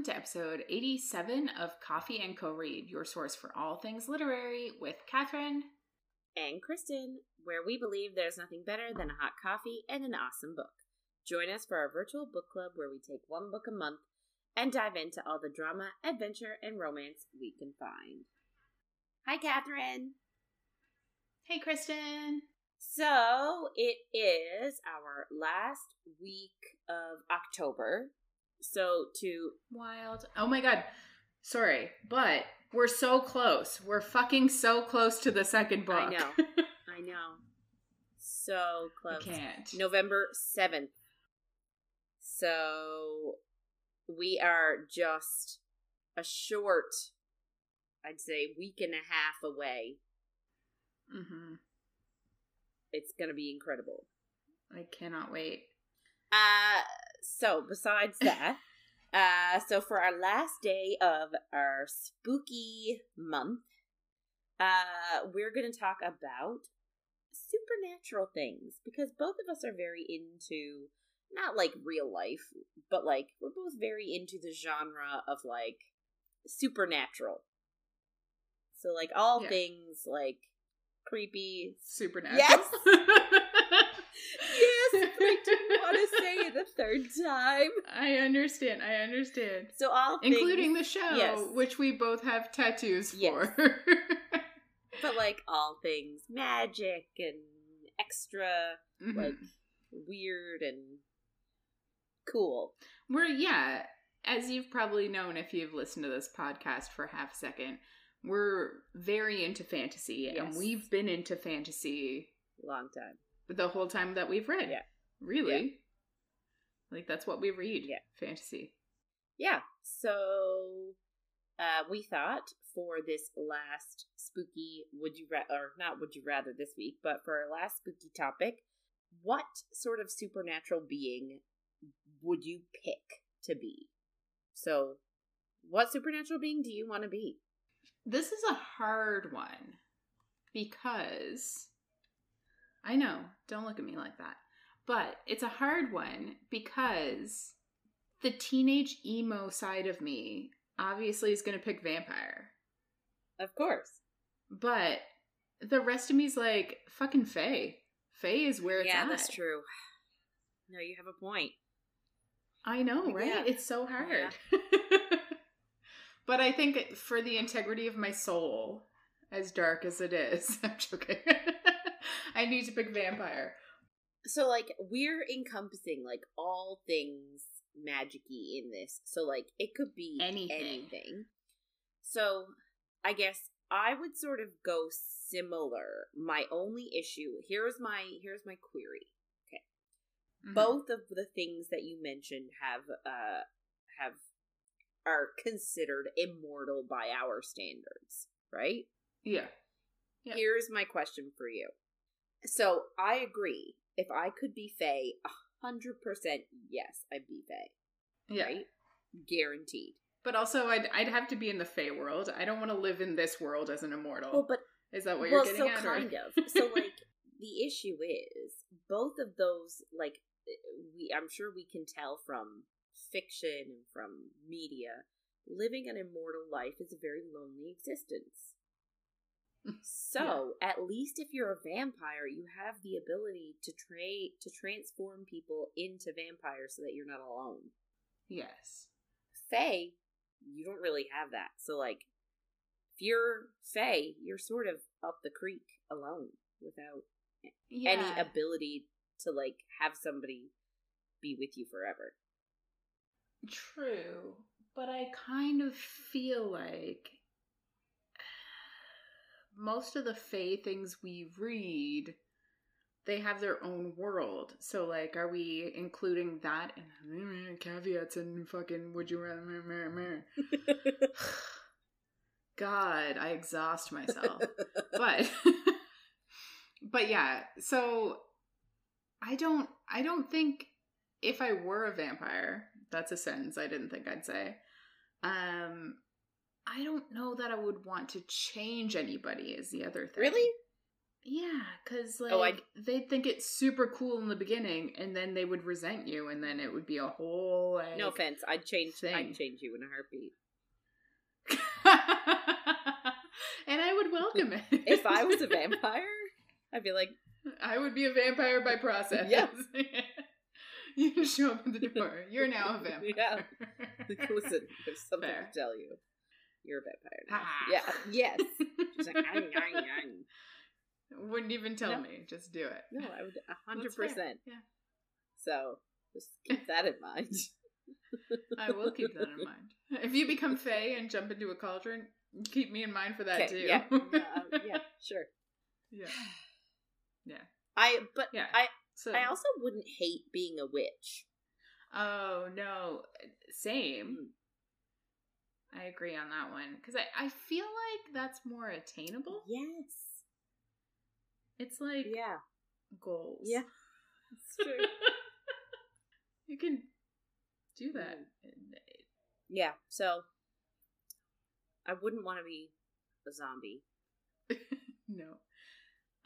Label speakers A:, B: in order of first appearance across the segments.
A: welcome to episode 87 of Coffee and Co Read, your source for all things literary with Catherine
B: and Kristen, where we believe there's nothing better than a hot coffee and an awesome book. Join us for our virtual book club where we take one book a month and dive into all the drama, adventure, and romance we can find. Hi, Catherine.
A: Hey, Kristen.
B: So it is our last week of October. So to
A: wild. Oh my god. Sorry, but we're so close. We're fucking so close to the second book.
B: I know. I know. So close.
A: Can't.
B: November 7th. So we are just a short, I'd say, week and a half away.
A: Mm-hmm.
B: It's going to be incredible.
A: I cannot wait.
B: Uh, so besides that, uh, so for our last day of our spooky month, uh, we're going to talk about supernatural things because both of us are very into not like real life, but like we're both very into the genre of like supernatural. So like all yeah. things like creepy
A: supernatural.
B: Yes. yes, I didn't want to say it the third time.
A: I understand. I understand.
B: So all things.
A: including the show, yes. which we both have tattoos yes. for.
B: but like all things magic and extra mm-hmm. like weird and cool.
A: We're yeah, as you've probably known if you've listened to this podcast for half a second, we're very into fantasy yes. and we've been into fantasy
B: long time.
A: The whole time that we've read.
B: Yeah.
A: Really? Yeah. Like that's what we read.
B: Yeah.
A: Fantasy.
B: Yeah. So uh we thought for this last spooky would you ra- or not would you rather this week, but for our last spooky topic, what sort of supernatural being would you pick to be? So, what supernatural being do you want to be?
A: This is a hard one because I know, don't look at me like that. But it's a hard one because the teenage emo side of me obviously is going to pick vampire.
B: Of course.
A: But the rest of me is like fucking Fae. Fae is where it's
B: yeah,
A: at.
B: that's true. No, you have a point.
A: I know, right? Yeah. It's so hard. Yeah. but I think for the integrity of my soul, as dark as it is, I'm joking. I need to pick vampire.
B: So like we're encompassing like all things magicy in this. So like it could be
A: anything.
B: anything. So I guess I would sort of go similar. My only issue here's my here's my query. Okay. Mm-hmm. Both of the things that you mentioned have uh have are considered immortal by our standards, right?
A: Yeah.
B: yeah. Here's my question for you. So I agree. If I could be Fae, a hundred percent yes, I'd be Fae.
A: Yeah.
B: Right? Guaranteed.
A: But also, I'd I'd have to be in the Fae world. I don't want to live in this world as an immortal.
B: Well, but
A: is that what
B: well,
A: you're getting
B: so
A: at?
B: kind of. So like the issue is both of those. Like we, I'm sure we can tell from fiction and from media. Living an immortal life is a very lonely existence. So, yeah. at least if you're a vampire, you have the ability to tra- to transform people into vampires so that you're not alone.
A: Yes.
B: Fae, you don't really have that. So, like, if you're Fae, you're sort of up the creek alone without yeah. any ability to, like, have somebody be with you forever.
A: True. But I kind of feel like most of the Fae things we read, they have their own world. So, like, are we including that in caveats and fucking would you rather? God, I exhaust myself. but, but yeah. So, I don't. I don't think if I were a vampire, that's a sentence I didn't think I'd say. Um, I don't know that I would want to change anybody is the other thing.
B: Really?
A: Yeah, because like
B: Oh, I-
A: they'd think it's super cool in the beginning, and then they would resent you, and then it would be a whole like.
B: No offense, I'd change.
A: thing.
B: I'd change you in a heartbeat.
A: and I would welcome it.
B: If I was a vampire, I'd be like,
A: I would be a vampire by process.
B: Yeah.
A: you show up at the door. You're now a vampire.
B: Yeah. "Listen, there's something
A: Fair.
B: to tell you. You're a vampire." Now.
A: Ah.
B: Yeah. Yes. She's like, "Ang, ang, ang."
A: Wouldn't even tell
B: No.
A: me. Just do it.
B: No, I would a 100%.
A: Yeah.
B: So just keep that in mind.
A: I will keep that in mind. If you become Fae and jump into a cauldron, keep me in mind for that too.
B: Yeah. Uh, yeah. Sure.
A: yeah.
B: I. But
A: Yeah.
B: I.
A: So
B: I also wouldn't hate being a witch.
A: Oh no, same.
B: Mm.
A: I agree on that one because I, I feel like that's more attainable.
B: Yes.
A: It's like
B: Yeah.
A: goals.
B: Yeah. It's true.
A: you can do that.
B: yeah. So I wouldn't want to be a zombie.
A: no,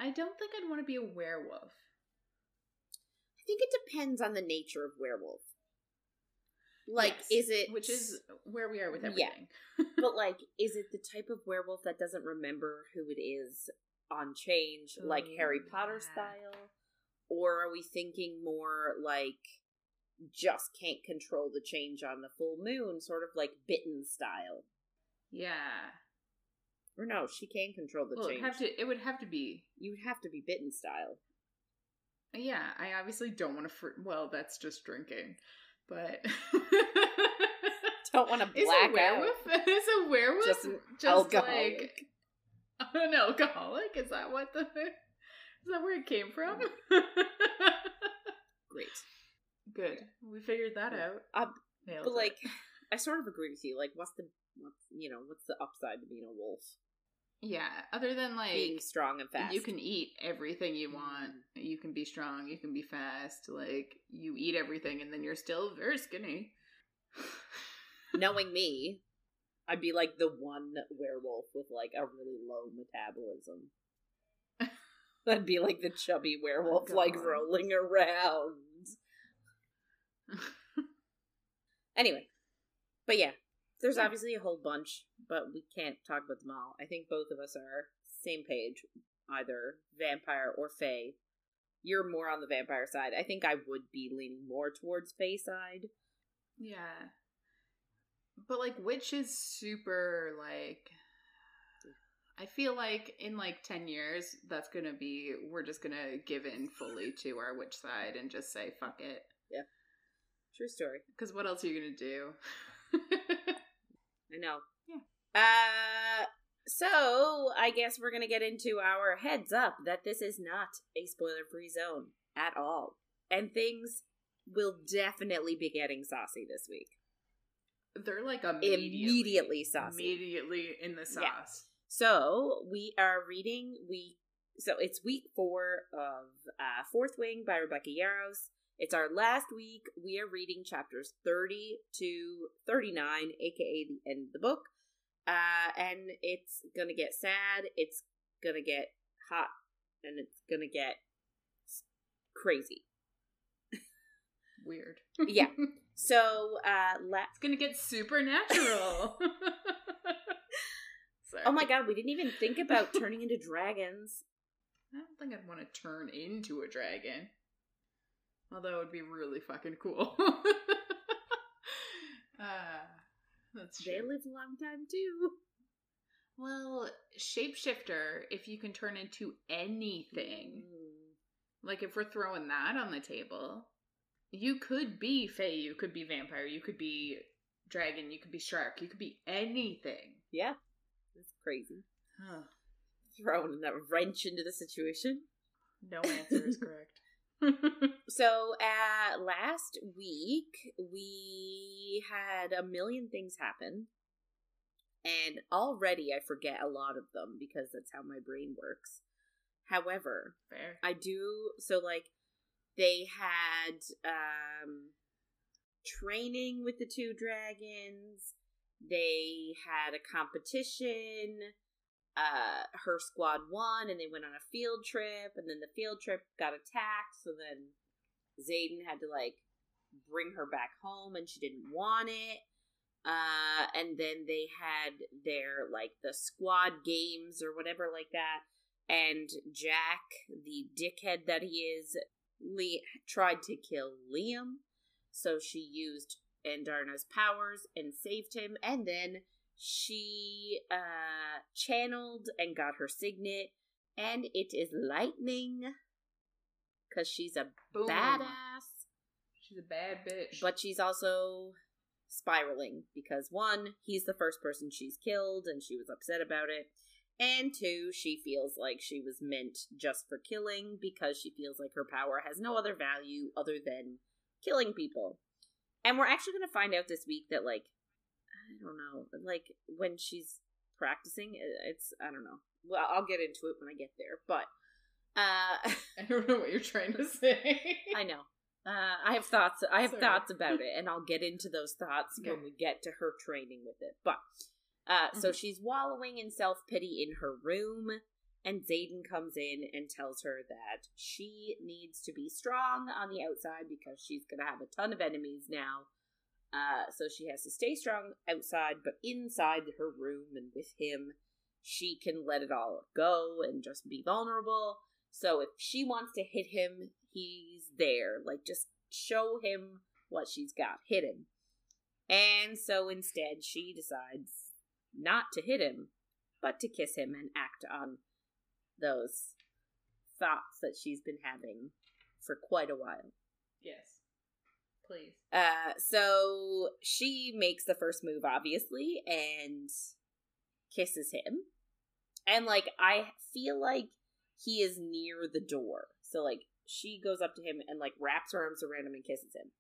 A: I don't think I'd want to be a werewolf.
B: I think it depends on the nature of werewolf. Like,
A: Yes,
B: is it
A: which is where we are with everything? Yeah.
B: but like, is it the type of werewolf that doesn't remember who it is on change, oh, like Harry Potter
A: yeah.
B: style, or are we thinking more like just can't control the change on the full moon, sort of like bitten style?
A: yeah.
B: Or no, she can control the
A: Well,
B: change.
A: have to. It would have to be.
B: You'd have to be bitten style.
A: Yeah, I obviously don't want to. Fr- well, that's just drinking, but
B: Don't want to
A: is
B: black
A: a werewolf? Is a werewolf
B: Just
A: just
B: alcoholic.
A: like an alcoholic? Is that what the? Is that where it came from?
B: Great.
A: Good, we figured that out.
B: Uh, But
A: it.
B: like, I sort of agree with you. Like, what's the what's you know what's the upside to being a wolf?
A: Yeah. Other than like
B: being strong and fast.
A: You can eat everything you mm-hmm. want. You can be strong. You can be fast. Like you eat everything, and then you're still very skinny.
B: Knowing me, I'd be like the one werewolf with like a really low metabolism. I'd be like the chubby werewolf,
A: Oh,
B: like rolling around. Anyway, but yeah, there's
A: Yeah.
B: obviously a whole bunch, but we can't talk about them all. I think both of us are same page, either vampire or fae. You're more on the vampire side. I think I would be leaning more towards fae side.
A: yeah, but like witch is super like. I feel like in like 10 years, that's gonna be, we're just gonna give in fully to our witch side and just say, fuck it. Yeah.
B: True story.
A: Because what else are you gonna do?
B: I know.
A: Yeah.
B: Uh so I guess we're gonna get into our heads up that this is not a spoiler free zone at all. And things will definitely be getting saucy this week.
A: They're like immediately,
B: Immediately saucy.
A: Immediately in the sauce.
B: Yeah. So we are reading we so it's week four of uh Fourth Wing by Rebecca Yarros. It's our last week. We are reading chapters 30 to 39, aka the end of the book. Uh and it's gonna get sad, it's gonna get hot, and it's gonna get crazy.
A: Weird.
B: Yeah. So uh la-
A: It's gonna get supernatural.
B: Oh my god, we didn't even think about turning into dragons.
A: I don't think I'd want to turn into a dragon. Although it would be really fucking cool. uh, that's
B: They
A: true.
B: live a long time too.
A: Well, shapeshifter, if you can turn into anything,
B: Mm.
A: like if we're throwing that on the table, you could be fae, you could be vampire, you could be dragon, you could be shark, you could be anything.
B: Yeah. That's crazy.
A: Huh.
B: Throwing that wrench into the situation.
A: No answer is correct.
B: So, uh, last week, we had a million things happen. And already I forget a lot of them because that's how my brain works. However,
A: Fair.
B: I do so like they had um training with the two dragons. They had a competition. Uh her squad won and they went on a field trip and then the field trip got attacked. So then Xaden had to like bring her back home and she didn't want it. Uh and then they had their like the squad games or whatever like that. And Jack the dickhead that he is Le- tried to kill Liam. So she used Andarna's powers and saved him. And then she uh channeled and got her signet and it is lightning because she's a
A: Boom.
B: badass
A: She's a bad bitch.
B: but she's also spiraling because one he's the first person she's killed and she was upset about it and two she feels like she was meant just for killing because she feels like her power has no other value other than killing people and we're actually going to find out this week that like i don't know like when she's practicing it's i don't know well i'll get into it when i get there but uh
A: I don't know what you're trying to say.
B: I know. Uh, I have thoughts. I have
A: Sorry.
B: thoughts about it, and I'll get into those thoughts when we get to her training with it. But uh, so
A: Mhm.
B: she's wallowing in self pity in her room, and Xaden comes in and tells her that she needs to be strong on the outside because she's gonna have a ton of enemies now. Uh, so she has to stay strong outside, but inside her room and with him, she can let it all go and just be vulnerable. So if she wants to hit him, he's there. Like just show him what she's got. Him. And so instead she decides not to hit him, but to kiss him and act on those thoughts that she's been having for quite a while.
A: yes. Please.
B: Uh, so she makes the first move, obviously, and kisses him. And like, I feel like he is near the door. So like, she goes up to him and like wraps her arms around him and kisses him.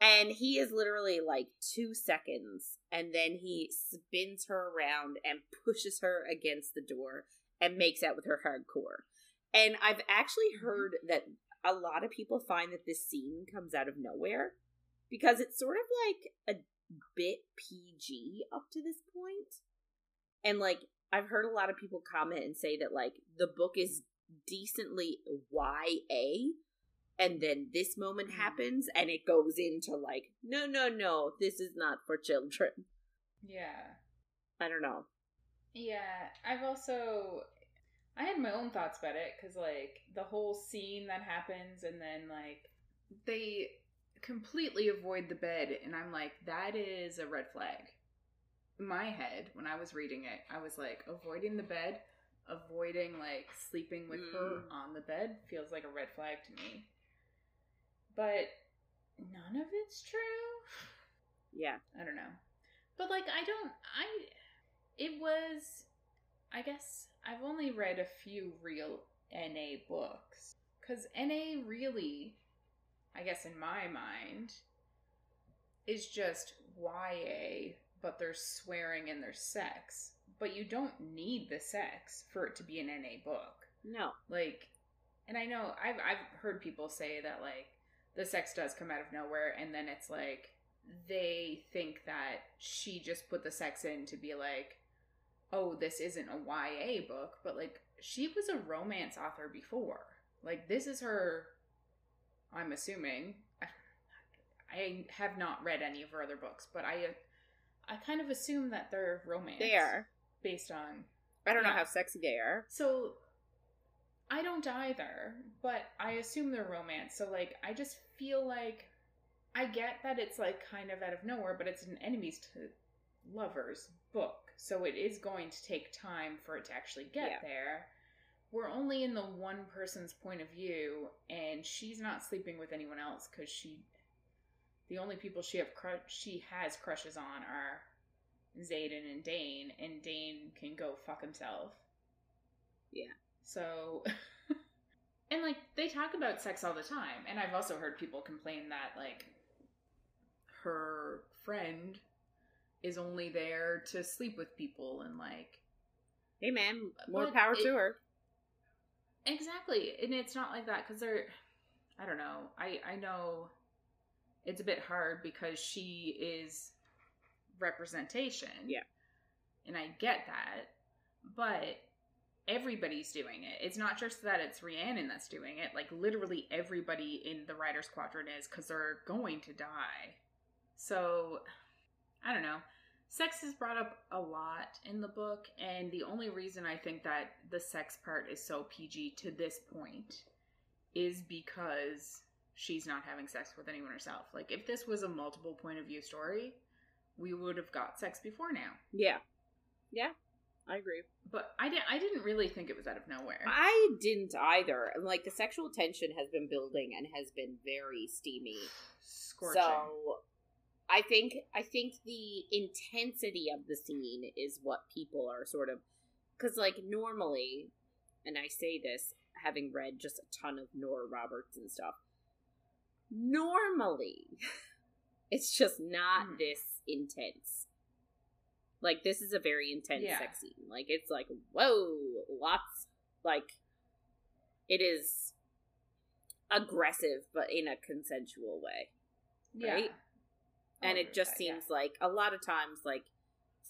B: And he is literally like two seconds, and then he spins her around and pushes her against the door and makes out with her hardcore. And I've actually heard that a lot of people find that this scene comes out of nowhere because it's sort of like a bit PG up to this point. And like I've heard a lot of people comment and say that like the book is decently YA and then this moment
A: Mm.
B: happens and it goes into like no no no this is not for children.
A: Yeah.
B: I don't know.
A: Yeah. I've also. I had my own thoughts about it because, like, the whole scene that happens, and then, like, they completely avoid the bed, and I'm like, that is a red flag. My head, when I was reading it, I was like, avoiding the bed, avoiding, like, sleeping with her
B: Mm.
A: on the bed feels like a red flag to me. But none of it's true.
B: Yeah.
A: I don't know. But like I don't I it was I guess I've only read a few real NA books cuz NA really I guess in my mind is just YA but there's swearing and there's sex. But you don't need the sex for it to be an NA book
B: No.
A: like and i know i've i've heard people say that like the sex does come out of nowhere and then it's like they think that she just put the sex in to be like oh this isn't a ya book but like she was a romance author before like this is her i'm assuming i, have not read any of her other books but i i kind of assume that they're romance
B: They are.
A: based on
B: I don't know how sexy they are.
A: so I don't either, but I assume they're romance. So like I just feel like I get that it's like kind of out of nowhere, but it's an enemies to lovers book. So it is going to take time for it to actually get
B: Yeah.
A: there. We're only in the one person's point of view and she's not sleeping with anyone else cuz she the only people she have cru- she has crushes on are Xaden and Dain, and Dain can go fuck himself.
B: Yeah.
A: So, and like they talk about sex all the time, and I've also heard people complain that like her friend is only there to sleep with people and like
B: Hey man, more power
A: it-
B: to her.
A: exactly, and it's not like that because they're I don't know. I I know it's a bit hard because she is representation.
B: Yeah.
A: And I get that. but everybody's doing it. It's not just that it's Rhiannon that's doing it. Like literally everybody in the riders quadrant is because they're going to die. So I don't know. Sex is brought up a lot in the book, and the only reason I think that the sex part is so PG to this point is because she's not having sex with anyone herself. Like if this was a multiple point of view story, we would have got sex before now.
B: Yeah. Yeah. I agree.
A: But I didn't I didn't really think it was out of nowhere.
B: I didn't either. Like the sexual tension has been building and has been very steamy.
A: Scorching.
B: So I think I think the intensity of the scene is what people are sort of because like normally, and I say this having read just a ton of Nora Roberts and stuff. Normally, it's just not
A: Mm.
B: this intense. Like this is a very intense
A: Yeah.
B: sex scene. Like it's like whoa, lots like it is aggressive but in a consensual way right?
A: I'll
B: and
A: oh,
B: it just
A: that, yeah.
B: seems like a lot of times like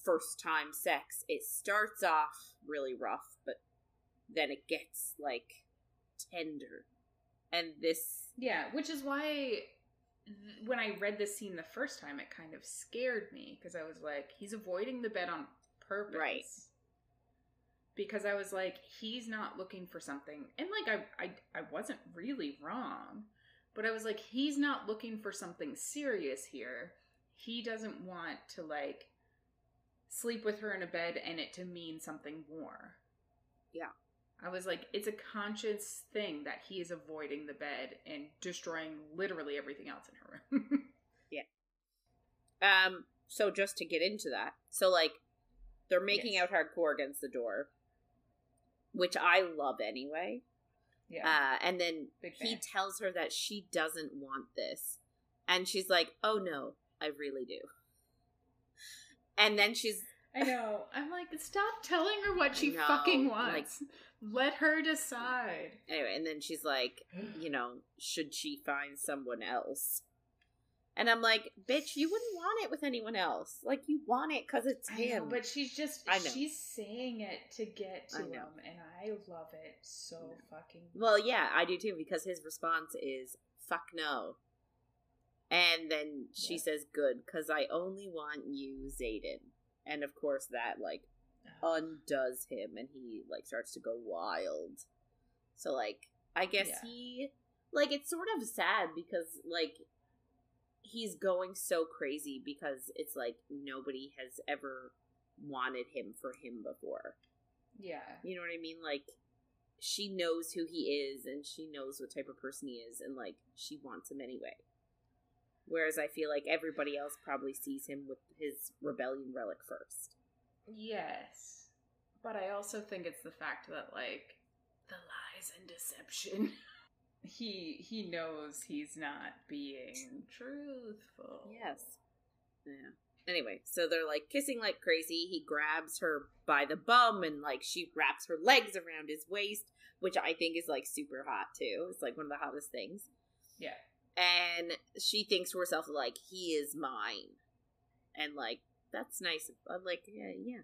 B: first time sex it starts off really rough but then it gets like tender and this
A: Yeah, which is why th- when I read this scene the first time, it kind of scared me because I was like, he's avoiding the bed on purpose.
B: Right.
A: Because I was like, he's not looking for something. And like, I, I, I wasn't really wrong, but I was like, he's not looking for something serious here. He doesn't want to like sleep with her in a bed and it to mean something more.
B: Yeah.
A: I was like, it's a conscious thing that he is avoiding the bed and destroying literally everything else in her room. Yeah.
B: Um so just to get into that so like they're making
A: Yes.
B: out hardcore against the door which i love anyway
A: yeah.
B: uh and then
A: Big
B: he
A: fan.
B: tells her that she doesn't want this and she's like oh no i really do and then she's
A: I know. I'm like, stop telling her what she
B: know,
A: fucking
B: like-
A: wants. Let her decide.
B: anyway and then she's like you know, should she find someone else? And I'm like, bitch, you wouldn't want it with anyone else. Like, you want it because it's him.
A: know, but she's just
B: I know.
A: she's saying it to get to him, and I love it so fucking.
B: well, yeah, I do too, because his response is, fuck no. And then she
A: Yeah.
B: says, good, because I only want you, Xaden. And of course, that, like, undoes him, and he, like, starts to go wild. So, like, I guess
A: Yeah.
B: he, like, it's sort of sad because, like, he's going so crazy because it's like nobody has ever wanted him for him before.
A: yeah,
B: You know what I mean? Like she knows who he is and she knows what type of person he is and like she wants him anyway. Whereas I feel like everybody else probably sees him with his rebellion relic first.
A: yes, but I also think it's the fact that like the lies and deception. he he knows he's not being truthful.
B: Yes. Yeah. Anyway, so they're like kissing like crazy. He grabs her by the bum and like she wraps her legs around his waist, which I think is like super hot too. It's like one of the hottest things.
A: Yeah.
B: And she thinks to herself like he is mine. And like that's nice. I'm uh, like, yeah, yeah.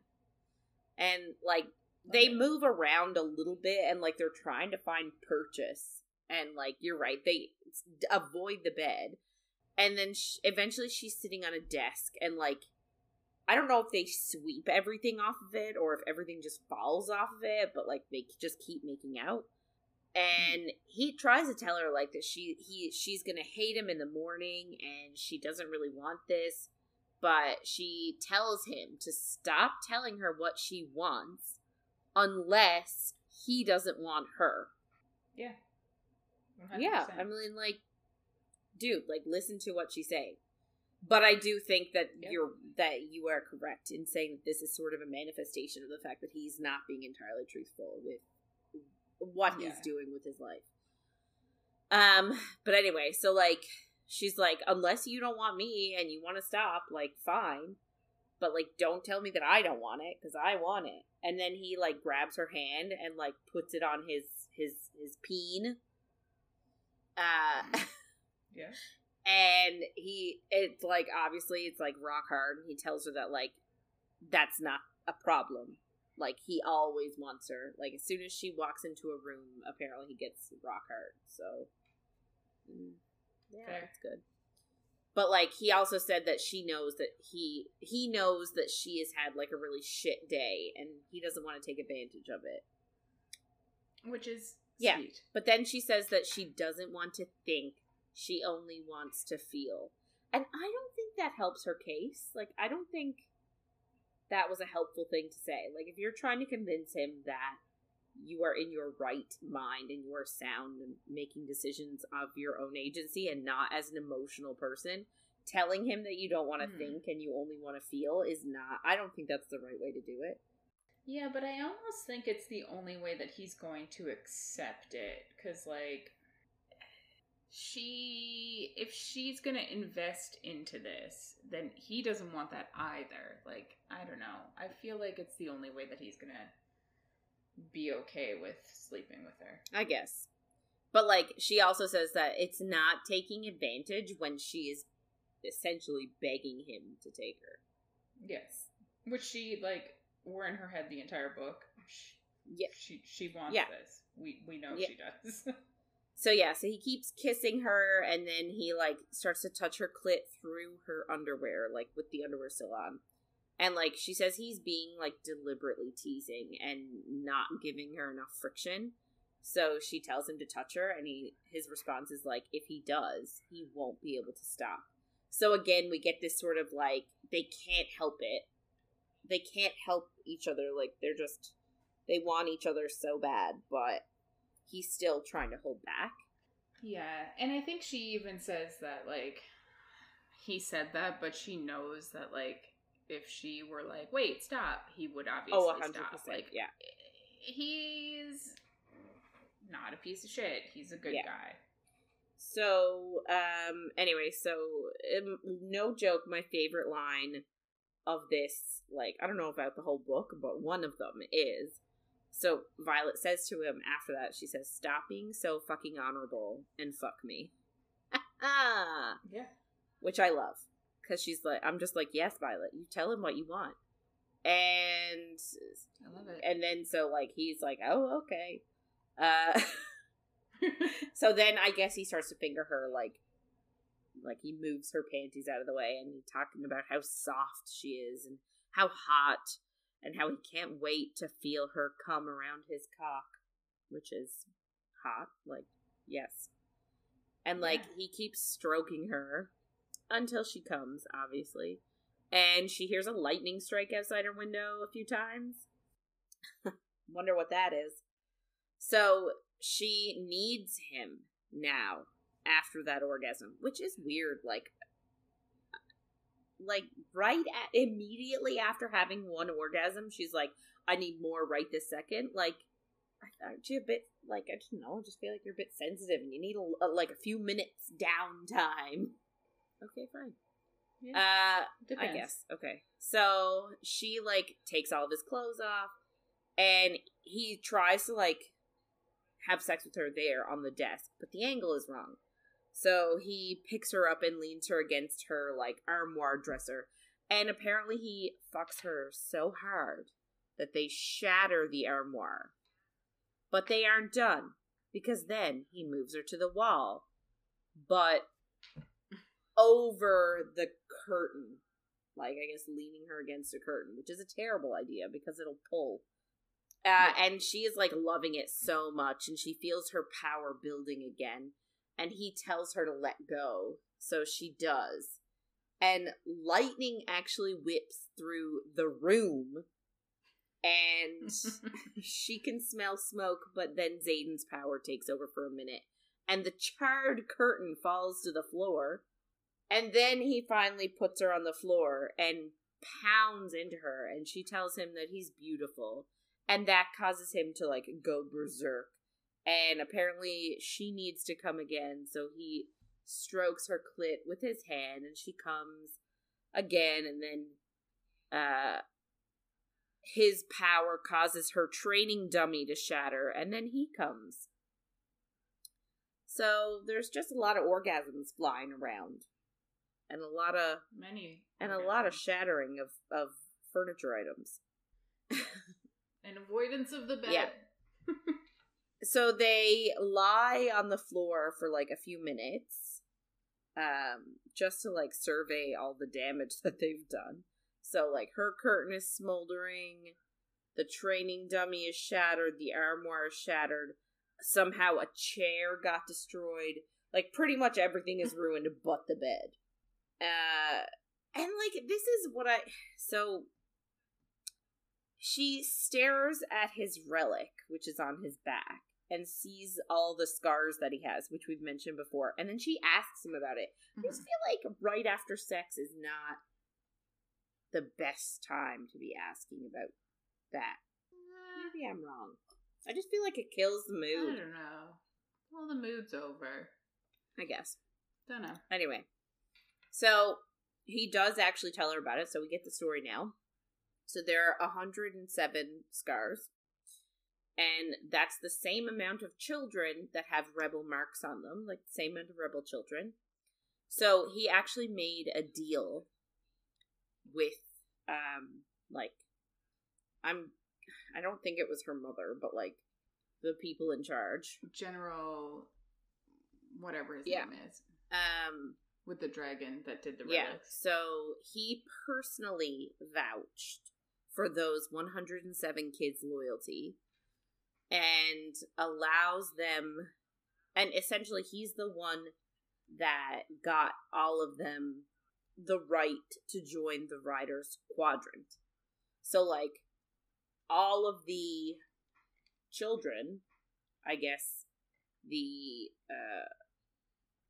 B: And like they
A: Okay.
B: move around a little bit and like they're trying to find purchase and like you're right they avoid the bed. And then sh- eventually she's sitting on a desk and like i don't know if they sweep everything off of it or if everything just falls off of it but like they just keep making out. And he tries to tell her like that she he she's gonna hate him in the morning and she doesn't really want this but she tells him to stop telling her what she wants unless he doesn't want her.
A: Yeah.
B: Yeah
A: 100%.
B: i mean like dude like listen to what she's saying. But i do think that you're that you are correct in saying that this is sort of a manifestation of the fact that he's not being entirely truthful with what he's doing with his life. Um but anyway so like she's like unless you don't want me and you want to stop like fine. But like don't tell me that i don't want it because i want it. And then he like grabs her hand and like puts it on his his his peen uh
A: Yeah.
B: and he it's like obviously it's like rock hard and he tells her that like that's not a problem Like he always wants her. Like as soon as she walks into a room, apparently he gets rock hard. So mm, yeah,
A: Fair.
B: that's good. But like he also said that she knows that he he knows that she has had like a really shit day and he doesn't want to take advantage of it.
A: Which is
B: Yeah.
A: sweet.
B: But then she says that she doesn't want to think, she only wants to feel. And I don't think that helps her case. Like, I don't think that was a helpful thing to say. Like, if you're trying to convince him that you are in your right mind and you are sound and making decisions of your own agency and not as an emotional person, telling him that you don't want to
A: Mhm.
B: think and you only want to feel is not, I don't think that's the right way to do it.
A: Yeah, but I almost think it's the only way that he's going to accept it. Because, like, she, if she's going to invest into this, then he doesn't want that either. Like, I don't know. I feel like it's the only way that he's going to be okay with sleeping with her.
B: I guess. But like she also says that it's not taking advantage when she is essentially begging him to take her.
A: Yes. Which she, like, were in her head the entire book. She,
B: Yeah.
A: She, she wants
B: Yeah.
A: this. We, we know
B: Yeah.
A: she does.
B: So yeah, so he keeps kissing her and then he like starts to touch her clit through her underwear, like with the underwear still on. And like she says he's being like deliberately teasing and not giving her enough friction. So she tells him to touch her and he his response is like if he does, he won't be able to stop. So again, we get this sort of like they can't help it. They can't help each other like they're just they want each other so bad, but he's still trying to hold back.
A: Yeah, and I think she even says that like he said that, but she knows that like if she were like, "Wait, stop," he would obviously
B: Oh, 100%.
A: stop. Like
B: yeah.
A: he's not a piece of shit. He's a good
B: Yeah.
A: guy.
B: So, um, anyway, so um, no joke, my favorite line of this, like, I don't know about the whole book, but one of them is so Violet says to him after that, she says, Stop being so fucking honorable and fuck me.
A: Yeah.
B: Which I love. Because she's like, I'm just like, Yes, Violet, you tell him what you want. And
A: I love it.
B: and then so like he's like, Oh, okay. Uh So then I guess he starts to finger her like like he moves her panties out of the way and he's talking about how soft she is and how hot and how he can't wait to feel her come around his cock, which is hot, like yes. And like
A: Yeah.
B: he keeps stroking her until she comes, obviously. And she hears a lightning strike outside her window a few times. Wonder what that is. So she needs him now after that orgasm, which is weird. Like, like right at immediately after having one orgasm, she's like, "I need more right this second. Like, aren't you a bit like I don't know? I just feel like you're a bit sensitive and you need a, a like a few minutes downtime. Okay, fine.
A: Yeah,
B: Uh, I
A: depends.
B: guess. Okay. So she like takes all of his clothes off and he tries to like have sex with her there on the desk, but the angle is wrong. So he picks her up and leans her against her like armoire dresser. And apparently he fucks her so hard that they shatter the armoire. But they aren't done because then he moves her to the wall. But over the curtain. Like, I guess leaning her against a curtain, which is a terrible idea because it'll pull. Uh, and she is like loving it so much, and she feels her power building again. And he tells her to let go, so she does. And lightning actually whips through the room, and she can smell smoke, but then Xaden's power takes over for a minute, and the charred curtain falls to the floor. And then he finally puts her on the floor and pounds into her, and she tells him that he's beautiful, and that causes him to like go berserk. And apparently, she needs to come again, so he strokes her clit with his hand, and she comes again, and then uh, his power causes her training dummy to shatter, and then he comes. So there's just a lot of orgasms flying around, and a lot of
A: Many
B: and a lot of shattering of of furniture items.
A: And avoidance of the bed.
B: Yeah. so they lie on the floor for like a few minutes um just to like survey all the damage that they've done. So like her curtain is smoldering the training dummy is shattered the armoire is shattered somehow a chair got destroyed. Like pretty much everything is ruined but the bed. Uh and like this is what i so she stares at his relic which is on his back and sees all the scars that he has, which we've mentioned before. And then she asks him about it. I just feel like right after sex is not the best time to be asking about that. Maybe I'm wrong. I just feel like it kills the mood.
A: I don't know. Well, the mood's over.
B: I guess.
A: Don't know.
B: Anyway, so he does actually tell her about it, so we get the story now. So there are 107 scars, and that's the same amount of children that have rebel marks on them, like the same amount of rebel children. So he actually made a deal with, um, like, I'm, I don't think it was her mother, but like the people in charge.
A: General, whatever his
B: Yeah.
A: name is,
B: Um,
A: with the dragon that did the
B: Yeah. So he personally vouched for those 107 kids' loyalty and allows them, and essentially he's the one that got all of them the right to join the Riders Quadrant. So, like, all of the children, I guess, the, uh,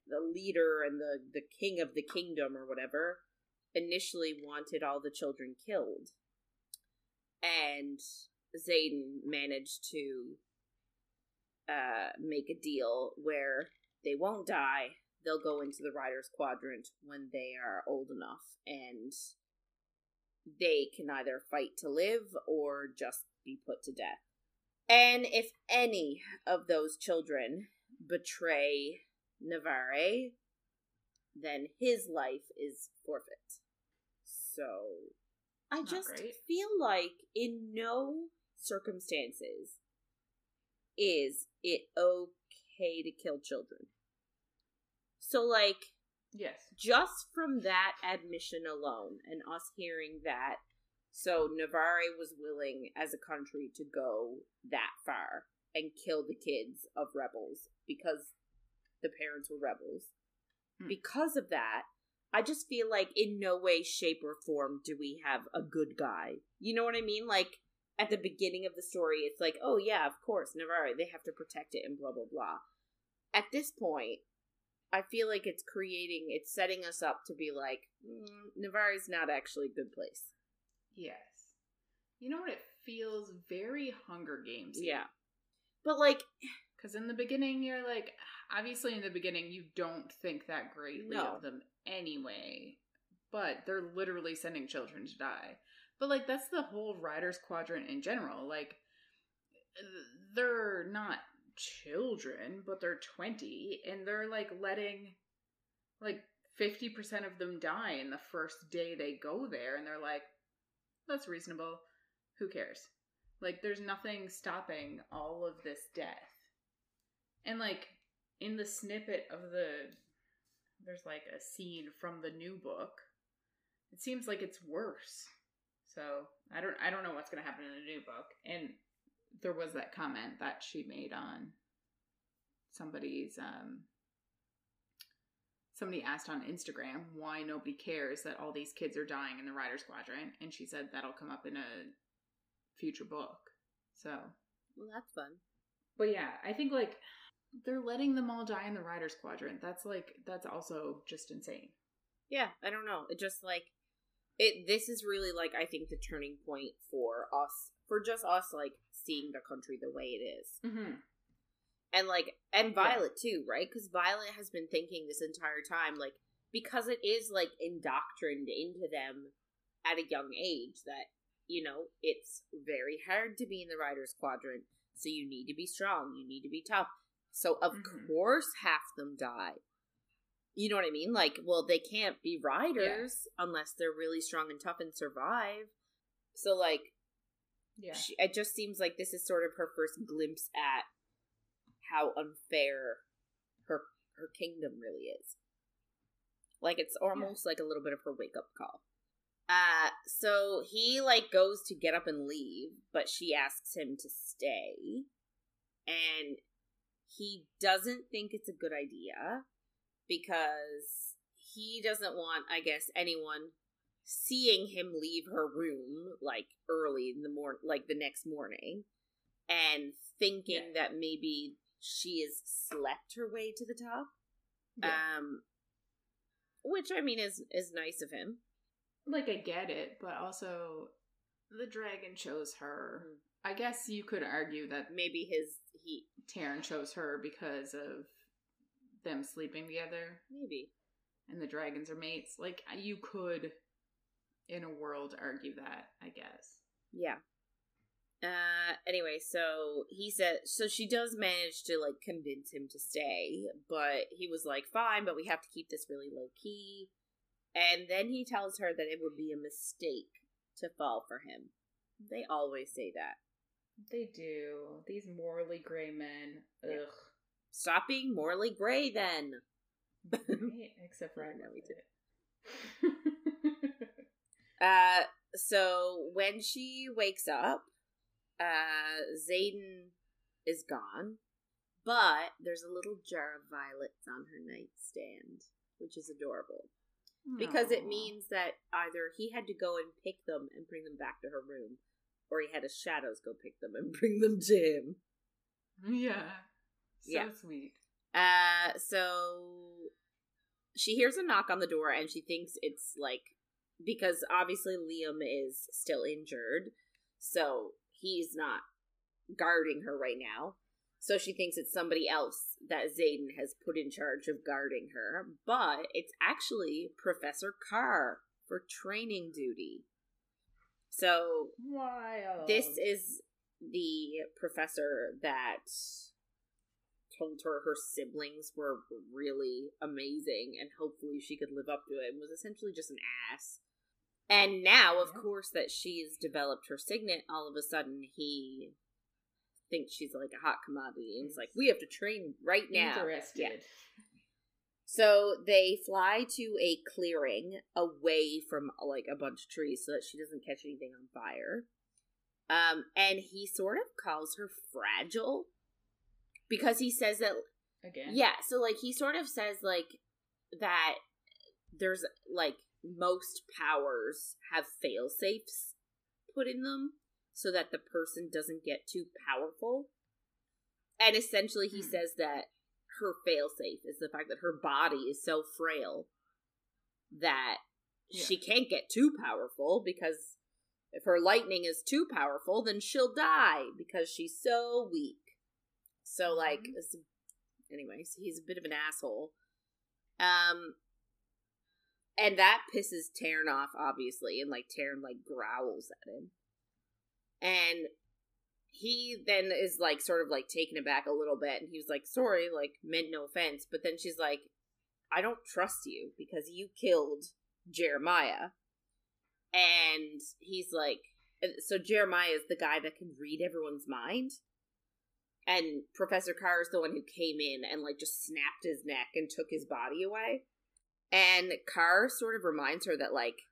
B: the leader and the the king of the kingdom or whatever initially wanted all the children killed and Xaden managed to uh make a deal where they won't die they'll go into the riders quadrant when they are old enough and they can either fight to live or just be put to death and if any of those children betray Navarre, then his life is forfeit. So I
A: Not
B: just
A: great.
B: feel like in no circumstances is it okay to kill children. So like
A: Yes.
B: just from that admission alone and us hearing that so Navarre was willing as a country to go that far and kill the kids of rebels because the parents were rebels.
A: Hmm.
B: Because of that, I just feel like in no way, shape, or form do we have a good guy. You know what I mean? Like at the beginning of the story, it's like, oh yeah, of course, Navarre, they have to protect it and blah blah blah. At this point, I feel like it's creating, it's setting us up to be like, mm, is not actually a good place.
A: Yes. You know what? It feels very Hunger Games.
B: Yeah. But like,
A: Because in the beginning, you're like, obviously, in the beginning, you don't think that greatly
B: No.
A: of them anyway. But they're literally sending children to die. But, like, that's the whole Riders Quadrant in general. Like, they're not children, but they're 20, and they're, like, letting, like, 50% of them die in the first day they go there. And they're like, that's reasonable. Who cares? Like, there's nothing stopping all of this death. And, like, in the snippet of the. There's, like, a scene from the new book. It seems like it's worse. So, I don't I don't know what's going to happen in the new book. And there was that comment that she made on somebody's um somebody asked on Instagram why nobody cares that all these kids are dying in the Riders Quadrant, and she said that'll come up in a future book. So,
B: well, that's fun.
A: but yeah, I think like they're letting them all die in the Riders Quadrant. That's like that's also just insane.
B: Yeah, I don't know. It just like it. This is really like I think the turning point for us, for just us, like seeing the country the way it is,
A: Mm-hmm.
B: and like and Violet too, right? Because Violet has been thinking this entire time, like because it is like indoctrined into them at a young age that you know it's very hard to be in the Riders Quadrant, so you need to be strong, you need to be tough. So of
A: Mhm.
B: course half them die. You know what I mean? Like, well, they can't be riders unless they're really strong and tough and survive. So, like,
A: Yeah.
B: She, it just seems like this is sort of her first glimpse at how unfair her her kingdom really is. Like it's almost like a little bit of her wake up call. Uh so he like goes to get up and leave, but she asks him to stay. And he doesn't think it's a good idea because he doesn't want, I guess, anyone seeing him leave her room like early in the morning, like the next morning, and thinking
A: Yeah.
B: that maybe she has slept her way to the top.
A: Yeah.
B: Um, which I mean is is nice of him.
A: like I get it, but also the dragon chose her.
B: Mhm.
A: I guess you could argue that
B: Maybe his he
A: Tairn chose her because of them sleeping together
B: maybe
A: and the dragons are mates. Like you could in a world argue that, I guess.
B: Yeah. Uh anyway, so he said so she does manage to like convince him to stay, but he was like, "Fine, but we have to keep this really low key." And then he tells her that it would be a mistake to fall for him. They always say that.
A: They do. These morally gray men. Ugh.
B: Stop being morally gray then.
A: Right? Except for
B: I know we
A: did.
B: Uh, so when she wakes up, uh, Xaden is gone, but there's a little jar of violets on her nightstand, which is adorable because it means that either he had to go and pick them and bring them back to her room, or he had his shadows go pick them and bring them to him.
A: Yeah. So
B: Yeah.
A: sweet.
B: Uh, so she hears a knock on the door and she thinks it's like because obviously Liam is still injured, so he's not guarding her right now. So she thinks it's somebody else that Xaden has put in charge of guarding her, but it's actually Professor Carr for training duty. So
A: Wild.
B: this is the professor that told her her siblings were really amazing and hopefully she could live up to it and was essentially just an ass. And now, of
A: Yeah.
B: course, that she's developed her signet, all of a sudden he thinks she's like a hot commodity and it's like, we have to train right now.
A: interested.
B: Yeah. So they fly to a clearing away from like a bunch of trees so that she doesn't catch anything on fire. Um, and he sort of calls her fragile because he says that
A: Again.
B: yeah, so like he sort of says like that there's like most powers have fail safes put in them so that the person doesn't get too powerful. And essentially he
A: Hmm.
B: says that her fail safe is the fact that her body is so frail that
A: Yeah.
B: she can't get too powerful because if her lightning is too powerful then she'll die because she's so weak. So like it's anyways, he's a bit of an asshole. Um and that pisses Tairn off, obviously, and like Tairn like growls at him. And he then is like sort of like taken aback a little bit and he was like, sorry, like meant no offense. But then she's like, I don't trust you because you killed Jeremiah. And he's like so Jeremiah is the guy that can read everyone's mind and Professor Carr is the one who came in and like just snapped his neck and took his body away. And Carr sort of reminds her that like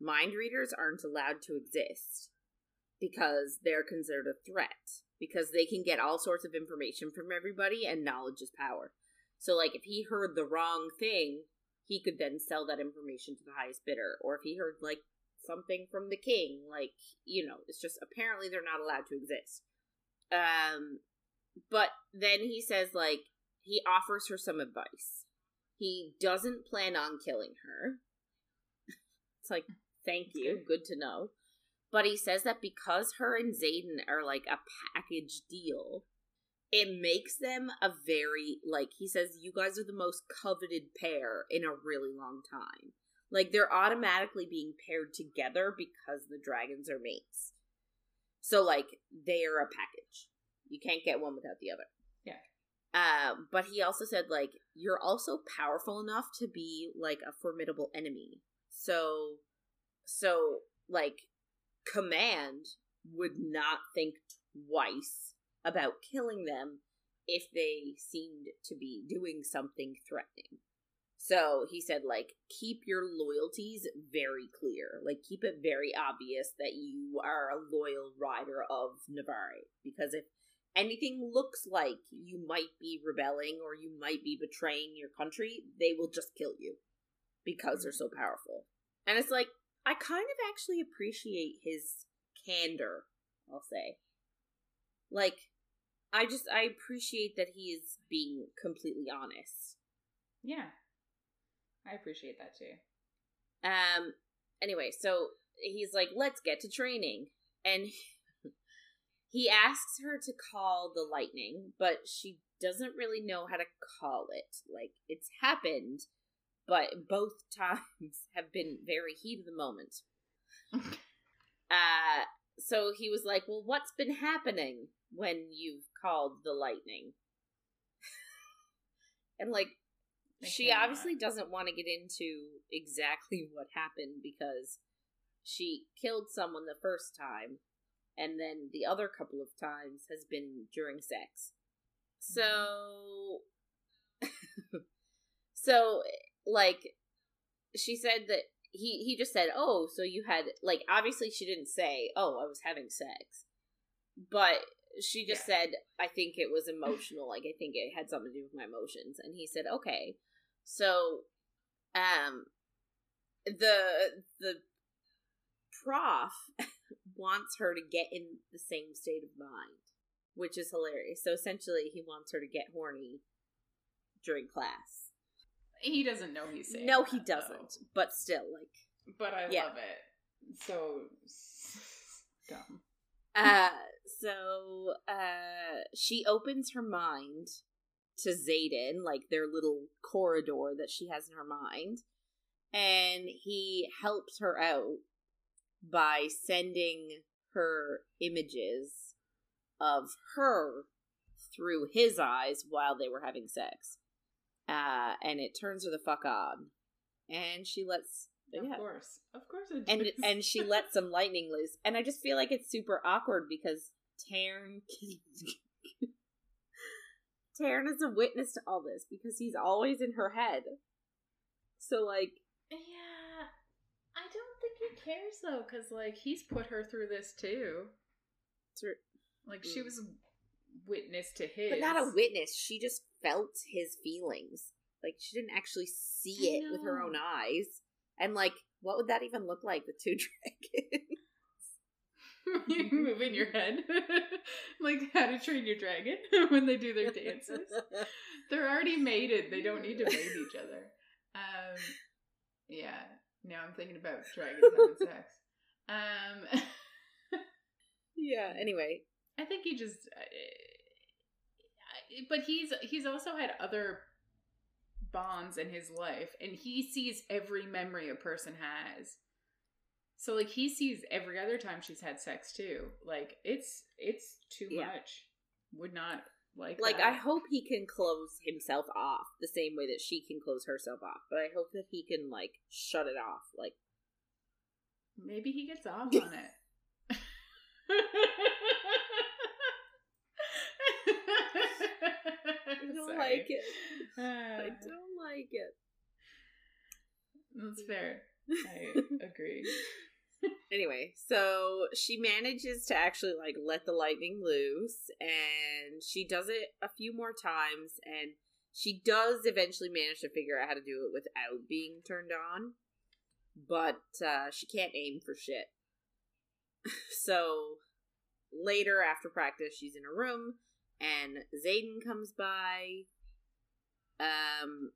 B: mind readers aren't allowed to exist because they're considered a threat because they can get all sorts of information from everybody and knowledge is power. So like if he heard the wrong thing, he could then sell that information to the highest bidder or if he heard like something from the king, like, you know, it's just apparently they're not allowed to exist. Um but then he says like he offers her some advice. He doesn't plan on killing her. it's like thank you,
A: good.
B: good to know. But he says that because her and Xaden are like a package deal, it makes them a very like he says you guys are the most coveted pair in a really long time. Like they're automatically being paired together because the dragons are mates. So like they are a package. You can't get one without the other.
A: Yeah.
B: Uh, but he also said like you're also powerful enough to be like a formidable enemy. So so like command would not think twice about killing them if they seemed to be doing something threatening. So he said, like, keep your loyalties very clear. Like, keep it very obvious that you are a loyal rider of Navarre. Because if anything looks like you might be rebelling or you might be betraying your country, they will just kill you because they're so powerful. And it's like, I kind of actually appreciate his candor, I'll say. Like, I just, I appreciate that he is being completely honest.
A: Yeah. I appreciate that too.
B: Um, anyway, so he's like, let's get to training. And he asks her to call the lightning, but she doesn't really know how to call it. Like, it's happened, but both times have been very heat of the moment. uh, so he was like, well, what's been happening when you've called the lightning? and like,
A: I
B: she
A: cannot.
B: obviously doesn't want to get into exactly what happened because she killed someone the first time and then the other couple of times has been during sex. So so like she said that he he just said, "Oh, so you had like obviously she didn't say, "Oh, I was having sex." But she just
A: Yeah.
B: said, "I think it was emotional. like I think it had something to do with my emotions." And he said, "Okay." So um the the prof wants her to get in the same state of mind, which is hilarious. So essentially he wants her to get horny during class.
A: He doesn't know he's saying
B: no,
A: that,
B: he doesn't. But still, like,
A: But I
B: Yeah.
A: love it. So dumb.
B: uh, so uh, she opens her mind to Xaden, like their little corridor that she has in her mind, and he helps her out by sending her images of her through his eyes while they were having sex. Uh, and it turns her the fuck on. And she lets
A: Of
B: yeah.
A: course. Of course it
B: and
A: does.
B: and she lets some lightning loose. And I just feel like it's super awkward because Tairn Tairn is a witness to all this because he's always in her head. So like
A: Yeah. He cares though, because like he's put her through this too. Like she
B: Mm.
A: was witness to his
B: but not a witness, she just felt his feelings. Like she didn't actually see it with her own eyes. And like what would that even look like with two dragons?
A: you moving your head. like how to train your dragon when they do their dances. They're already mated. They don't need to mate each other. Um, yeah. Now I'm thinking about dragons having sex. Um,
B: yeah, anyway.
A: I think he just. uh, But he's he's also had other bonds in his life, and he sees every memory a person has. So like he sees every other time she's had sex too. Like it's it's too
B: Yeah.
A: much. Would not like
B: Like
A: that.
B: I hope he can close himself off the same way that she can close herself off. But I hope that he can like shut it off. Like
A: Maybe he gets off on it.
B: I don't
A: Sorry.
B: like it.
A: Uh,
B: I don't like it.
A: That's fair. I agree.
B: Anyway, so she manages to actually like let the lightning loose and she does it a few more times and she does eventually manage to figure out how to do it without being turned on. But uh she can't aim for shit. so later after practice she's in a room and Xaden comes by um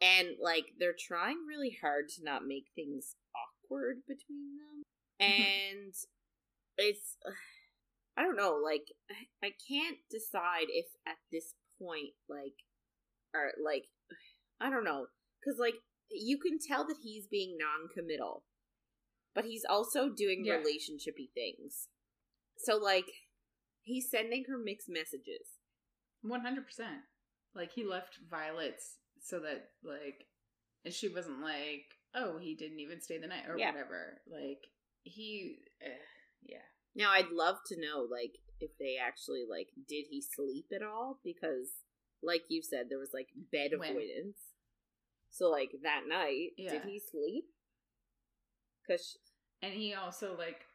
B: and like they're trying really hard to not make things awkward between them mm-hmm. and it's i don't know like i can't decide if at this point like or like i don't know because like you can tell that he's being non-committal but he's also doing
A: Yeah.
B: relationshipy things so like he's sending her mixed messages
A: One hundred percent. Like he left Violet's so that like and she wasn't like, oh, he didn't even stay the night or
B: Yeah.
A: whatever. Like he, eh, yeah.
B: Now I'd love to know like if they actually like did he sleep at all because like you said there was like bed
A: When?
B: avoidance. So like that night
A: Yeah.
B: did he sleep? Cuz
A: And he also like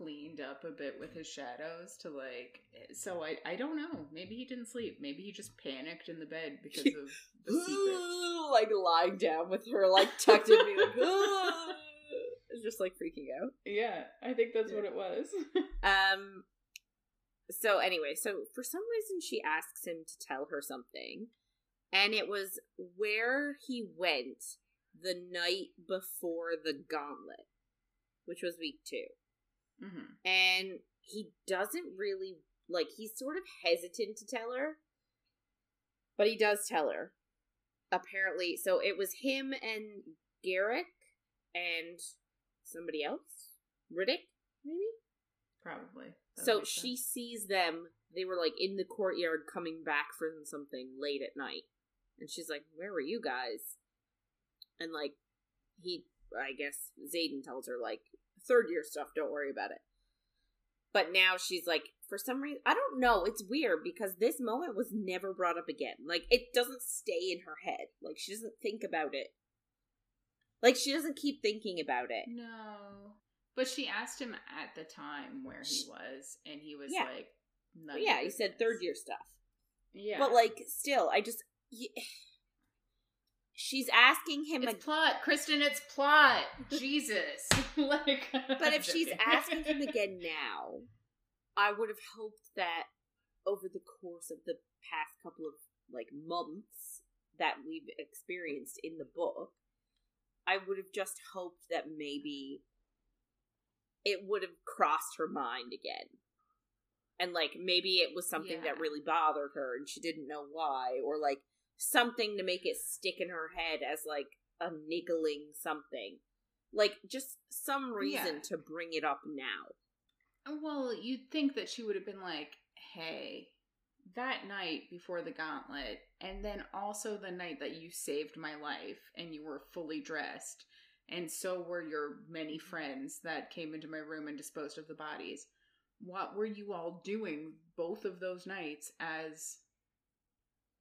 A: cleaned up a bit with his shadows to like so I I don't know. Maybe he didn't sleep. Maybe he just panicked in the bed because of the secret.
B: like lying down with her like tucked in me like "Ah." just like freaking out.
A: Yeah, I think that's what it was.
B: Um. So anyway, so for some reason she asks him to tell her something, and it was where he went the night before the gauntlet, which was week two,
A: hmm
B: and he doesn't really like. He's sort of hesitant to tell her, but he does tell her. Apparently, so it was him and Garrick and somebody else, Ridoc, maybe.
A: Probably. That
B: So she
A: sense.
B: sees them. They were like in the courtyard coming back from something late at night. And she's like, Where were you guys? And like, he, I guess, Xaden tells her, like, third year stuff, don't worry about it. But now she's like, for some reason, I don't know. It's weird because this moment was never brought up again. Like, it doesn't stay in her head. Like, she doesn't think about it. Like, she doesn't keep thinking about it.
A: No. But she asked him at the time where he was, and he was
B: Yeah.
A: like,
B: yeah, he said third year stuff.
A: Yeah.
B: But like, still, I just y- she's asking him.
A: it's
B: ag-
A: plot, Kristen. It's plot. Jesus. like,
B: but if she's asking him again now, I would have hoped that over the course of the past couple of like months that we've experienced in the book, I would have just hoped that maybe it would have crossed her mind again. And like maybe it was something
A: Yeah.
B: that really bothered her and she didn't know why, or like something to make it stick in her head as like a niggling something. Like just some reason
A: Yeah.
B: to bring it up now.
A: Oh, well, you'd think that she would have been like, hey, that night before the gauntlet, and then also the night that you saved my life and you were fully dressed, and so were your many mm-hmm. friends that came into my room and disposed of the bodies. What were you all doing both of those nights as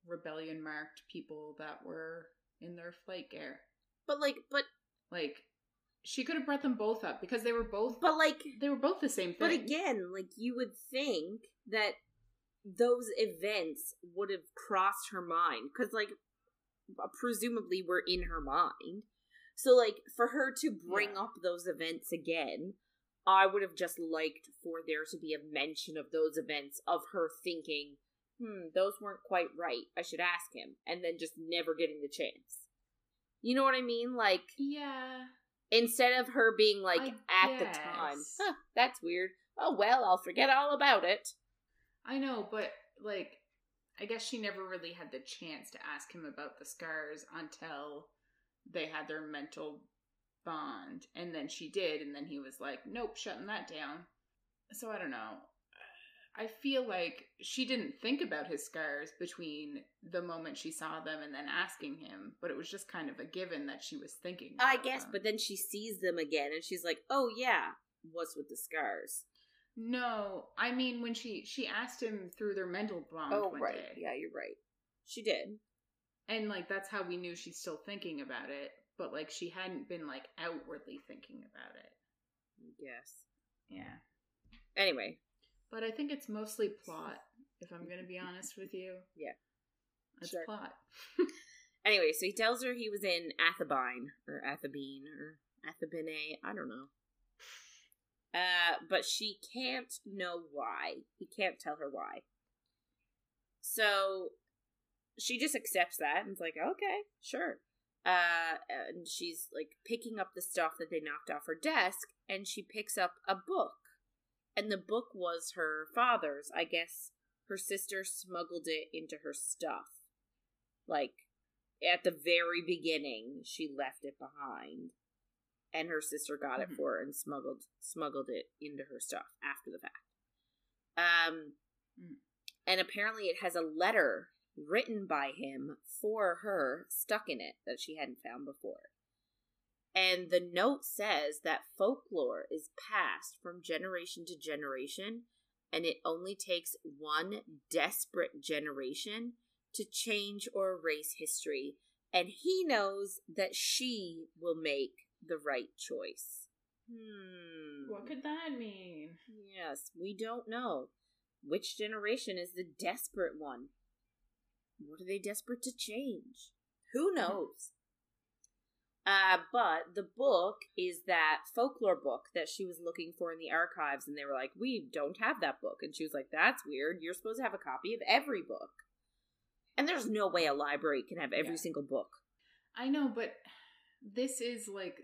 A: rebellion marked people that were in their flight gear?
B: But like but
A: Like, she could have brought them both up because they were both
B: but like
A: they were both the same thing.
B: But again, like you would think that those events would have crossed her mind because, like, uh, presumably we're in her mind. So, like, for her to bring
A: Yeah.
B: up those events again, I would have just liked for there to be a mention of those events of her thinking, hmm, those weren't quite right. I should ask him. And then just never getting the chance. You know what I mean? Like,
A: yeah.
B: instead of her being like
A: I
B: at the time, huh, that's weird. Oh well, I'll forget all about it.
A: I know, but like, I guess she never really had the chance to ask him about the scars until they had their mental bond. And then she did, and then he was like, nope, shutting that down. So I don't know. I feel like she didn't think about his scars between the moment she saw them and then asking him, but it was just kind of a given that she was thinking.
B: I guess,
A: them.
B: but then she sees them again and she's like, "Oh yeah, what's with the scars?"
A: no, I mean when she she asked him through their mental bond.
B: oh right,
A: day.
B: yeah, you're right. She did.
A: And like that's how we knew she's still thinking about it, but like she hadn't been like outwardly thinking about it.
B: Yes.
A: Yeah.
B: Anyway,
A: But I think it's mostly plot, if I'm gonna be honest with you.
B: Yeah.
A: It's
B: Sure.
A: plot.
B: anyway, so he tells her he was in Athabine or Athabine or Athabine. I don't know. Uh, but she can't know why. He can't tell her why. So she just accepts that and is like, okay, sure. Uh, and she's like picking up the stuff that they knocked off her desk, and she picks up a book. And the book was her father's. I guess her sister smuggled it into her stuff. Like, at the very beginning, she left it behind. And her sister got it
A: Mhm.
B: for her and smuggled smuggled it into her stuff after the fact. Um,
A: Mm.
B: and apparently it has a letter written by him for her stuck in it that she hadn't found before. And the note says that folklore is passed from generation to generation, and it only takes one desperate generation to change or erase history. And he knows that she will make the right choice. Hmm.
A: What could that mean?
B: Yes, we don't know. Which generation is the desperate one? What are they desperate to change? Who knows? Uh, but the book is that folklore book that she was looking for in the archives, and they were like, We don't have that book. And she was like, That's weird. You're supposed to have a copy of every book. And there's no way a library can have every
A: Yeah.
B: single book.
A: I know, but this is like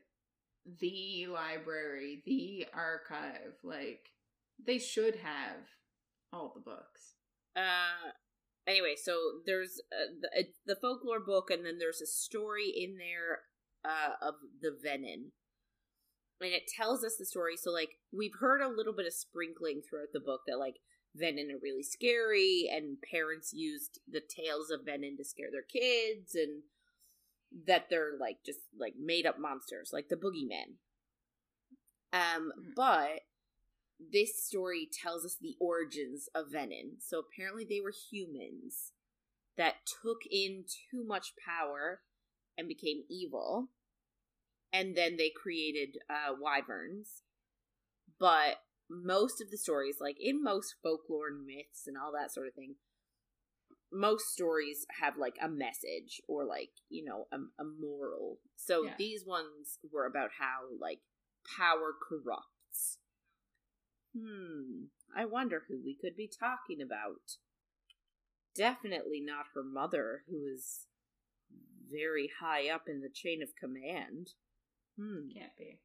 A: the library, the archive. Like, they should have all the books.
B: Uh, anyway, so there's uh, the, it's the folklore book, and then there's a story in there uh, of the venom, and it tells us the story. So, like, we've heard a little bit of sprinkling throughout the book that like venom are really scary, and parents used the tales of venom to scare their kids, and that they're like just like made up monsters, like the boogeyman. Um,
A: Mm.
B: but this story tells us the origins of Venom. So apparently they were humans that took in too much power and became evil. And then they created uh, wyverns. But most of the stories, like in most folklore and myths and all that sort of thing, most stories have like a message or like, you know, a, a moral. So
A: Yeah.
B: these ones were about how like power corrupts. Hmm. I wonder who we could be talking about. Definitely not her mother, who is very high up in the chain of command. Hmm.
A: Can't be.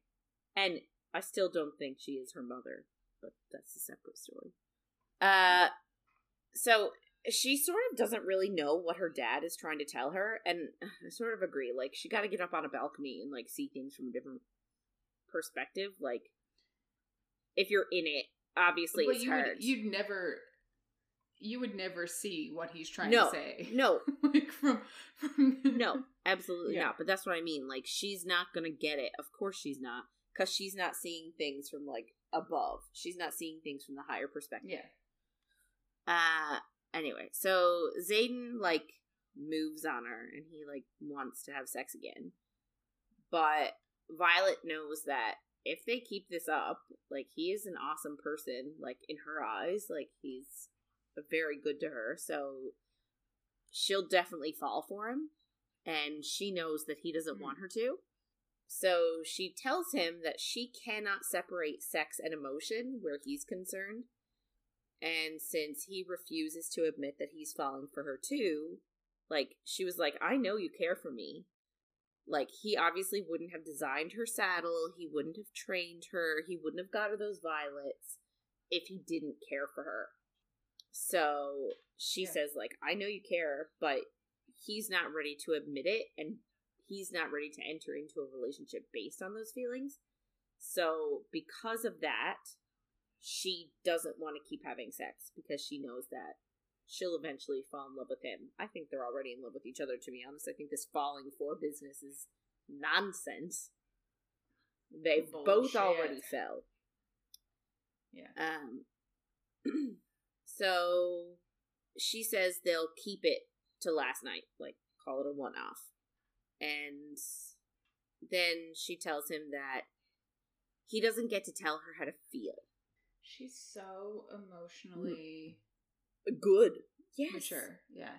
B: And I still don't think she is her mother, but that's a separate story. Uh so she sort of doesn't really know what her dad is trying to tell her, and I sort of agree. Like she got to get up on a balcony and like see things from a different perspective. Like if you're in it, obviously it's
A: you
B: hard.
A: would, you'd never, you would never see what he's trying
B: No,
A: to say.
B: no,
A: like from, from
B: no, absolutely
A: Yeah.
B: not. But that's what I mean. Like she's not gonna get it. Of course she's not, because she's not seeing things from like above. She's not seeing things from the higher perspective.
A: yeah.
B: Uh anyway, so Xaden like moves on her and he like wants to have sex again. But Violet knows that if they keep this up, like he is an awesome person, like in her eyes, like he's very good to her, so she'll definitely fall for him. And she knows that he doesn't
A: Mhm.
B: want her to. So she tells him that she cannot separate sex and emotion where he's concerned. And since he refuses to admit that he's falling for her too, like she was like, I know you care for me. Like he obviously wouldn't have designed her saddle, he wouldn't have trained her, he wouldn't have got her those violets if he didn't care for her. So she
A: Yeah.
B: says, like, I know you care, but he's not ready to admit it and he's not ready to enter into a relationship based on those feelings. So because of that, she doesn't want to keep having sex because she knows that she'll eventually fall in love with him. I think they're already in love with each other, to be honest. I think this falling for business is nonsense. They both already fell.
A: Yeah.
B: Um, so she says they'll keep it to last night, like call it a one off. And then she tells him that he doesn't get to tell her how to feel.
A: She's so emotionally mm.
B: Good. Yes.
A: mature. Yeah.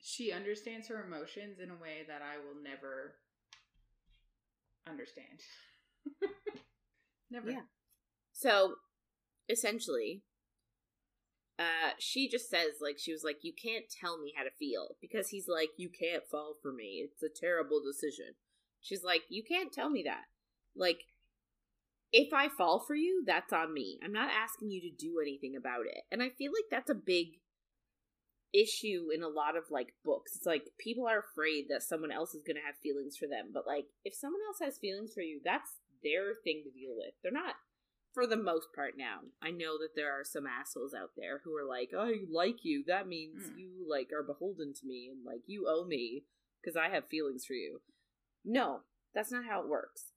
A: She understands her emotions in a way that I will never understand. never.
B: Yeah. So essentially, uh, she just says, like, she was like, You can't tell me how to feel because he's like, You can't fall for me. It's a terrible decision. She's like, You can't tell me that. Like, if I fall for you, that's on me. I'm not asking you to do anything about it. And I feel like that's a big issue in a lot of like books. It's like people are afraid that someone else is going to have feelings for them, but like if someone else has feelings for you, that's their thing to deal with. They're not for the most part now. I know that there are some assholes out there who are like, "I like you. That means
A: Mm.
B: you like are beholden to me and like you owe me because I have feelings for you." No, That's not how it works.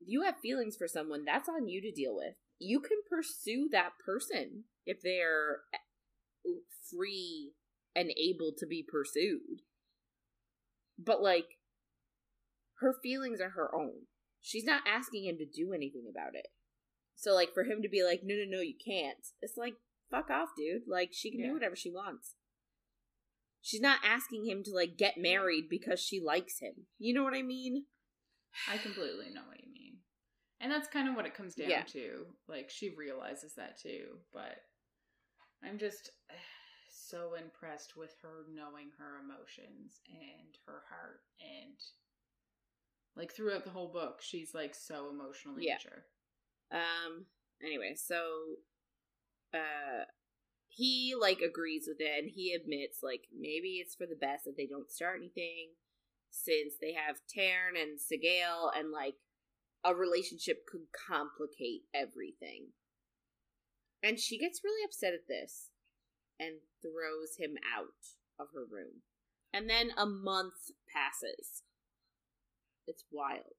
B: If you have feelings for someone, that's on you to deal with. You can pursue that person if they're eh, free and able to be pursued. But like her feelings are her own. She's not asking him to do anything about it. So like for him to be like, no, no, no, you can't. It's like fuck off, dude. Like she can
A: Yeah.
B: do whatever she wants. She's not asking him to like get married because she likes him. You know what I mean?
A: I completely know what you mean. And that's kind of what it comes down
B: Yeah.
A: to. Like she realizes that too, but I'm just so impressed with her knowing her emotions and her heart and like throughout the whole book, she's like so emotionally
B: Yeah.
A: mature.
B: Um anyway, so uh he like agrees with it and he admits like maybe it's for the best that they don't start anything since they have Tairn and Sgaeyl and like a relationship could complicate everything. And she gets really upset at this and throws him out of her room. And then a month passes. It's wild.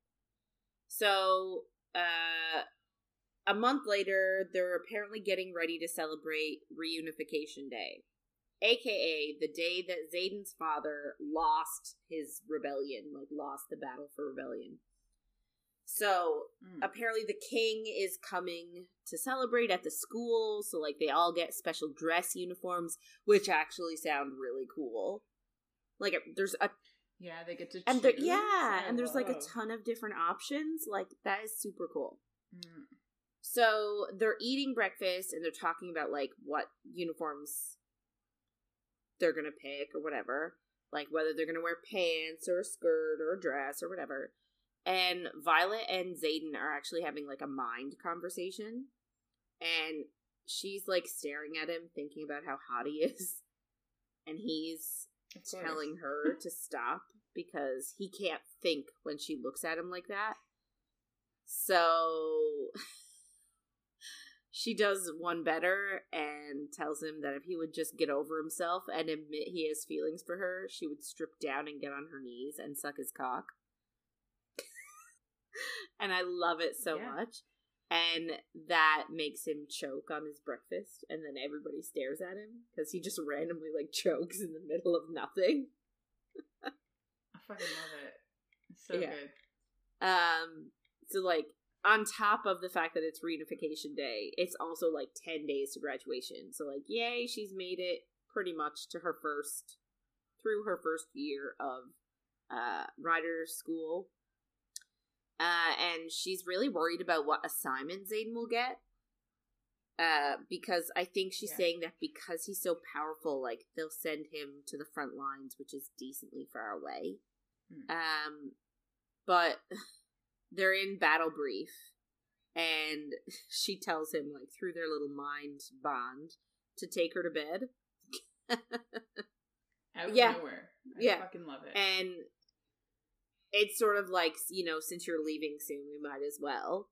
B: So, uh a month later, they're apparently getting ready to celebrate Reunification Day, aka the day that Xaden's father lost his rebellion, like lost the battle for rebellion. So
A: Mm.
B: apparently, the king is coming to celebrate at the school, so like they all get special dress uniforms, which actually sound really cool. Like there's a
A: Yeah, they get to
B: and yeah, and there's like a ton of different options. Like that is super cool.
A: Mm.
B: So they're eating breakfast and they're talking about like what uniforms they're gonna pick or whatever. Like whether they're gonna wear pants or a skirt or a dress or whatever. And Violet and Xaden are actually having like a mind conversation. And she's like staring at him, thinking about how hot he is. And he's telling her to stop because he can't think when she looks at him like that. So she does one better and tells him that if he would just get over himself and admit he has feelings for her, she would strip down and get on her knees and suck his cock. and I love it so
A: Yeah.
B: much. And that makes him choke on his breakfast, and then everybody stares at him because he just randomly like chokes in the middle of nothing.
A: I fucking love it. It's so
B: Yeah.
A: good.
B: Um, so like on top of the fact that it's reunification day, it's also like ten days to graduation. So like, yay, she's made it pretty much to her first through her first year of uh rider school. Uh, and she's really worried about what assignment Xaden will get. Uh, because I think she's
A: Yeah.
B: saying that because he's so powerful, like they'll send him to the front lines, which is decently far away.
A: Hmm.
B: Um, but they're in battle brief, and she tells him like through their little mind bond to take her to bed.
A: Out of
B: Yeah.
A: nowhere. I
B: Yeah.
A: fucking love it.
B: and it's sort of like you know since you're leaving soon we might as well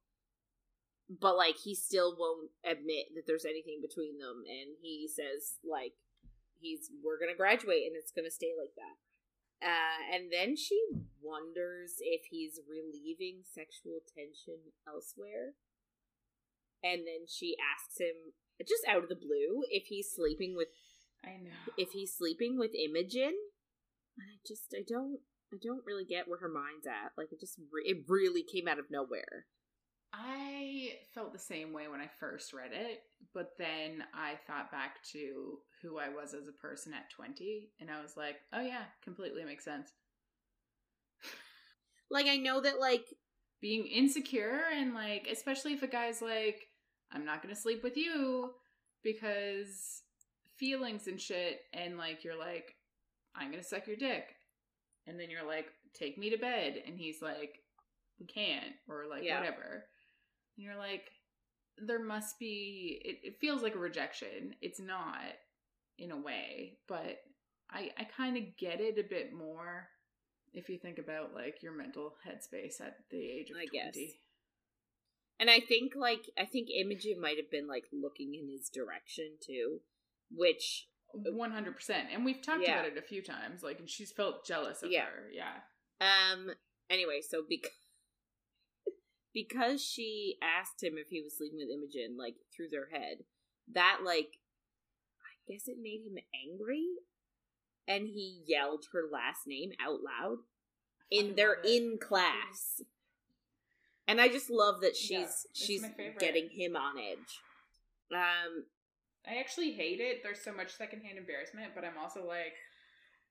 B: but like he still won't admit that there's anything between them and he says like he's we're gonna graduate and it's gonna stay like that uh, and then she wonders if he's relieving sexual tension elsewhere and then she asks him just out of the blue if he's sleeping with
A: I know.
B: if he's sleeping with Imogen, and I just I don't I don't really get where her mind's at. Like it just re- it really came out of nowhere.
A: I felt the same way when I first read it, but then I thought back to who I was as a person at 20, and I was like, oh yeah, completely makes sense.
B: Like I know that like
A: Being insecure, and like, especially if a guy's like, I'm not gonna sleep with you because feelings and shit, and like, you're like, I'm gonna suck your dick. And then you're like, take me to bed. And he's like, we can't, or like,
B: Yeah.
A: whatever. And you're like, there must be, it, it feels like a rejection. It's not in a way, but I, I kind of get it a bit more if you think about like your mental headspace at the age of
B: I
A: 20.
B: guess. and I think like I think Imogen might have been like looking in his direction too, which
A: One hundred percent, and we've talked
B: Yeah.
A: about it a few times. Like, and she's felt jealous of
B: Yeah.
A: her. Yeah,
B: um anyway, so because because she asked him if he was sleeping with Imogen, like through their head, that like I guess it made him angry, and he yelled her last name out loud in their in class. And I just love that she's
A: Yeah,
B: she's
A: it's my favorite.
B: getting him on edge. Um,
A: I actually hate it. There's so much secondhand embarrassment, but I'm also like,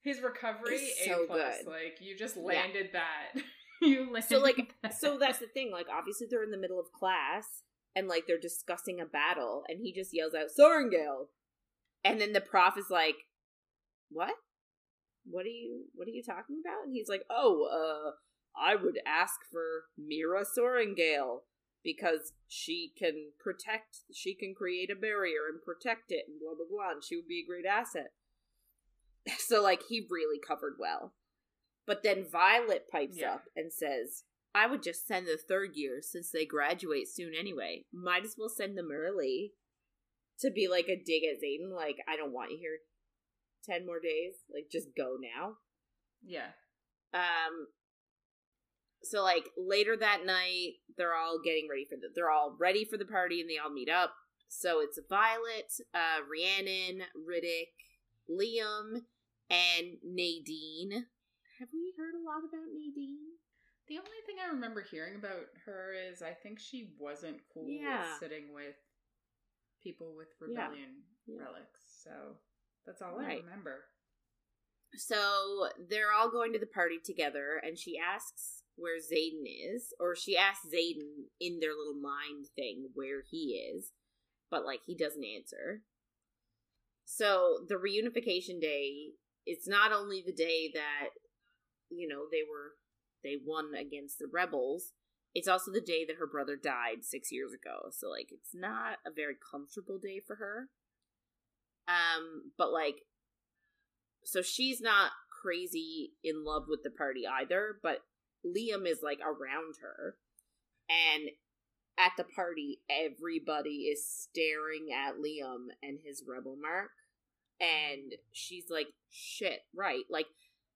A: his recovery
B: It's
A: a plus.
B: good.
A: Like you just
B: Yeah.
A: landed that. you
B: so like
A: that.
B: so that's the thing like obviously they're in the middle of class and like they're discussing a battle and he just yells out Sorrengail! And then the prof is like what? What are you what are you talking about? And he's like oh uh i would ask for mira Sorrengail because she can protect she can create a barrier and protect it and blah blah blah and she would be a great asset. So like he really covered well but then violet pipes
A: Yeah.
B: up and says I would just send the third year since they graduate soon anyway. Might as well send them early to be like a dig at Xaden. Like, I don't want you here 10 more days. Like, just go now.
A: yeah.
B: Um, so like later that night, they're all getting ready for the, they're all ready for the party and they all meet up. So it's Violet, uh, Rhiannon, Ridoc, Liam, and Nadine. Have we heard a lot about Nadine?
A: The only thing I remember hearing about her is I think she wasn't cool
B: Yeah.
A: with sitting with people with rebellion
B: Yeah.
A: relics. So that's all I remember.
B: So they're all going to the party together, and she asks where Xaden is, or she asks Xaden in their little mind thing where he is, but like he doesn't answer. So the reunification day, it's not only the day that you know they were they won against the rebels. It's also the day that her brother died six years ago. So like it's not a very comfortable day for her. Um, but like so she's not crazy in love with the party either, but Liam is like around her. And at the party, everybody is staring at Liam and his rebel mark. And she's like, shit, right. Like,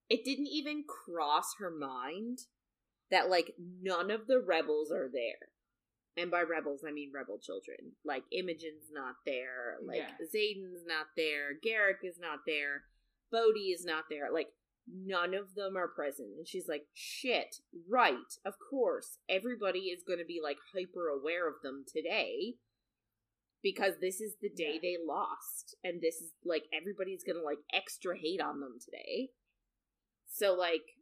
B: it didn't even cross her mind that, like, none of the rebels are there. And by rebels, I mean rebel children. Like, Imogen's not there. Like,
A: Yeah.
B: Xaden's not there. Garrick is not there. Bodhi is not there. Like, none of them are present. And she's like, shit, right, of course. Everybody is going to be, like, hyper aware of them today because this is the day
A: Yeah.
B: they lost. And this is, like, everybody's going to, like, extra hate on them today. So, like,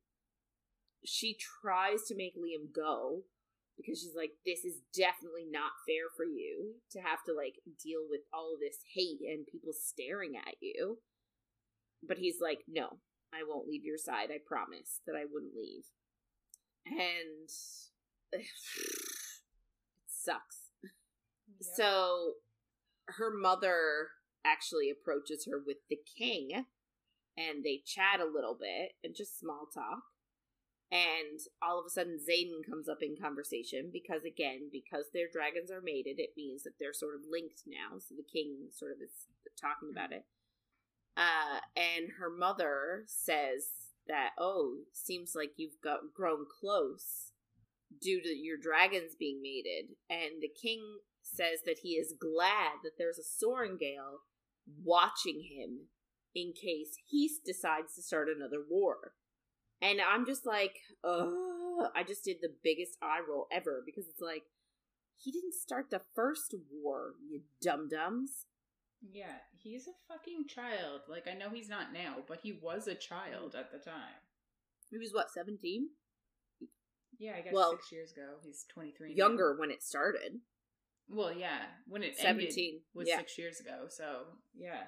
B: she tries to make Liam go because she's like, this is definitely not fair for you to have to, like, deal with all of this hate and people staring at you. But he's like, no, I won't leave your side. I promise that I wouldn't leave. And it sucks.
A: Yep.
B: So her mother actually approaches her with the king and they chat a little bit and just small talk. And all of a sudden, Xaden comes up in conversation because, again, because their dragons are mated, it means that they're sort of linked now. So the king sort of is talking about it. Uh, and her mother says that, oh, seems like you've got grown close due to your dragons being mated. And the king says that he is glad that there's a Sorrengail watching him in case he decides to start another war. And I'm just like, ugh, I just did the biggest eye roll ever because it's like, he didn't start the first war, you dum dums.
A: Yeah, he's a fucking child. Like I know he's not now, but he was a child at the time.
B: He was what, 17?
A: Yeah, I guess
B: Well,
A: six years ago. He's twenty three.
B: Younger when it started.
A: Well, yeah, when it
B: 17,
A: ended was
B: yeah.
A: six years ago. So yeah,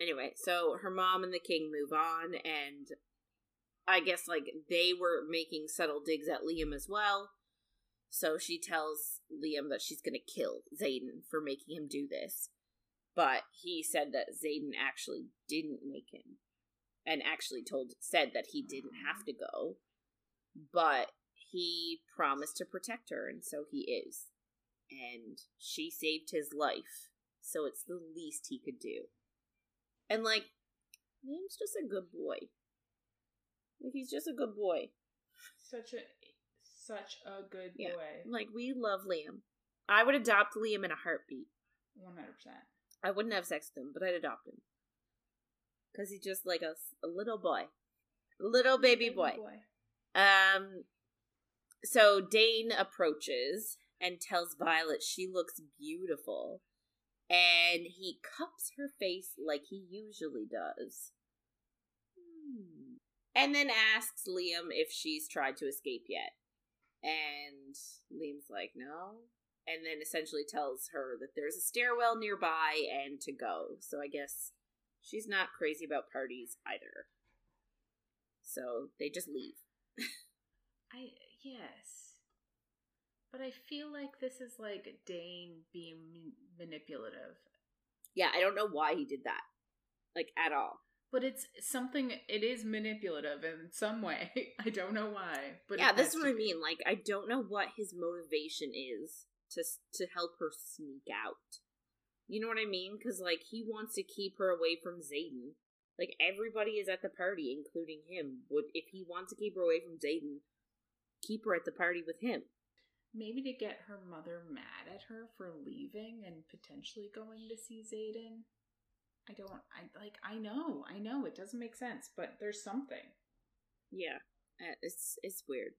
B: Anyway, so her mom and the king move on, and I guess like they were making subtle digs at Liam as well. So she tells Liam that she's gonna kill Xaden for making him do this. But he said that Xaden actually didn't make him. And actually told said that he didn't have to go. But he promised to protect her, and so he is. And she saved his life. So it's the least he could do. And like, Liam's just a good boy. Like he's just a good boy.
A: such a such a good
B: Yeah.
A: boy.
B: Like we love Liam. I would adopt Liam in a heartbeat.
A: One hundred percent.
B: I wouldn't have sex with him, but I'd adopt him. Cause he's just like a little boy. Little baby boy. boy. Um so Dain approaches and tells Violet she looks beautiful. And he cups her face like he usually does. Hmm. And then asks Liam if she's tried to escape yet. And Liam's like, no. And then essentially tells her that there's a stairwell nearby and to go. So I guess she's not crazy about parties either. So they just leave.
A: I yes, but I feel like this is like Dain being manipulative.
B: Yeah, I don't know why he did that. Like, at all.
A: But it's something. It is manipulative in some way. I don't know why. But
B: yeah, this is what I mean. Like, I don't know what his motivation is to to help her sneak out. You know what I mean? Because like he wants to keep her away from Xaden. Like everybody is at the party, including him. Would if he wants to keep her away from Xaden, keep her at the party with him.
A: Maybe to get her mother mad at her for leaving and potentially going to see Xaden. I don't. I like. I know. I know. It doesn't make sense, but there's something.
B: Yeah, uh, it's it's weird.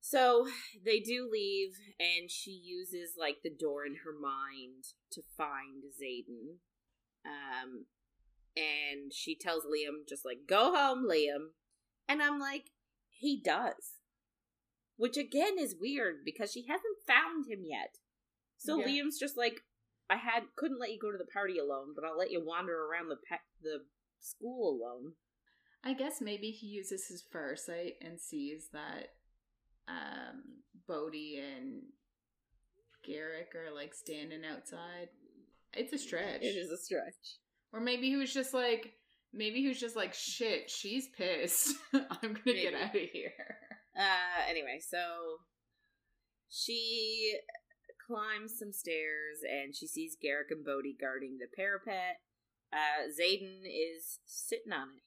B: So they do leave, and she uses like the door in her mind to find Xaden. Um, and she tells Liam just like go home, Liam, and I'm like he does, which again is weird because she hasn't found him yet. So
A: Yeah.
B: Liam's just like I had couldn't let you go to the party alone, but I'll let you wander around the pe- the school alone.
A: I guess maybe he uses his foresight and sees that um Bodhi and Garrick are like standing outside. It's a stretch.
B: It is a stretch.
A: Or maybe he was just like maybe he was just like shit, she's pissed. I'm gonna get out of here.
B: Uh, anyway, so she climbs some stairs and she sees Garrick and Bodhi guarding the parapet. Uh, Xaden is sitting on it.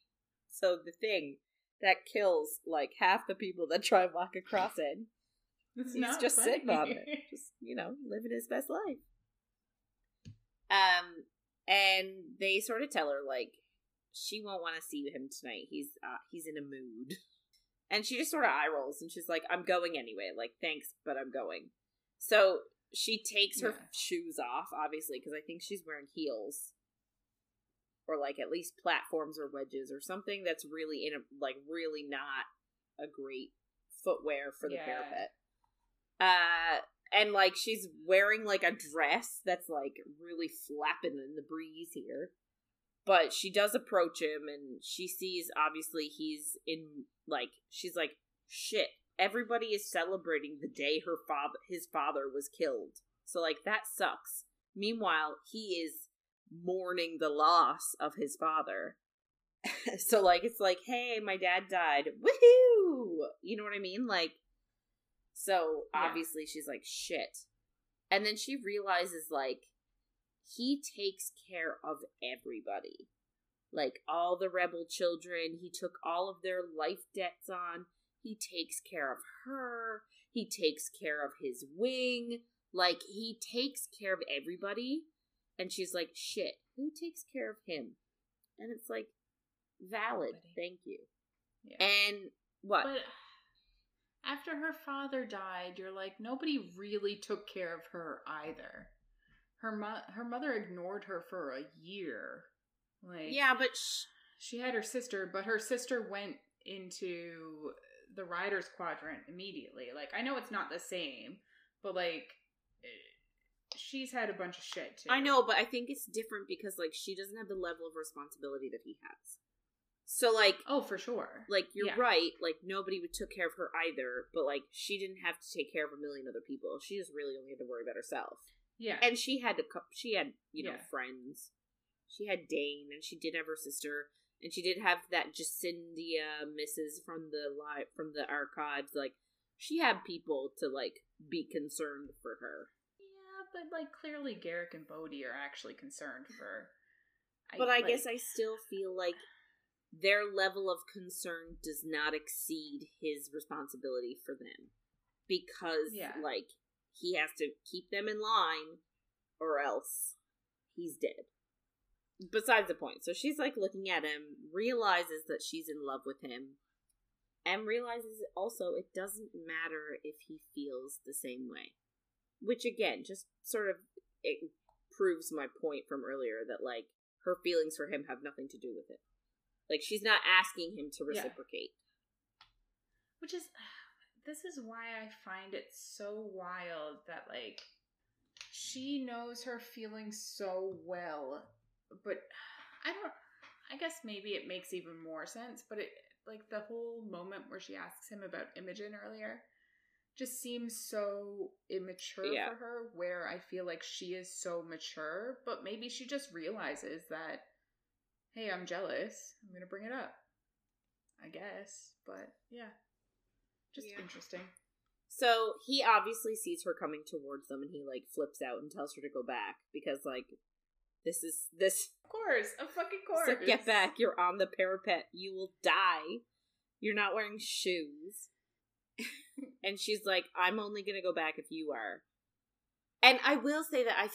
B: So the thing that kills like half the people that try and walk across it,
A: It's
B: he's just
A: funny.
B: sitting on it, just you know, living his best life. Um, and they sort of tell her like she won't want to see him tonight. He's uh, he's in a mood, and she just sort of eye rolls and she's like, "I'm going anyway. Like, thanks, but I'm going." So she takes her
A: Yeah.
B: shoes off, obviously, because I think she's wearing heels, or like at least platforms or wedges or something that's really in a like really not a great footwear for the
A: Yeah.
B: parapet. Uh, and like she's wearing like a dress that's like really flapping in the breeze here. But she does approach him and she sees obviously he's in like she's like shit. Everybody is celebrating the day her father his father was killed. So like that sucks. Meanwhile, he is mourning the loss of his father. so like it's like, "Hey, my dad died. Woohoo!" You know what I mean? Like so
A: Yeah.
B: obviously she's like, shit. And then she realizes, like, he takes care of everybody. Like, all the rebel children, he took all of their life debts on. He takes care of her. He takes care of his wing. Like, he takes care of everybody. And she's like, shit, who takes care of him? And it's like, valid. Thank you.
A: Yeah.
B: And what?
A: But after her father died, you're like nobody really took care of her either. Her mo- her mother ignored her for a year. Like
B: yeah, but sh-
A: she had her sister, but her sister went into the riders quadrant immediately. Like I know it's not the same, but like eh, she's had a bunch of shit too.
B: I know, but I think it's different because like she doesn't have the level of responsibility that he has. So like
A: Oh, for sure.
B: like you're
A: Yeah.
B: right, like nobody would took care of her either, but like she didn't have to take care of a million other people. She just really only had to worry about herself.
A: Yeah.
B: And she had to she had, you know,
A: Yeah.
B: friends. She had Dain and she did have her sister and she did have that Jesinia Mrs. from the li- from the archives like she had people to like be concerned for her.
A: yeah, but like clearly Garrick and Bodhi are actually concerned for.
B: But I
A: like-
B: guess I still feel like their level of concern does not exceed his responsibility for them because
A: Yeah.
B: like he has to keep them in line or else he's dead. Besides the point. So she's like looking at him realizes that she's in love with him and realizes also it doesn't matter if he feels the same way. Which again just sort of it proves my point from earlier that like her feelings for him have nothing to do with it. Like she's not asking him to
A: Yeah.
B: reciprocate.
A: Which is, this is why I find it so wild that, like, she knows her feelings so well, but I don't, I guess maybe it makes even more sense, but it, like, the whole moment where she asks him about Imogen earlier just seems so immature
B: Yeah.
A: for her, where I feel like she is so mature, but maybe she just realizes that, hey, I'm jealous, I'm gonna bring it up. I guess, but yeah. Just
B: Yeah.
A: interesting.
B: So he obviously sees her coming towards them and he like flips out and tells her to go back because like this is this
A: Of course, of fucking
B: so
A: course.
B: get back, you're on the parapet, you will die. You're not wearing shoes. and she's like, I'm only gonna go back if you are. And I will say that I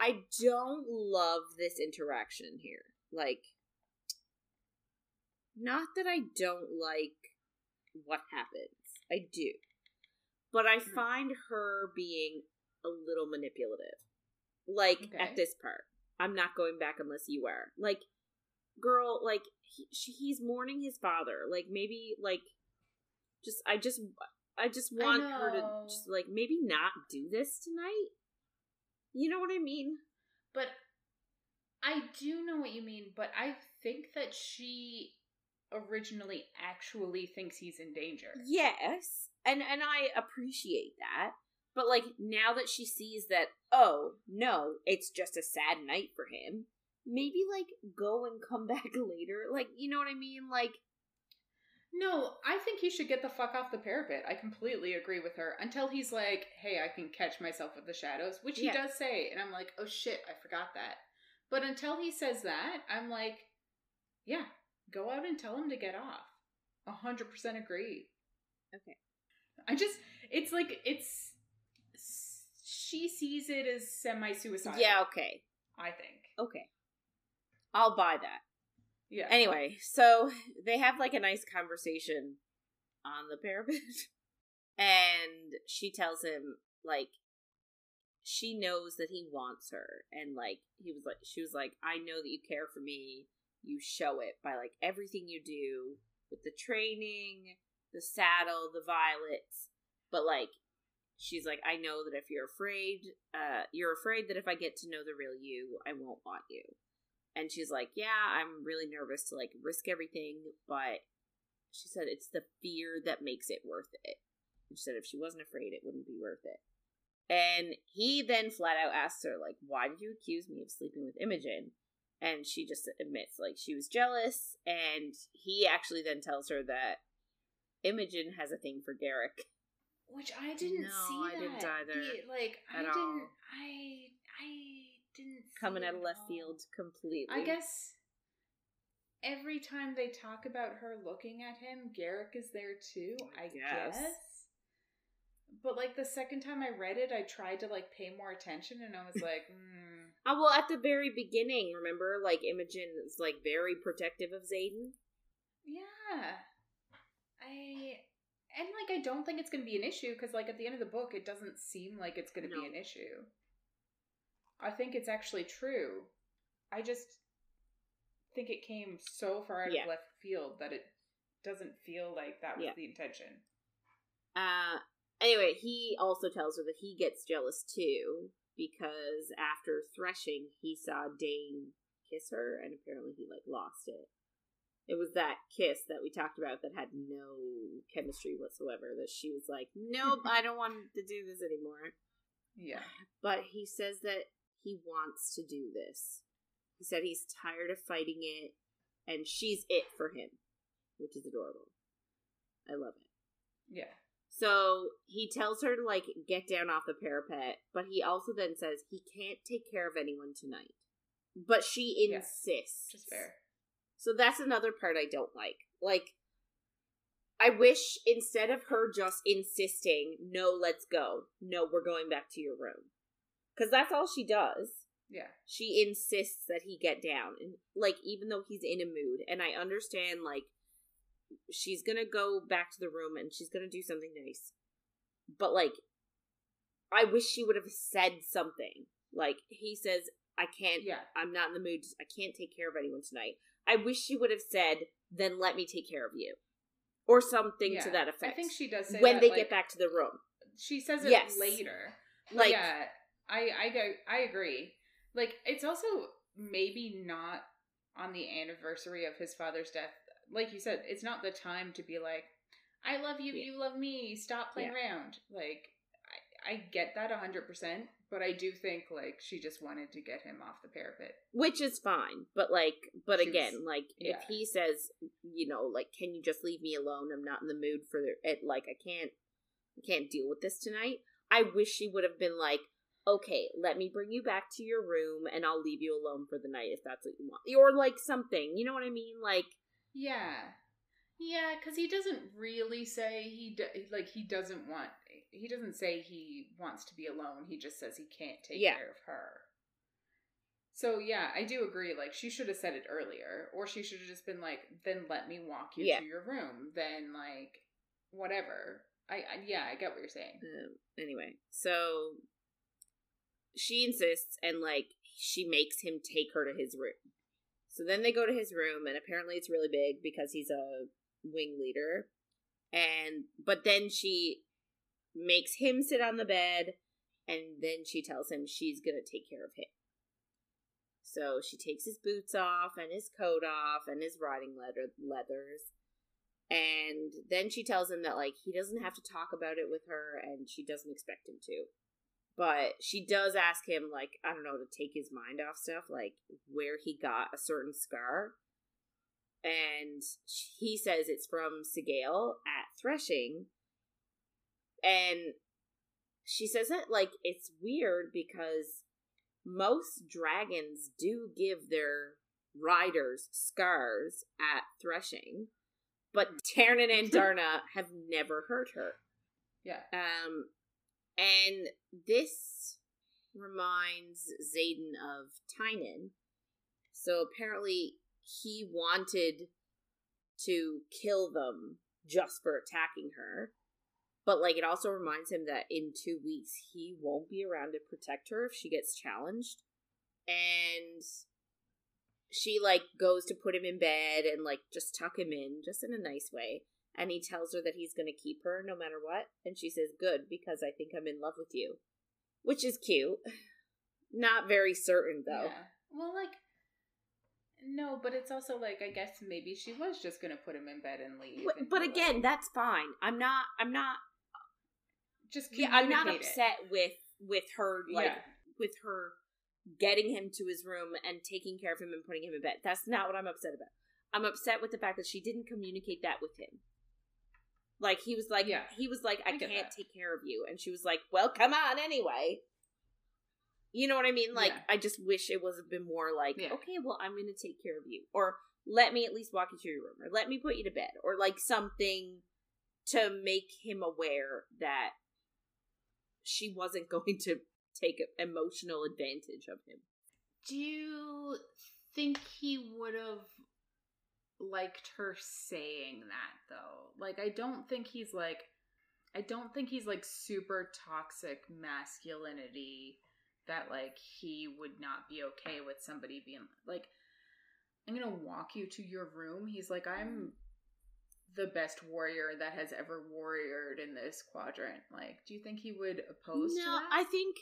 B: I don't love this interaction here. Like not that I don't like what happens. I do. But I
A: Mhm.
B: find her being a little manipulative. Like
A: Okay.
B: at this part. I'm not going back unless you are. Like girl, like he, she, he's mourning his father. Like maybe like just I just I just
A: I
B: want her to just like maybe not do this tonight. You know what I mean?
A: But I do know what you mean, but I think that she originally actually thinks he's in danger.
B: Yes, and and I appreciate that. But like now that she sees that, oh no, it's just a sad night for him. Maybe like go and come back later. Like you know what I mean? Like
A: No, I think he should get the fuck off the parapet. I completely agree with her. Until he's like, hey, I can catch myself with the shadows, which he
B: Yeah.
A: does say. And I'm like, oh shit, I forgot that. But until he says that, I'm like, yeah, go out and tell him to get off. A hundred percent agree.
B: Okay.
A: I just, it's like, it's, she sees it as semi suicide.
B: yeah, okay,
A: I think.
B: okay, I'll buy that.
A: Yeah.
B: Anyway, so they have like a nice conversation on the parapet. And she tells him like she knows that he wants her and like he was like she was like I know that you care for me. You show it by like everything you do with the training, the saddle, the violets. But like she's like I know that if you're afraid, uh you're afraid that if I get to know the real you, I won't want you. And she's like, "Yeah, I'm really nervous to like risk everything, but she said it's the fear that makes it worth it." And she said if she wasn't afraid, it wouldn't be worth it. And he then flat out asks her, like, "Why did you accuse me of sleeping with Imogen?" And she just admits, like, she was jealous. And he actually then tells her that Imogen has a thing for Garrick.
A: Which I didn't
B: No,
A: see.
B: I
A: that.
B: didn't either,
A: He- like I didn't.
B: all.
A: I I didn't see
B: Coming out of
A: at
B: left
A: all.
B: field completely.
A: I guess every time they talk about her looking at him, Garrick is there too. I
B: Yes.
A: guess. But like the second time I read it, I tried to like pay more attention, and I was like, mm,
B: Oh, well, at the very beginning, remember, like, Imogen is, like, very protective of Xaden?
A: yeah. I and like I don't think it's going to be an issue because like at the end of the book, it doesn't seem like it's going to
B: No.
A: be an issue. I think it's actually true. I just think it came so far out
B: Yeah.
A: of left field that it doesn't feel like that was
B: Yeah.
A: the intention.
B: Uh, anyway, he also tells her that he gets jealous too because after threshing, he saw Dain kiss her, and apparently he like lost it. It was that kiss that we talked about that had no chemistry whatsoever. That she was like, "Nope, I don't want to do this anymore."
A: Yeah.
B: But he says that he wants to do this. He said he's tired of fighting it, and she's it for him, which is adorable. I love it.
A: Yeah.
B: So he tells her to like get down off the parapet, but he also then says he can't take care of anyone tonight. But she insists.
A: Is fair.
B: So that's another part I don't like. Like, I wish instead of her just insisting, no, let's go, no, we're going back to your room. Because that's all she does.
A: Yeah.
B: She insists that he get down. And, like, even though he's in a mood. And I understand, like, she's gonna go back to the room and she's gonna do something nice. But, like, I wish she would have said something. Like, he says, I can't,
A: Yeah.
B: I'm not in the mood, I can't take care of anyone tonight. I wish she would have said, then let me take care of you. Or something to that effect.
A: I think she does say
B: when
A: that,
B: they
A: like,
B: get back to the room.
A: She says it
B: Yes.
A: later.
B: Like,
A: yeah, I I go I agree. Like it's also maybe not on the anniversary of his father's death. Like you said, it's not the time to be like, "I love you,
B: Yeah.
A: you love me. Stop playing around." Like I I get that hundred percent, but I do think like she just wanted to get him off the parapet.
B: which is fine but like but
A: She
B: again like
A: yeah.
B: if he says you know like can you just leave me alone i'm not in the mood for it like i can't i can't deal with this tonight i wish she would have been like okay let me bring you back to your room and i'll leave you alone for the night if that's what you want or like something you know what i mean like
A: Yeah. Yeah, because he doesn't really say he do- like he doesn't want. He doesn't say he wants to be alone. He just says he can't take
B: Yeah.
A: care of her. So yeah, I do agree. Like she should have said it earlier, or she should have just been like, "Then let me walk you
B: Yeah.
A: to your room." Then like, whatever. I, I yeah, I get what you're saying.
B: um, anyway so she insists and like she makes him take her to his room so then they go to his room and apparently it's really big because he's a wing leader. And but then she makes him sit on the bed and then she tells him she's gonna take care of him. So she takes his boots off and his coat off and his riding leather leathers. And then she tells him that like he doesn't have to talk about it with her and she doesn't expect him to but she does ask him like i don't know to take his mind off stuff like where he got a certain scar. And he says it's from Sgaeyl at threshing. And she says that like it's weird because most dragons do give their riders scars at threshing but Ternan and Darna have never hurt her.
A: Yeah.
B: um, and this reminds Xaden of Tynan. So apparently he wanted to kill them just for attacking her. But like it also reminds him that in two weeks he won't be around to protect her if she gets challenged. And she like goes to put him in bed and like just tuck him in just in a nice way and he tells her that he's going to keep her no matter what and she says good because i think i'm in love with you which is cute not very certain though
A: Yeah. Well, like, no, but it's also like I guess maybe she was just gonna put him in bed and leave.
B: but,
A: and
B: but again
A: like,
B: that's fine i'm not i'm not
A: just
B: yeah i'm not
A: communicate it.
B: upset with with her like
A: Yeah.
B: with her getting him to his room and taking care of him and putting him in bed that's not what i'm upset about i'm upset with the fact that she didn't communicate that with him like he was like
A: Yeah.
B: he was like i,
A: I
B: can't
A: that.
B: take care of you and she was like well come on anyway you know what i mean like
A: Yeah.
B: i just wish it was a bit more like
A: Yeah.
B: okay well i'm gonna take care of you or let me at least walk you to your room or let me put you to bed or like something to make him aware that she wasn't going to take emotional advantage of him.
A: Do you think he would have liked her saying that though? Like I don't think he's like I don't think he's like super toxic masculinity that like he would not be okay with somebody being like I'm going to walk you to your room. He's like I'm the best warrior that has ever warriored in this quadrant. Like, do you think he would oppose to
B: no. I think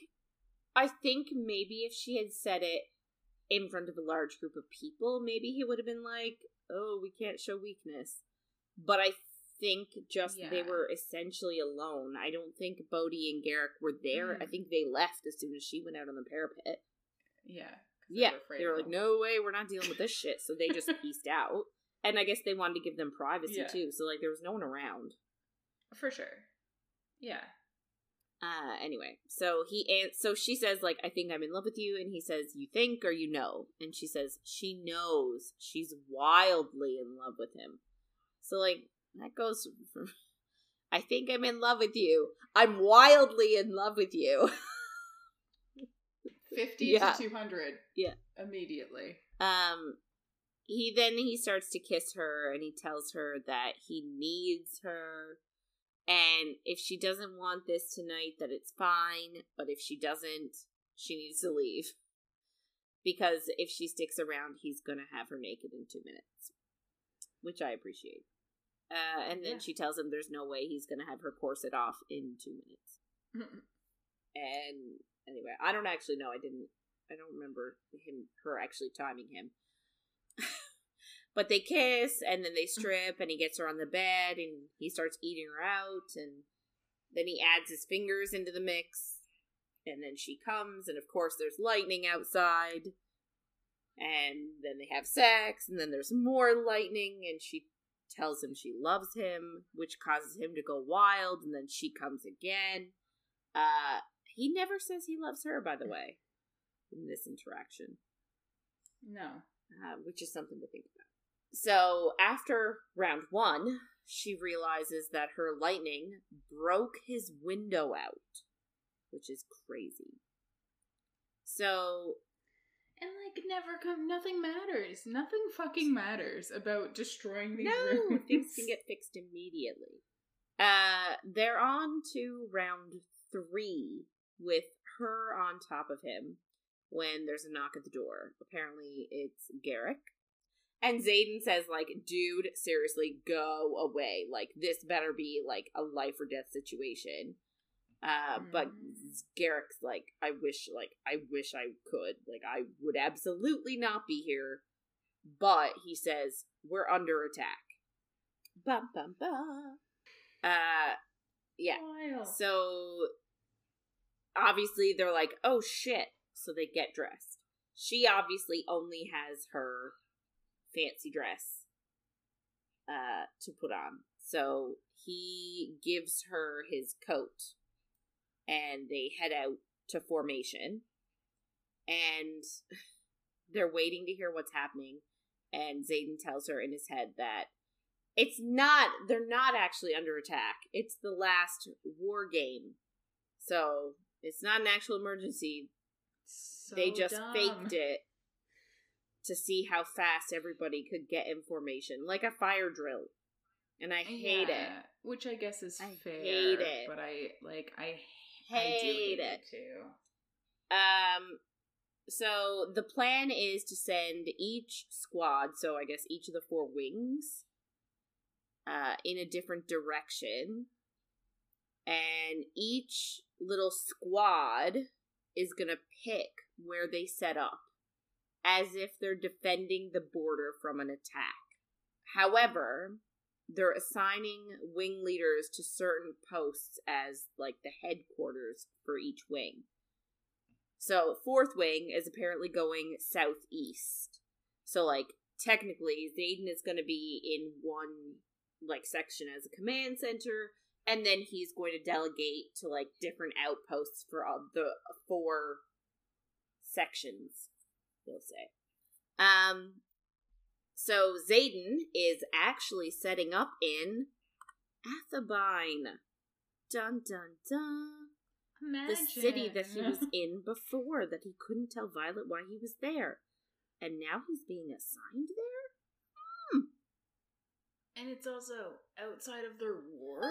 B: I think maybe if she had said it in front of a large group of people, maybe he would have been like, "Oh, we can't show weakness." But I think just they were essentially alone. I don't think Bodhi and Garrick were there. I
A: Mm.
B: think they left as soon as she went out on the parapet.
A: Yeah.
B: Yeah,
A: afraid
B: they were like, "No way, we're not dealing with this shit." So they just pieced out. And I guess they wanted to give them privacy
A: Yeah.
B: too. So like, there was no one around.
A: For sure. Yeah.
B: Uh, anyway, so he and so she says like I think I'm in love with you, and he says you think or you know, and she says she knows she's wildly in love with him. So like that goes from I think I'm in love with you. I'm wildly in love with you.
A: 50
B: Yeah.
A: to 200.
B: Yeah.
A: Immediately.
B: Um, he then he starts to kiss her, and he tells her that he needs her, and if she doesn't want this tonight, that it's fine. But if she doesn't, she needs to leave because if she sticks around, he's gonna have her naked in two minutes, which I appreciate. Uh, and then
A: Yeah.
B: she tells him there's no way he's gonna have her corset off in two minutes. And anyway, I don't actually know. I didn't. I don't remember him, her actually timing him. But they kiss, and then they strip, and he gets her on the bed, and he starts eating her out, and then he adds his fingers into the mix, and then she comes, and of course there's lightning outside, and then they have sex, and then there's more lightning, and she tells him she loves him, which causes him to go wild, and then she comes again. Uh, he never says he loves her, by the way, in this interaction,
A: No.
B: uh, which is something to think about. So after round one, she realizes that her lightning broke his window out, which is crazy. So
A: And like never come nothing matters. Nothing fucking matters about destroying these
B: no,
A: rooms.
B: things can get fixed immediately. Uh, they're on to round three with her on top of him when there's a knock at the door. Apparently, it's Garrick. And Xaden says, like, dude, seriously, go away. Like, this better be, like, a life or death situation. Uh, but
A: Mm.
B: Garrick's like, I wish, like, I wish I could. Like, I would absolutely not be here. But he says, we're under attack. Bum, bum, bum. Uh, yeah.
A: Wild.
B: So obviously they're like, oh shit. So they get dressed. She obviously only has her fancy dress uh to put on. So he gives her his coat and they head out to formation. And they're waiting to hear what's happening. And Xaden tells her in his head that it's not they're not actually under attack. It's the last war game. So it's not an actual emergency.
A: So
B: they just
A: dumb.
B: faked it to see how fast everybody could get in formation. Like a fire drill. And I hate
A: Yeah, Which I guess is
B: I
A: fair.
B: hate it.
A: But I like I
B: it.
A: I
B: Hate
A: hate
B: it.
A: it too.
B: Um so the plan is to send each squad, so I guess each of the four wings, uh, in a different direction. And each little squad is gonna pick where they set up, as if they're defending the border from an attack. However, they're assigning wing leaders to certain posts as like the headquarters for each wing. So fourth wing is apparently going southeast. So like technically Xaden is going to be in one like section as a command center and then he's going to delegate to like different outposts for all the four sections we'll say. Um so Xaden is actually setting up in Athebyne. Dun dun dun
A: Imagine.
B: the city that he was in before that he couldn't tell Violet why he was there. And now he's being assigned there?
A: and it's also outside of their wards.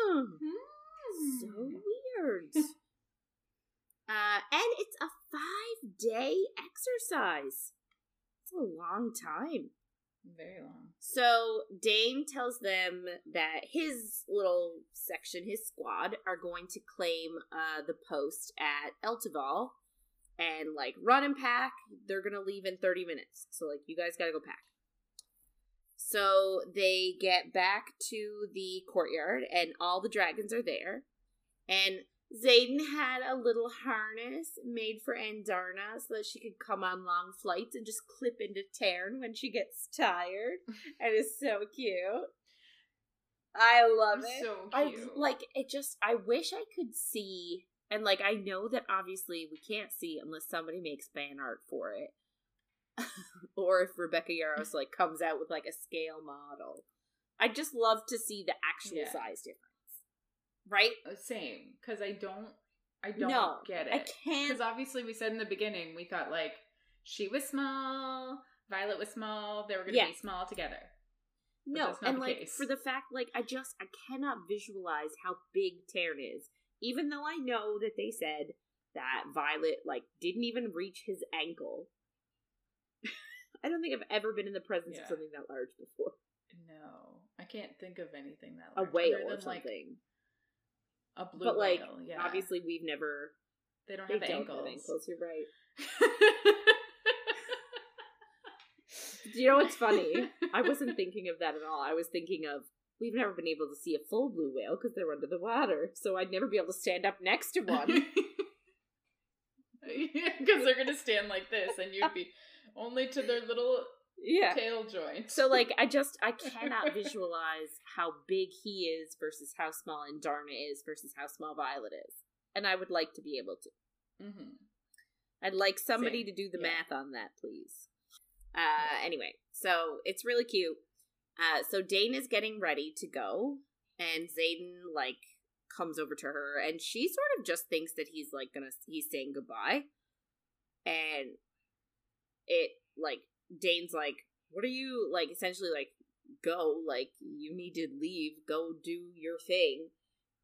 B: Hmm.
A: Hmm.
B: So weird. Uh, and it's a five day exercise. It's a long time.
A: Very long.
B: So Dain tells them that his little section, his squad, are going to claim uh, the post at Eltuval and like run and pack. They're gonna leave in thirty minutes, so like you guys gotta go pack. So they get back to the courtyard, and all the dragons are there. And Xaden had a little harness made for Andarna so that she could come on long flights and just clip into Tairn when she gets tired. and it's so cute. I love it.
A: So
B: I
A: cute.
B: like it. Just I wish I could see, and like I know that obviously we can't see unless somebody makes fan art for it, or if Rebecca Yarros like comes out with like a scale model. I'd just love to see the actual
A: Yeah.
B: size difference, right?
A: Uh, Same, because I don't, I don't
B: No,
A: get it.
B: I can't.
A: Because obviously, we said in the beginning, we thought like she was small, Violet was small, they were going to
B: Yeah.
A: be small together.
B: No,
A: that's not
B: and like
A: case.
B: for the fact, like I just I cannot visualize how big Tairn is, even though I know that they said that Violet like didn't even reach his ankle. I don't think I've ever been in the presence
A: Yeah.
B: of something that large before.
A: No, I can't think of anything that
B: A
A: large,
B: whale or
A: than, like,
B: something,
A: a blue
B: but like
A: whale. Yeah,
B: obviously we've never.
A: they don't
B: They
A: have
B: don't
A: ankles.
B: have ankles. You're right. Do you know what's funny? I wasn't thinking of that at all. I was thinking of we've never been able to see a full blue whale because they're under the water, so I'd never be able to stand up next to one.
A: Because they're gonna stand like this, and you'd be only to their little
B: yeah.
A: tail joint.
B: So like I just I cannot visualize how big he is versus how small Darna is versus how small Violet is. And I would like to be able to.
A: hmm
B: I'd like somebody
A: Same.
B: to do the
A: Yeah.
B: math on that, please. Uh anyway, so it's really cute. Uh so Dain is getting ready to go and Xaden like comes over to her and she sort of just thinks that he's like gonna he's saying goodbye. And it like Dain's like, What are you like essentially like go, like you need to leave, go do your thing.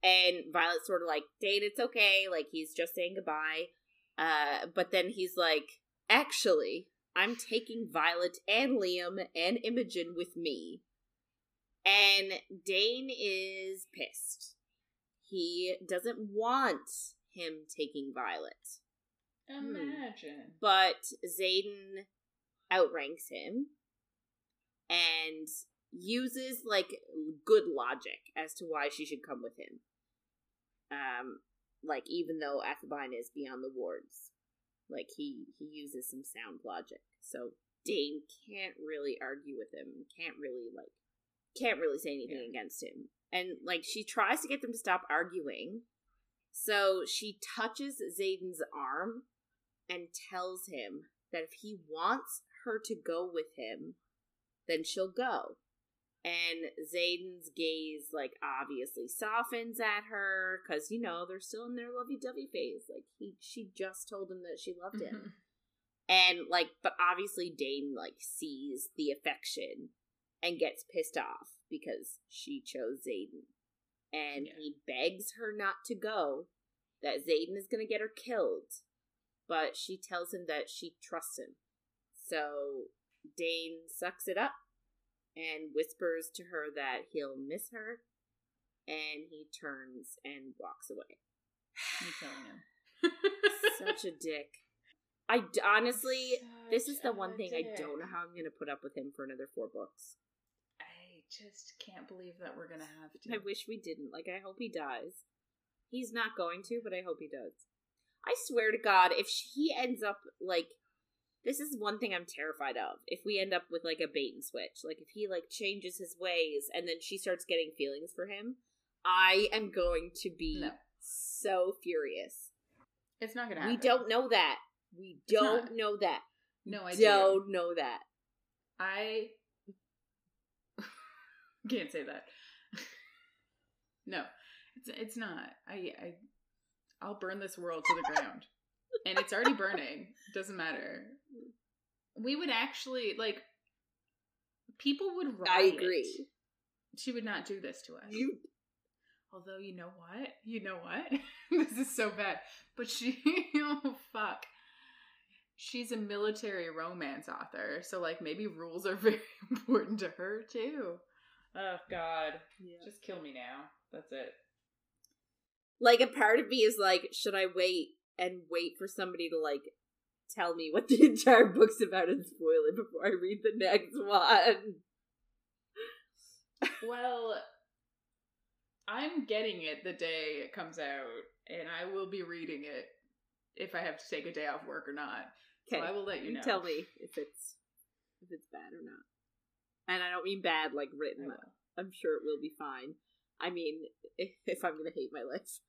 B: And Violet's sort of like, Dain, it's okay, like he's just saying goodbye. Uh, but then he's like, actually, I'm taking Violet and Liam and Imogen with me. And Dain is pissed. He doesn't want him taking Violet.
A: Imagine.
B: But Xaden outranks him and uses like good logic as to why she should come with him. Um, like even though Athebyne is beyond the wards, like he he uses some sound logic. So Dain can't really argue with him. Can't really like can't really say anything
A: Yeah.
B: against him. And like she tries to get them to stop arguing. So she touches Xaden's arm and tells him that if he wants her to go with him, then she'll go. And Xaden's gaze, like, obviously softens at her because you know they're still in their lovey-dovey phase. Like he, she just told him that she loved him,
A: Mhm.
B: and like, but obviously Dain like sees the affection and gets pissed off because she chose Xaden, and
A: Yeah.
B: he begs her not to go. That Xaden is gonna get her killed, but she tells him that she trusts him. So Dain sucks it up and whispers to her that he'll miss her, and he turns and walks away.
A: Me killing him.
B: Such a dick. I d- honestly, this is the one thing I don't know how I'm going to put up with him for another four books.
A: I just can't believe that we're gonna have to.
B: I wish we didn't. Like, I hope he dies. He's not going to, but I hope he does. I swear to God, if he ends up like. This is one thing I'm terrified of. If we end up with like a bait and switch, like if he like changes his ways and then she starts getting feelings for him, I am going to be
A: No.
B: so furious.
A: It's not gonna happen.
B: We don't know that. We don't know that.
A: No, I do.
B: don't know that.
A: I can't say that. no, it's it's not. I I I'll burn this world to the ground, and it's already burning. Doesn't matter. We would actually like. People would riot.
B: I agree.
A: She would not do this to us.
B: You
A: Although you know what? You know what? this is so bad. But she oh fuck. She's a military romance author, so like maybe rules are very important to her too. Oh god. Just kill me now. That's it.
B: like a part of me is like, should I wait and wait for somebody to like tell me what the entire book's about and spoil it before I read the next one?
A: Well, I'm getting it the day it comes out, and I will be reading it if I have to take a day off work or not.
B: Okay,
A: So I will let you know.
B: tell me if it's if it's bad or not. And I don't mean bad like written. I'm sure it will be fine. I mean, if, if I'm gonna hate my life.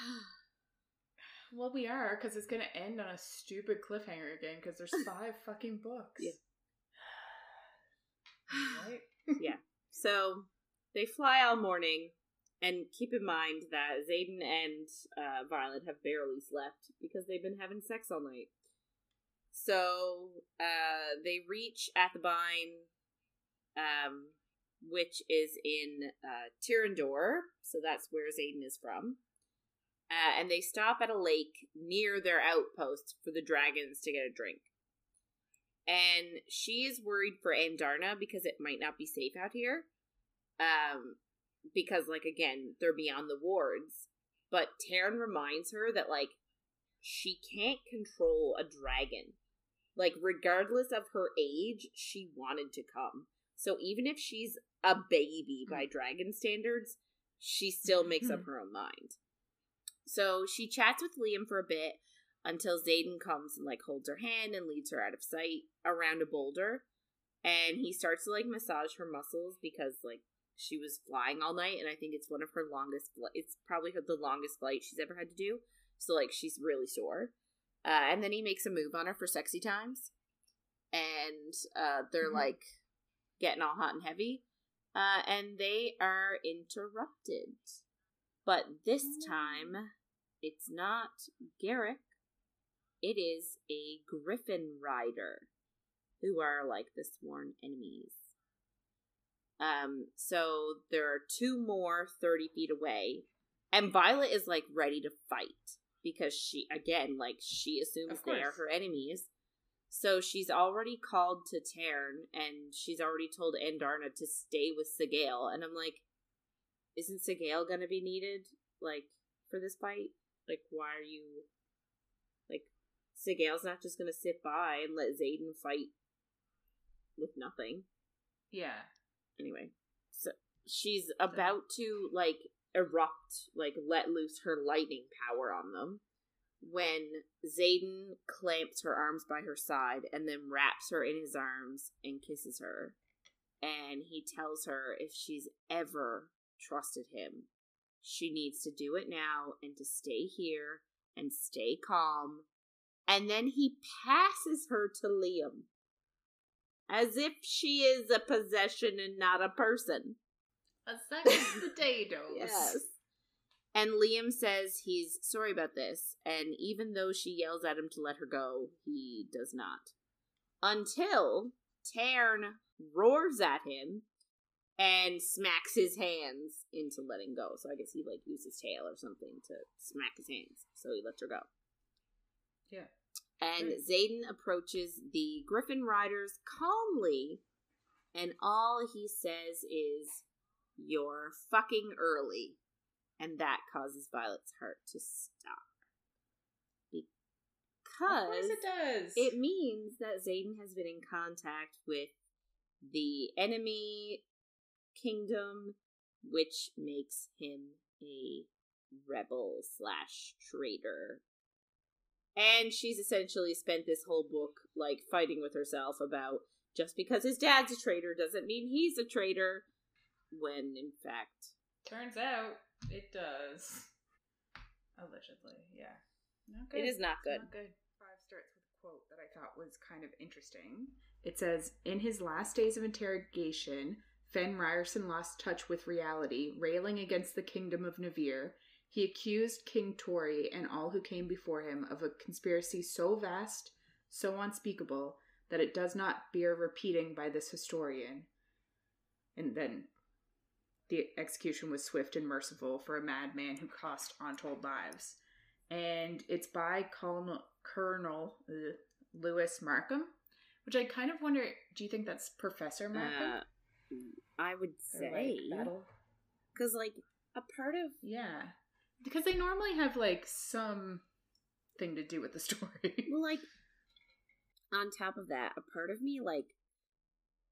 A: Well, we are because it's gonna end on a stupid cliffhanger again because there's five fucking books.
B: Yeah.
A: right.
B: yeah. So they fly all morning, and keep in mind that Xaden and uh, Violet have barely slept because they've been having sex all night. So uh, they reach Athebyne, um, which is in uh, Tyrrendor. So that's where Xaden is from. Uh, and they stop at a lake near their outpost for the dragons to get a drink. And she is worried for Andarna because it might not be safe out here. Um, because, like, again, they're beyond the wards. But Tairn reminds her that, like, she can't control a dragon. Like, regardless of her age, she wanted to come. So even if she's a baby by dragon standards, she still makes up her own mind. So she chats with Liam for a bit until Xaden comes and like holds her hand and leads her out of sight around a boulder. And he starts to like massage her muscles because like she was flying all night and I think it's one of her longest fl- it's probably the longest flight she's ever had to do. So like she's really sore. Uh, and then he makes a move on her for sexy times. And uh, they're
A: Mhm.
B: like getting all hot and heavy. Uh, and they are interrupted. But this time, it's not Garrick. It is a Griffin Rider, who are like the sworn enemies. Um, so there are two more 30 feet away, and Violet is like ready to fight because she, again, like she assumes they are her enemies. So she's already called to Tairn, and she's already told Andarna to stay with Sgaeyl. And I'm like, isn't Sgaeyl gonna be needed, like, for this fight? Like, why are you, like, Sgaeyl's not just gonna sit by and let Xaden fight with nothing.
A: Yeah.
B: Anyway, so she's about to, like, erupt, like, let loose her lightning power on them when Xaden clamps her arms by her side and then wraps her in his arms and kisses her. And he tells her if she's ever trusted him, she needs to do it now and to stay here and stay calm. And then he passes her to Liam as if she is a possession and not a person.
A: A second potatoes.
B: Yes. And Liam says he's sorry about this, and even though she yells at him to let her go, he does not. Until Tairn roars at him and smacks his hands into letting go. So I guess he like used his tail or something to smack his hands. So he lets her go.
A: Yeah.
B: And
A: Great.
B: Xaden approaches the Griffin Riders calmly, and all he says is, You're fucking early. And that causes Violet's heart to stop. Because
A: it does.
B: it means that Xaden has been in contact with the enemy kingdom, which makes him a rebel slash traitor. And she's essentially spent this whole book like fighting with herself about just because his dad's a traitor doesn't mean he's a traitor, when in fact
A: Turns out it does. Allegedly, yeah. Not good.
B: it is not good.
A: Not good. Five starts with a quote that I thought was kind of interesting. It says, In his last days of interrogation, Fen Riorson lost touch with reality, railing against the kingdom of Navarre. He accused King Tauri and all who came before him of a conspiracy so vast, so unspeakable, that it does not bear repeating by this historian. And then the execution was swift and merciful for a madman who cost untold lives. And it's by Colonel, Colonel uh, Lewis Markham, which I kind of wonder do you think that's Professor Markham?
B: Uh, I would say
A: like,
B: because like a part of
A: Yeah. Because they normally have like some thing to do with the story.
B: Well, like, on top of that, a part of me, like,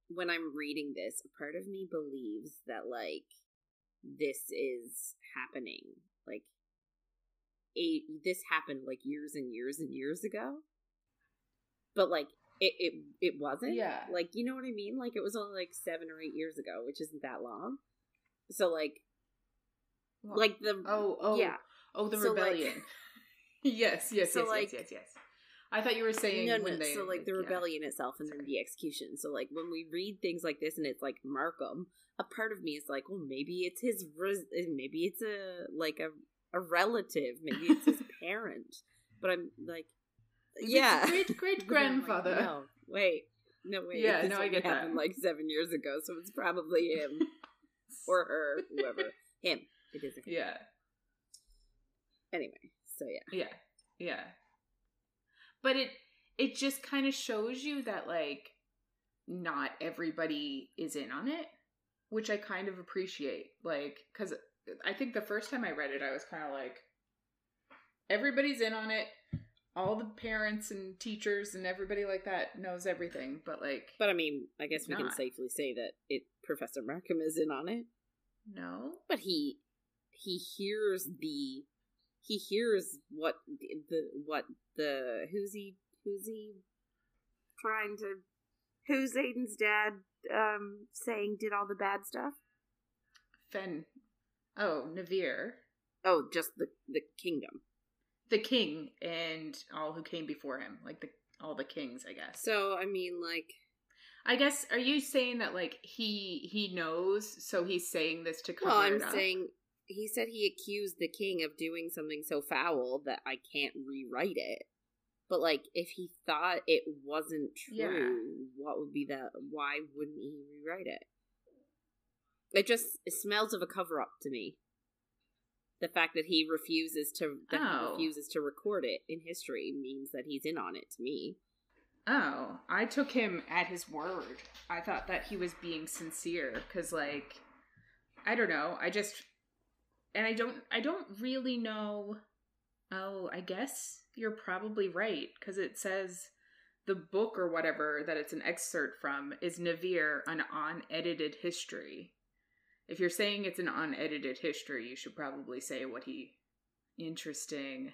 B: when I'm reading this, a part of me believes that, like, this is happening. Like, a, this happened, like, years and years and years ago. But, like, it, it it wasn't.
A: Yeah.
B: Like you know what I mean? Like it was only like seven or eight years ago, which isn't that long. So like like the
A: oh oh
B: yeah
A: oh the
B: So, like-
A: rebellion. yes yes
B: So,
A: yes,
B: like-
A: yes yes yes. I thought you were saying
B: no, no.
A: they
B: so like the
A: yeah.
B: rebellion itself and then the execution. So like when we read things like this and it's like Markham, a part of me is like, well, maybe it's his, maybe it's a like a a relative, maybe it's his parent. But I'm like, yeah,
A: great great
B: But like,
A: grandfather.
B: no, wait, no wait.
A: Yeah, no, I get that.
B: happened like seven years ago, so it's probably him or her, whoever. him. It is him.
A: yeah
B: Anyway, so yeah.
A: yeah yeah. But it it just kind of shows you that like not everybody is in on it, which I kind of appreciate. Like cuz I think the first time I read it I was kind of like everybody's in on it. All the parents and teachers and everybody like that knows everything, but like
B: But I mean, I guess we can safely say that it Professor Markham is in on it.
A: no.
B: but he he hears the he hears what the what the who's he who's he trying to who's Xaden's dad um saying did all the bad stuff?
A: Fen Oh, Navarre,
B: Oh, just the the kingdom.
A: The king and all who came before him, like the all the kings, I guess.
B: So I mean, like,
A: I guess are you saying that like he he knows, so he's saying this to cover
B: well, I'm saying he said he accused the king of doing something so foul that I can't rewrite it. But like, if he thought it wasn't true,
A: Yeah.
B: what would be the? Why wouldn't he rewrite it? It just it smells of a cover up to me. The fact that he refuses to that he
A: Oh.
B: refuses to record it in history means that he's in on it to me.
A: Oh, I took him at his word. I thought that he was being sincere cuz like I don't know. I just and I don't I don't really know Oh, I guess you're probably right cuz it says the book or whatever that it's an excerpt from is Navarre an unedited history. If you're saying it's an unedited history, you should probably say what he interesting.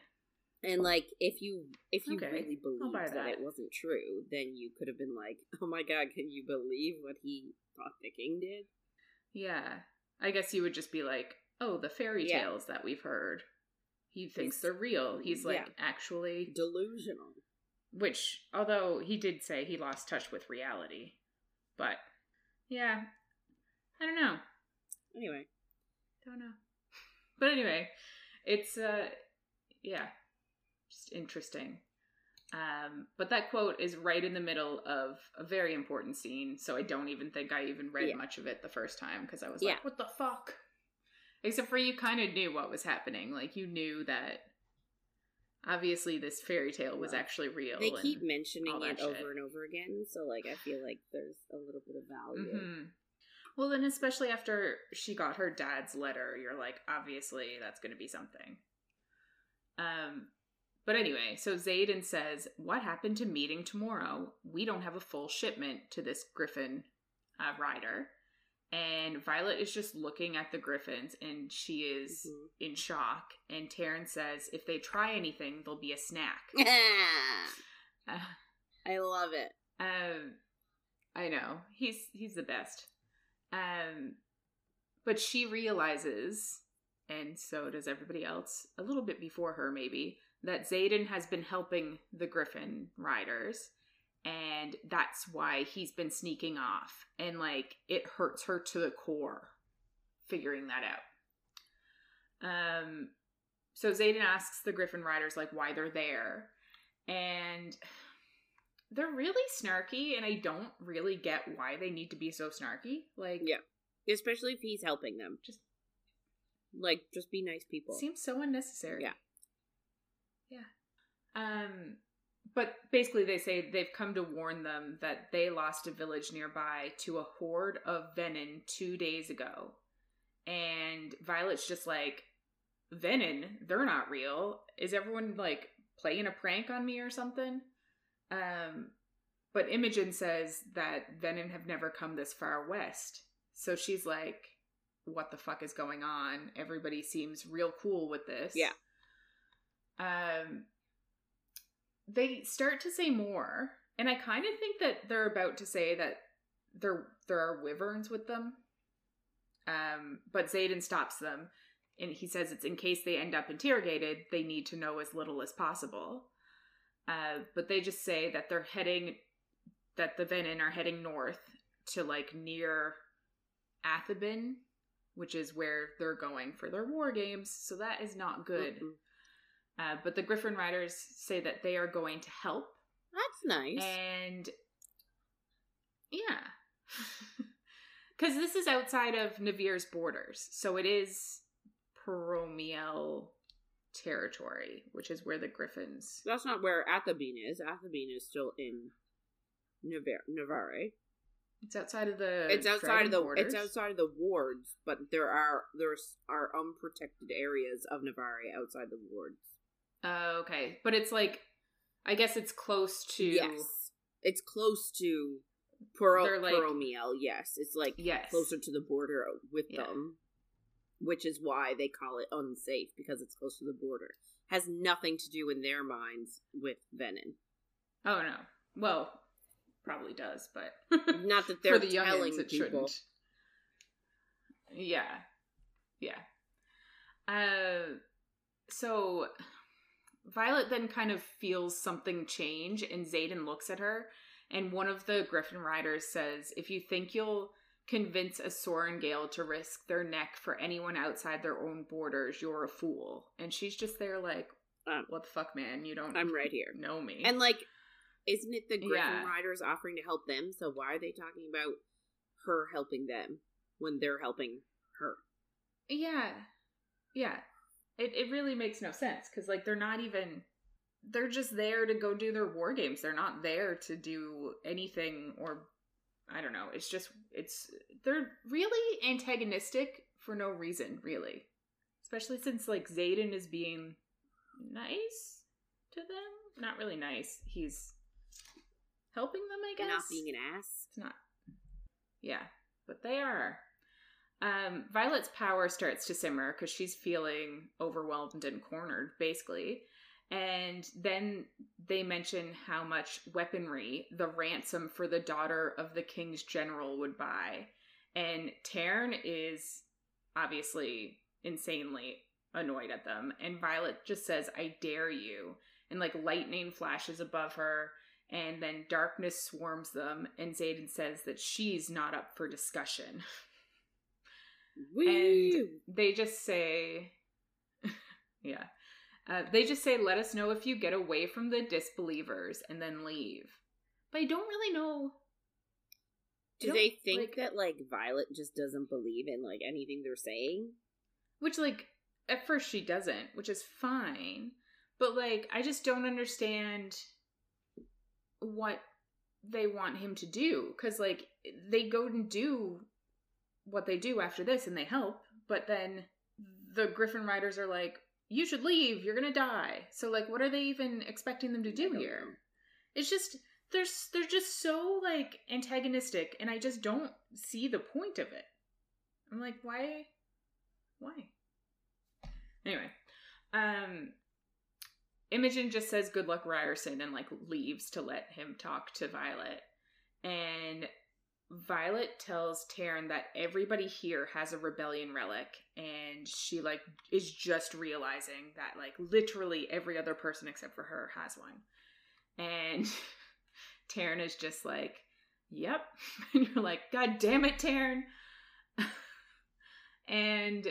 B: And like, if you if you
A: Okay,
B: really believed
A: buy
B: that.
A: that.
B: it wasn't true, then you could have been like, "Oh my god, can you believe what he thought the king did?"
A: Yeah. I guess you would just be like, oh, the fairy
B: Yeah.
A: tales that we've heard. He thinks they're real. He's like,
B: yeah.
A: actually.
B: Delusional.
A: Which, although he did say he lost touch with reality. But, yeah. I don't know.
B: Anyway,
A: Don't know. But anyway, it's, uh, yeah. Just interesting. Um, but that quote is right in the middle of a very important scene, so I don't even think I even read
B: Yeah.
A: much of it the first time because I was
B: Yeah.
A: like, "What the fuck?" Except for you, kind of knew what was happening. Like you knew that obviously this fairy tale was
B: Well,
A: actually real.
B: they keep mentioning it over
A: shit.
B: and over again, so like I feel like there's a little bit of value.
A: Mhm. Well, then especially after she got her dad's letter, you're like, obviously that's going to be something. Um, but anyway, so Xaden says, "What happened to meeting tomorrow? We don't have a full shipment to this Griffin uh, rider." And Violet is just looking at the Griffins, and she is
B: Mhm.
A: in shock. And Tairn says, "If they try anything, there'll be a snack." Uh,
B: I love it.
A: um, I know he's he's the best. Um, but she realizes, and so does everybody else, a little bit before her maybe, that Xaden has been helping the Griffin riders, and that's why he's been sneaking off, and like it hurts her to the core, figuring that out. Um, so Xaden asks the Griffin riders like why they're there, and they're really snarky and i don't really get why they need to be so snarky like
B: Yeah. Especially if he's helping them.
A: Just-
B: like just be nice people.
A: seems so unnecessary
B: Yeah.
A: yeah um but basically they say they've come to warn them that they lost a village nearby to a horde of venin two days ago and violet's just like venin they're not real is everyone like playing a prank on me or something um but imogen says that venin have never come this far west so she's like what the fuck is going on everybody seems real cool with this
B: Yeah.
A: um they start to say more And I kind of think that they're about to say that there there are wyverns with them. Um, but Xaden stops them, and he says it's in case they end up interrogated, they need to know as little as possible. Uh, but they just say that they're heading, that the Venin are heading north to like near Athebyne, which is where they're going for their war games. So that is not good. Uh, but the Griffin Riders say that they are going to help
B: That's nice.
A: and yeah. Because this is outside of Navarre's borders. So it is Poromiel territory, which is where the Griffins.
B: That's not where Athebyne is. Athebyne is still in Navar- Navarre.
A: It's outside of the.
B: it's outside of the
A: borders.
B: it's outside of the wards, but there are there's are unprotected areas of Navarre outside the wards.
A: Oh, okay. But it's like. I guess it's close to.
B: Yes, it's close to
A: They're like-
B: Poromiel. Yes, it's like
A: Yes.
B: closer to the border with
A: Yeah.
B: them, which is why they call it unsafe because it's close to the border. Has nothing to do in their minds with Venin.
A: Oh, no. Well, probably does, but.
B: Not that they're
A: For the
B: telling
A: youngins, it
B: people.
A: shouldn't. Yeah. Yeah. Uh, so Violet then kind of feels something change, and Xaden looks at her, and one of the Griffin Riders says, If you think you'll convince a Sorrengail to risk their neck for anyone outside their own borders, you're a fool. And she's just there like,
B: Um,
A: What the fuck, man? You don't
B: I'm right here.
A: know me.
B: And like, isn't it the Griffin
A: Yeah.
B: Riders offering to help them? So why are they talking about her helping them when they're helping her?
A: Yeah. Yeah. It it really makes no sense cuz like they're not even they're just there to go do their war games. They're not there to do anything or I don't know. It's just it's they're really antagonistic for no reason, really. Especially since like Xaden is being nice to them. Not really nice. He's helping them, I guess.
B: Not being an ass.
A: It's not. Yeah, but they are. Um, Violet's power starts to simmer because she's feeling overwhelmed and cornered, basically. And then they mention how much weaponry the ransom for the daughter of the king's general would buy. And Tairn is obviously insanely annoyed at them. And Violet just says, I dare you. And like lightning flashes above her and then darkness swarms them and Xaden says that she's not up for discussion.
B: Woo!
A: And they just say Yeah. Uh, they just say let us know if you get away from the disbelievers and then leave. But I don't really know
B: Do they think
A: like-
B: that like Violet just doesn't believe in like anything they're saying?
A: which like at first she doesn't, which is fine. But like I just don't understand what they want him to do cuz like they go and do what they do after this and they help, but then the Griffin Riders are like you should leave, you're to die. So like what are they even expecting them to do here?
B: know.
A: It's just they're they're just so like antagonistic and I just don't see the point of it. I'm like why why? Anyway, um Imogen just says good luck Riorson and like leaves to let him talk to Violet. And Violet tells Tairn that everybody here has a rebellion relic and she like is just realizing that like literally every other person except for her has one. And Tairn is just like, "Yep." And you're like, "God damn it, Tairn." and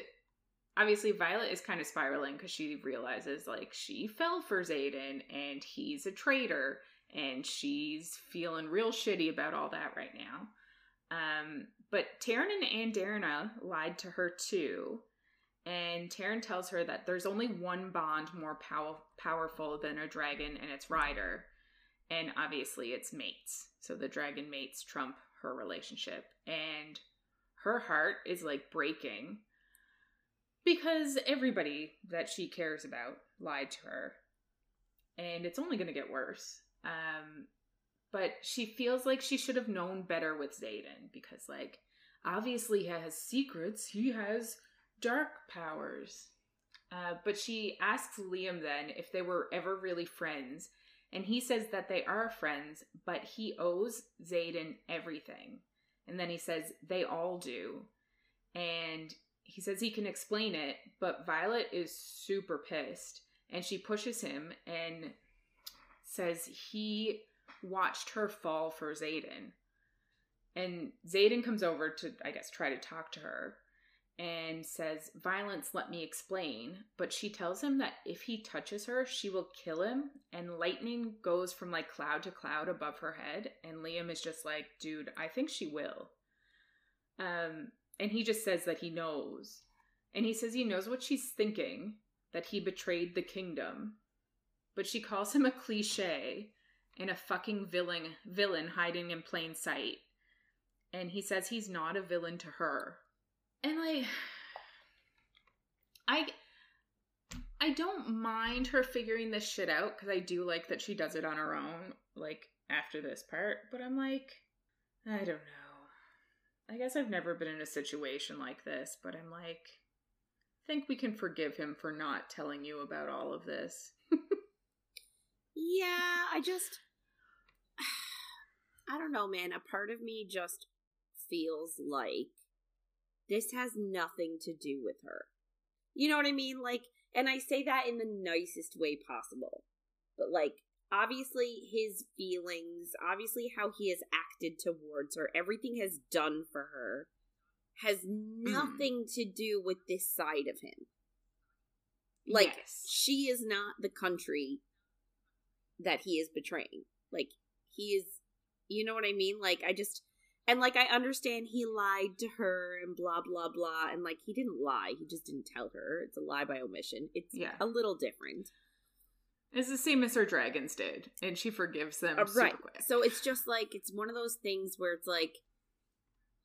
A: obviously Violet is kind of spiraling because she realizes like she fell for Xaden and he's a traitor and she's feeling real shitty about all that right now. Um, but Tairn and Andarna lied to her too. And Tairn tells her that there's only one bond more pow- powerful than a dragon and its rider. And obviously it's mates. So the dragon mates trump her relationship. And her heart is like breaking because everybody that she cares about lied to her and it's only going to get worse um but she feels like she should have known better with Xaden because like obviously he has secrets he has dark powers uh but she asks Liam then if they were ever really friends And he says that they are friends, but he owes Xaden everything. And then he says they all do. And he says he can explain it, but Violet is super pissed. And she pushes him and says he watched her fall for Xaden. And Xaden comes over to, I guess, try to talk to her and says, Violence, let me explain. But she tells him that if he touches her, she will kill him. And lightning goes from like cloud to cloud above her head. And Liam is just like, Dude, I think she will. Um, and he just says that he knows. And he says he knows what she's thinking that he betrayed the kingdom. But she calls him a cliche and a fucking villain villain hiding in plain sight. And he says he's not a villain to her. And like I I don't mind her figuring this shit out cuz I do like that she does it on her own like after this part, but I'm like I don't know. I guess I've never been in a situation like this, but I'm like I think we can forgive him for not telling you about all of this.
B: yeah, I just I don't know, man. A part of me just feels like this has nothing to do with her. You know what I mean? Like, and I say that in the nicest way possible. But, like, obviously his feelings, obviously how he has acted towards her, everything has done for her has hmm. nothing mm. to do with this side of him. Like, yes. she is not the country that he is betraying. Like, he is, you know what I mean? Like, I just, and like I understand he lied to her and blah blah blah and like he didn't lie, he just didn't tell her. It's a lie by omission. It's yeah. a little different.
A: It's the same as her dragons did, and she forgives them uh, right. Quick.
B: So it's just like it's one of those things where it's like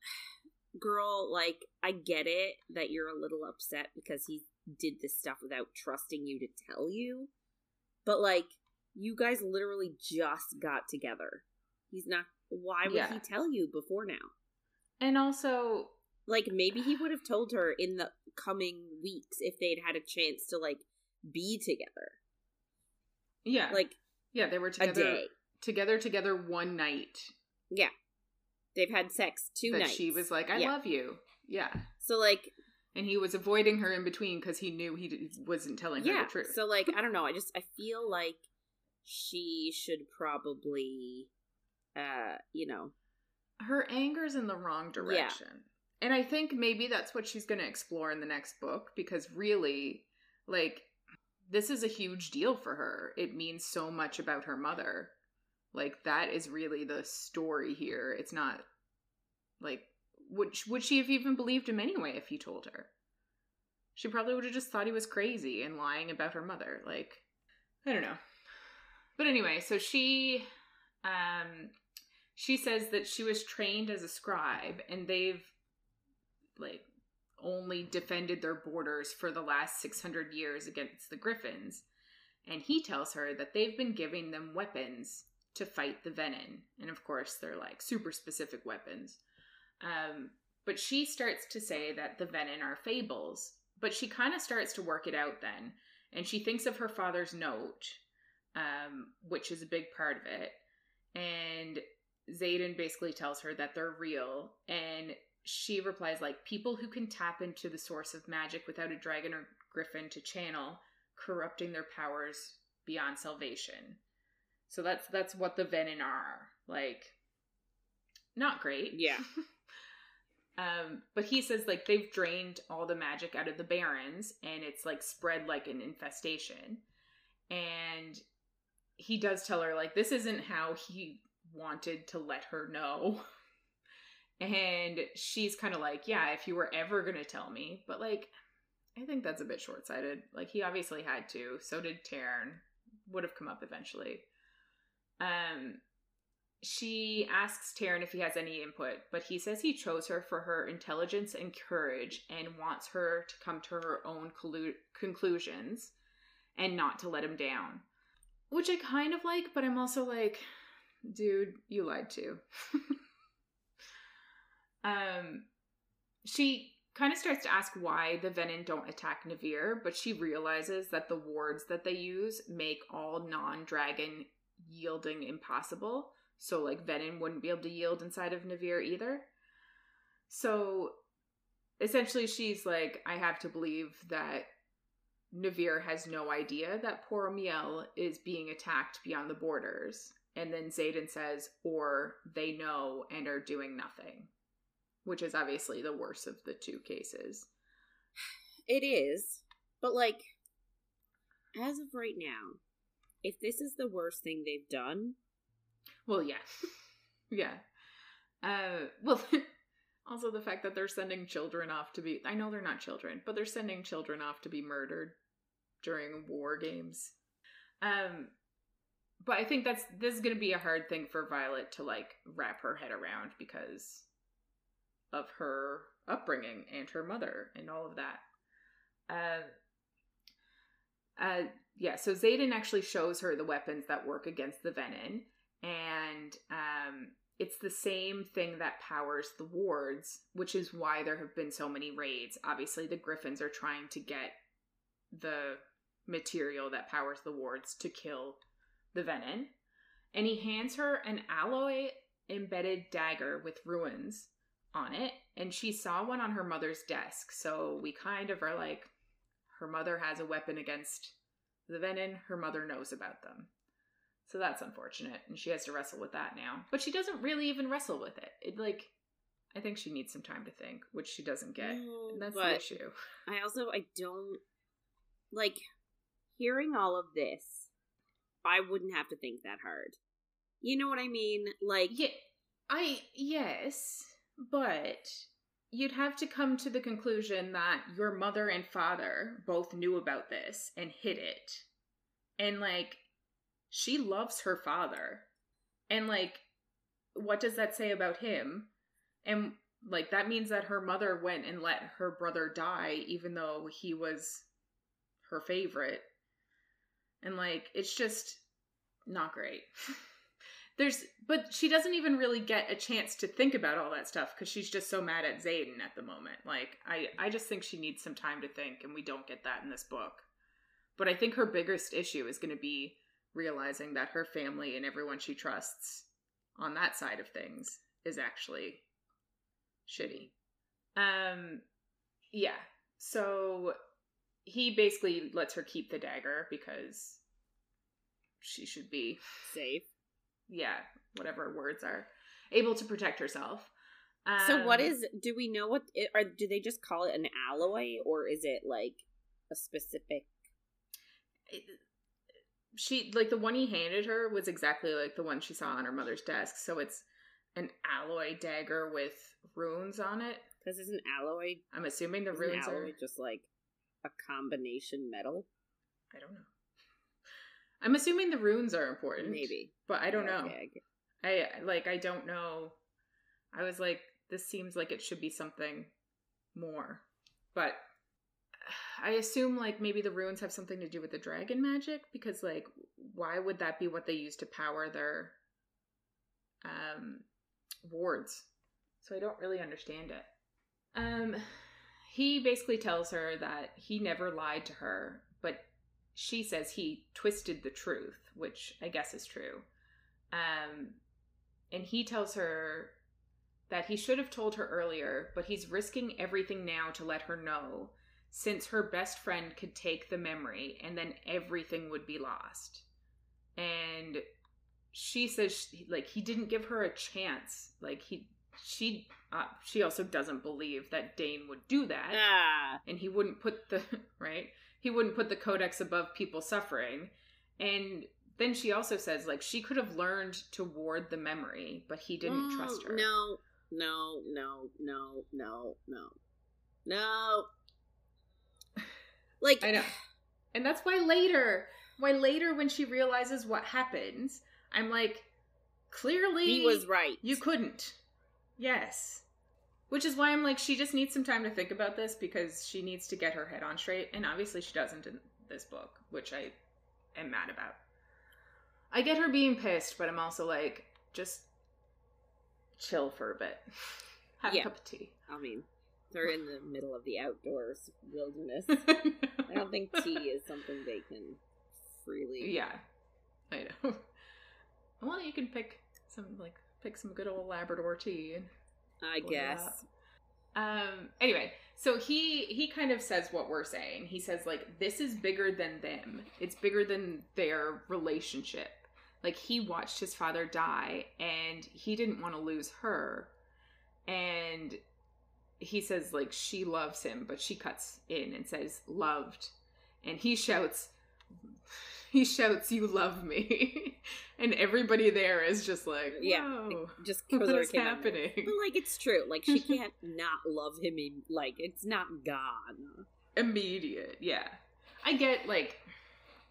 B: girl, like I get it that you're a little upset because he did this stuff without trusting you to tell you. But like you guys literally just got together. He's not why would yeah. he tell you before now?
A: And also,
B: like maybe he would have told her in the coming weeks if they'd had a chance to like be together.
A: Yeah.
B: Like
A: yeah, they were together together together one night.
B: Yeah. They've had sex two
A: that
B: nights.
A: She was like, "I yeah. love you." Yeah.
B: So like
A: and he was avoiding her in between because he knew he wasn't telling yeah, her the truth.
B: So like, I don't know. I just I feel like she should probably uh, you know,
A: her anger's in the wrong direction. Yeah. And I think maybe that's what she's going to explore in the next book because really, like, this is a huge deal for her. It means so much about her mother. Like, that is really the story here. It's not like, would, would she have even believed him anyway if he told her? She probably would have just thought he was crazy and lying about her mother. Like, I don't know. But anyway, so she um she says that she was trained as a scribe and they've like only defended their borders for the last 600 years against the griffins. And he tells her that they've been giving them weapons to fight the venin and of course they're like super specific weapons. Um, but she starts to say that the venin are fables. But she kind of starts to work it out then. And she thinks of her father's note um, which is a big part of it and Xaden basically tells her that they're real, and she replies like people who can tap into the source of magic without a dragon or griffin to channel, corrupting their powers beyond salvation. So that's that's what the Venin are. Like not great.
B: Yeah.
A: um but he says like they've drained all the magic out of the barrens and it's like spread like an infestation. And he does tell her like this isn't how he wanted to let her know. And she's kind of like, yeah, if you were ever going to tell me. But like, I think that's a bit short sighted. Like, he obviously had to. So did Tairn. Would have come up eventually. Um, she asks Tairn if he has any input, but he says he chose her for her intelligence and courage and wants her to come to her own collu- conclusions and not to let him down. Which I kind of like, but I'm also like, dude, you lied to. um, she kind of starts to ask why the Venin don't attack Navarre, but she realizes that the wards that they use make all non-dragon yielding impossible. So like Venin wouldn't be able to yield inside of Navarre either. So essentially she's like, I have to believe that Navarre has no idea that Poromiel is being attacked beyond the borders. And then Xaden says, or they know and are doing nothing, which is obviously the worst of the two cases.
B: It is. But, like, as of right now, if this is the worst thing they've done.
A: Well, yeah. yeah. Uh, well, also the fact that they're sending children off to be. I know they're not children, but they're sending children off to be murdered during war games. Um, but I think that's this is going to be a hard thing for Violet to like wrap her head around because of her upbringing and her mother and all of that. Uh, uh, yeah, so Xaden actually shows her the weapons that work against the venin, and um, it's the same thing that powers the wards, which is why there have been so many raids. Obviously, the Griffins are trying to get the material that powers the wards to kill the Venin. And he hands her an alloy embedded dagger with runes on it. And she saw one on her mother's desk. So we kind of are like, her mother has a weapon against the Venin. Her mother knows about them. So that's unfortunate. And she has to wrestle with that now. But she doesn't really even wrestle with it. It like I think she needs some time to think, which she doesn't get.
B: No,
A: and that's the issue.
B: I also I don't like hearing all of this. I wouldn't have to think that hard. You know what I mean? Like
A: Yeah, I yes, but you'd have to come to the conclusion that your mother and father both knew about this and hid it. And like she loves her father. And like what does that say about him? And like that means that her mother went and let her brother die even though he was her favorite. And like it's just not great. There's but she doesn't even really get a chance to think about all that stuff cuz she's just so mad at Xaden at the moment. Like I I just think she needs some time to think and we don't get that in this book. But I think her biggest issue is going to be realizing that her family and everyone she trusts on that side of things is actually shitty. Um yeah. So he basically lets her keep the dagger because she should be
B: safe.
A: yeah, whatever words are able to protect herself.
B: so what
A: Um,
B: do we know what it, or do they just call it an alloy or is it like a specific
A: it- she like the one he handed her was exactly like the one she saw on her mother's desk. So it's an alloy dagger with runes on it.
B: cuz isn't alloy
A: I'm assuming the runes are
B: just like a combination metal?
A: I don't know. I'm assuming the runes are important.
B: Maybe.
A: But I don't
B: Yeah,
A: know.
B: okay, I get-
A: I like I don't know. I was like this seems like it should be something more. But I assume like maybe the runes have something to do with the dragon magic because like why would that be what they use to power their um wards? So I don't really understand it. Um he basically tells her that he never lied to her, but she says he twisted the truth, which I guess is true. Um, and he tells her that he should have told her earlier, but he's risking everything now to let her know, since her best friend could take the memory and then everything would be lost. And she says, she, like, he didn't give her a chance. Like, he, she, uh, she also doesn't believe that Dain would do that
B: Ah,
A: and he wouldn't put the right he wouldn't put the codex above people suffering and then she also says like she could have learned to ward the memory but he didn't
B: mm,
A: trust her
B: No, no, no, no, no, no. No. Like
A: i know and that's why later why later when she realizes what happens i'm like clearly
B: he was right.
A: you couldn't yes which is why i'm like she just needs some time to think about this because she needs to get her head on straight and obviously she doesn't in this book which i am mad about i get her being pissed but i'm also like just chill for a bit have
B: Yeah.
A: a cup of tea
B: I mean, they're in the middle of the outdoors wilderness. I don't think tea is something they can freely.
A: yeah i know Well, you can pick some like pick some good old Labrador tea and
B: I guess.
A: um anyway so he he kind of says what we're saying. He says like this is bigger than them. It's bigger than their relationship. Like he watched his father die and he didn't want to lose her. And he says like she loves him but she cuts in and says loved. And he shouts he shouts you love me and everybody there is just like
B: Yeah, Just
A: what is happening
B: But like it's true. Like she can't not love him. In, like it's not gone.
A: immediate yeah i get like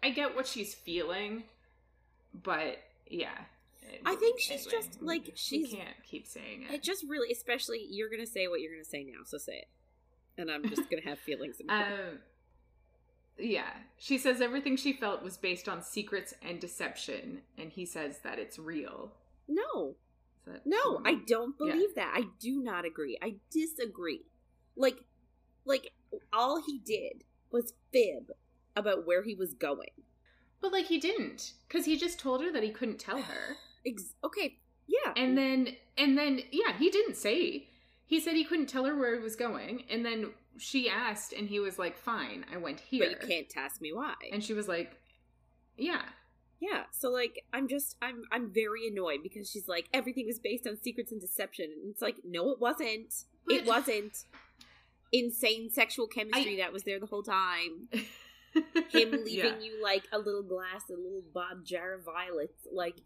A: i get what she's feeling but yeah
B: I think she's just, like,
A: she
B: she's-
A: can't keep saying it
B: It just really, especially you're gonna say what you're gonna say now. So say it, and I'm just gonna have feelings. about it.
A: um yeah she says everything she felt was based on secrets and deception and he says that it's real
B: no, no? I don't
A: Yeah.
B: believe that. I do not agree. I disagree. Like, like all he did was fib about where he was going.
A: but like he didn't because he just told her that he couldn't tell her
B: Ex- okay, yeah,
A: and then and then yeah he didn't say he said he couldn't tell her where he was going and then she asked and he was like fine i went here
B: but you can't ask me why.
A: and she was like yeah
B: Yeah, so like I'm just I'm I'm very annoyed because she's like everything was based on secrets and deception and it's like no it wasn't. it wasn't. Insane sexual chemistry that was there the whole time. Him leaving
A: Yeah.
B: you like a little glass, a little Bob jar of violets, like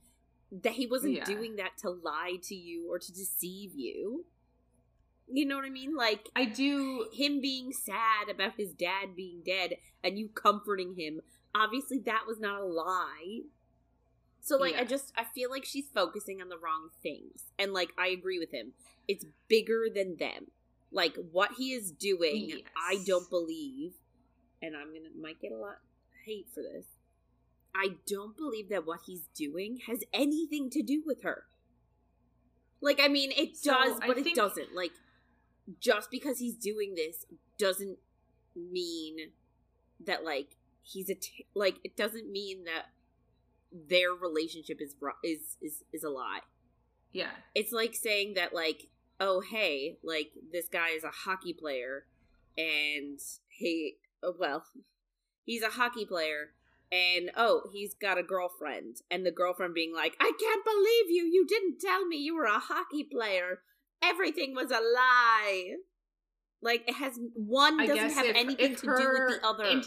B: that he wasn't
A: Yeah.
B: doing that to lie to you or to deceive you. You know what I mean? Like
A: i do
B: him being sad about his dad being dead and you comforting him. Obviously that was not a lie. So like
A: Yeah.
B: i just i feel like she's focusing on the wrong things. And like i agree with him. It's bigger than them. Like what he is doing
A: Yes.
B: i don't believe. And i'm gonna might get a lot of hate for this. I don't believe that what he's doing has anything to do with her. Like i mean it
A: So,
B: does
A: I
B: but it doesn't. Like just because he's doing this doesn't mean that like he's a t- like it doesn't mean that their relationship is is is is a lie.
A: yeah.
B: It's like saying that like oh hey like this guy is a hockey player and he uh, well he's a hockey player and oh he's got a girlfriend. And the girlfriend being like I can't believe you. You didn't tell me you were a hockey player everything was a lie. Like it has one
A: I
B: doesn't have
A: if-
B: anything
A: if
B: to do with the other.
A: int-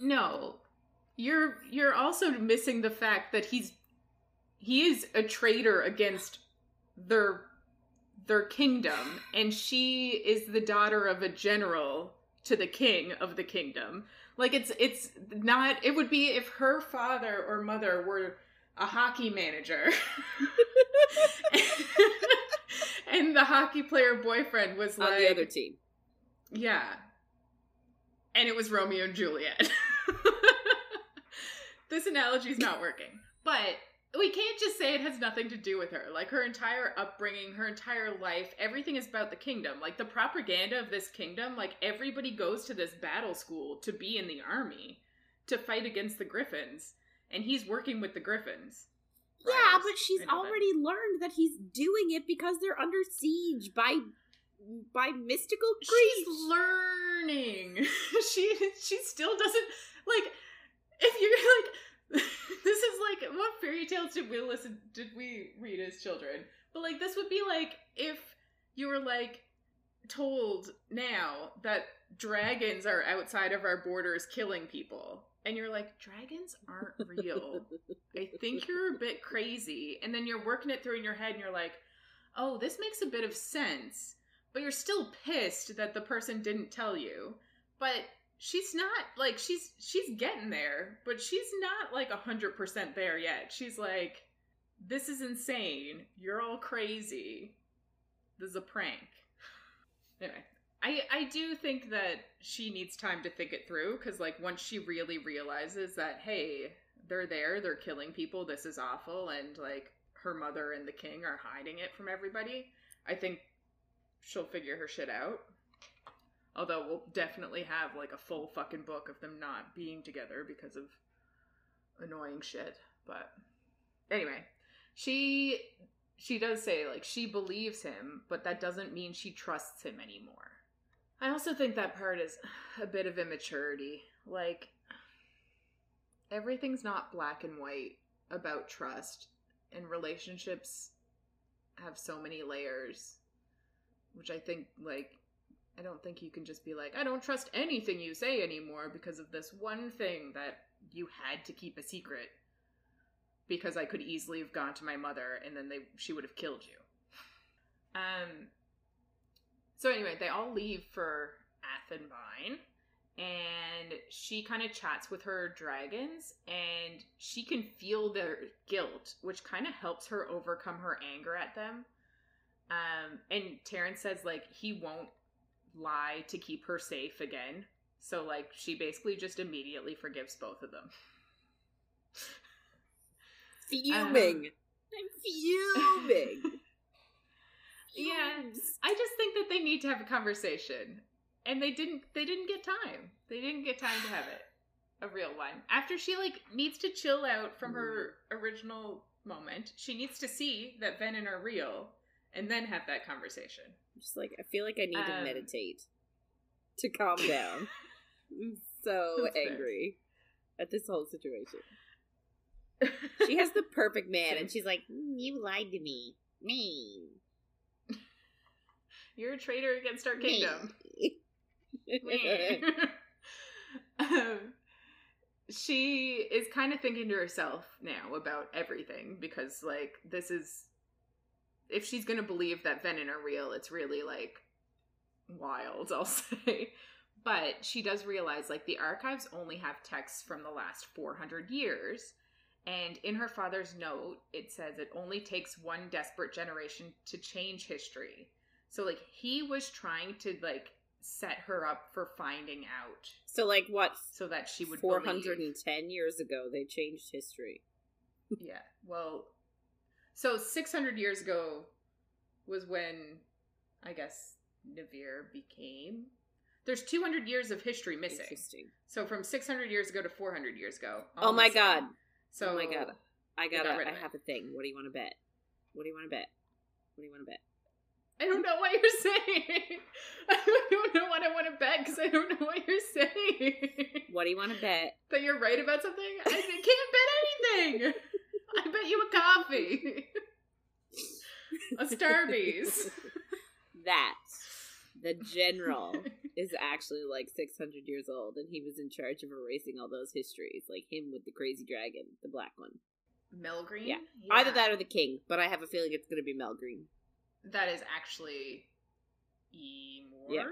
A: no you're you're also missing the fact that he's he is a traitor against their their kingdom and she is the daughter of a general to the king of the kingdom like it's it's not it would be if her father or mother were a hockey manager and the hockey player boyfriend was like
B: on the other team.
A: yeah. And it was Romeo and Juliet. this analogy is not working. But we can't just say it has nothing to do with her. Like her entire upbringing, her entire life, everything is about the kingdom. Like the propaganda of this kingdom, like everybody goes to this battle school to be in the army to fight against the griffins. And he's working with the griffins.
B: Yeah, but she's
A: I know that.
B: already learned that he's doing it because they're under siege by by mystical creatures.
A: She's learning. she she still doesn't like if you're like this is like what fairy tales did we listen did we read as children? But like this would be like if you were like told now that dragons are outside of our borders killing people. And you're like, dragons aren't real. I think you're a bit crazy. And then you're working it through in your head and you're like, oh, this makes a bit of sense. But you're still pissed that the person didn't tell you. But she's not like she's she's getting there, but she's not like a hundred percent there yet. She's like, This is insane. You're all crazy. This is a prank. Anyway. I, I do think that she needs time to think it through because like once she really realizes that hey they're there they're killing people this is awful and like her mother and the king are hiding it from everybody i think she'll figure her shit out although we'll definitely have like a full fucking book of them not being together because of annoying shit but anyway, she she does say like she believes him, but that doesn't mean she trusts him anymore. I also think that part is a bit of immaturity. Like everything's not black and white about trust and relationships have so many layers which I think like I don't think you can just be like I don't trust anything you say anymore because of this one thing that you had to keep a secret because I could easily have gone to my mother and then they she would have killed you. Um so anyway, they all leave for Athebyne and she kind of chats with her dragons and she can feel their guilt, which kind of helps her overcome her anger at them. Um and Terrence says like he won't lie to keep her safe again. So like she basically just immediately forgives both of them.
B: Fuming.
A: Um,
B: I'm fuming.
A: Yeah, I just think that they need to have a conversation, and they didn't. They didn't get time. They didn't get time to have it, a real one. After she like needs to chill out from her original moment, she needs to see that Venin are real, and then have that conversation.
B: Just like I feel like I need to
A: Um,
B: meditate to calm down. I'm so
A: That's fair.
B: angry at this whole situation. She has the perfect man, and she's like, "Mm, "You lied to me, me,
A: You're a traitor against our kingdom. um, she is kind of thinking to herself now about everything because, like, this is. If she's going to believe that Venin are real, it's really, like, wild, I'll say. But she does realize, like, the archives only have texts from the last 400 years. And in her father's note, it says it only takes one desperate generation to change history. So, like, he was trying to, like, set her up for finding out
B: so, like, what?
A: so that she would
B: Four hundred and ten years ago, they changed history.
A: Yeah. Well, so 600 years ago was when I guess Navarre became. There's 200 years of history missing. So from 600 years ago to 400 years ago.
B: Oh my god!
A: So
B: oh my god! I
A: got
B: gotta.
A: rid
B: I have a thing. What do you want to bet? What do you want to bet? What do you want to bet?
A: I don't know what you're saying. I don't know what I want to bet because I don't know what you're saying.
B: What do you want to bet?
A: that you're right about something? I can't bet anything. I bet you a coffee. a Starbucks.
B: that the general is actually like 600 years old and he was in charge of erasing all those histories like him with the crazy dragon the black one
A: Melgren?
B: Yeah. either that or the king but i have a feeling it's going to be Melgren
A: That is actually immortal.
B: Yeah.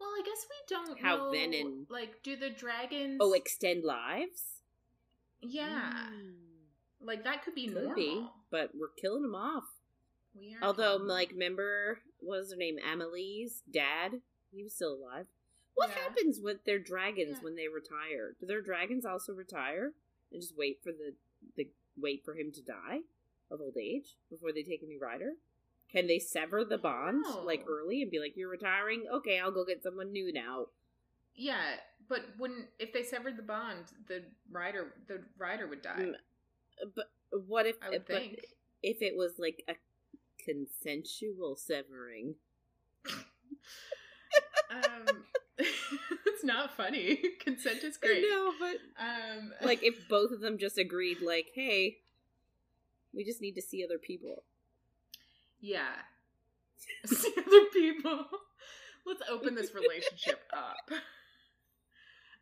A: Well, I guess we don't
B: How
A: know.
B: Venin-
A: Like, do the dragons?
B: oh extend lives
A: yeah.
B: Mm,
A: Like that could be
B: could
A: normal.
B: be but we're killing them off
A: We are
B: although
A: killing
B: like remember what was her name amelie's dad he was still alive what
A: Yeah.
B: happens with their dragons
A: Yeah.
B: when they retire do their dragons also retire and just wait for the the wait for him to die of old age before they take a new rider? Can they sever the bond like early and be like, "You're retiring? Okay, I'll go get someone new now."
A: Yeah, but when if they severed the bond, the rider the rider would die.
B: Mm, But what if?
A: I think.
B: if it was like a consensual severing?
A: Um, it's not funny. Consent is great.
B: No, but
A: Um,
B: like if both of them just agreed, like, "Hey, we just need to see other people."
A: Yeah. See other people. Let's open this relationship up.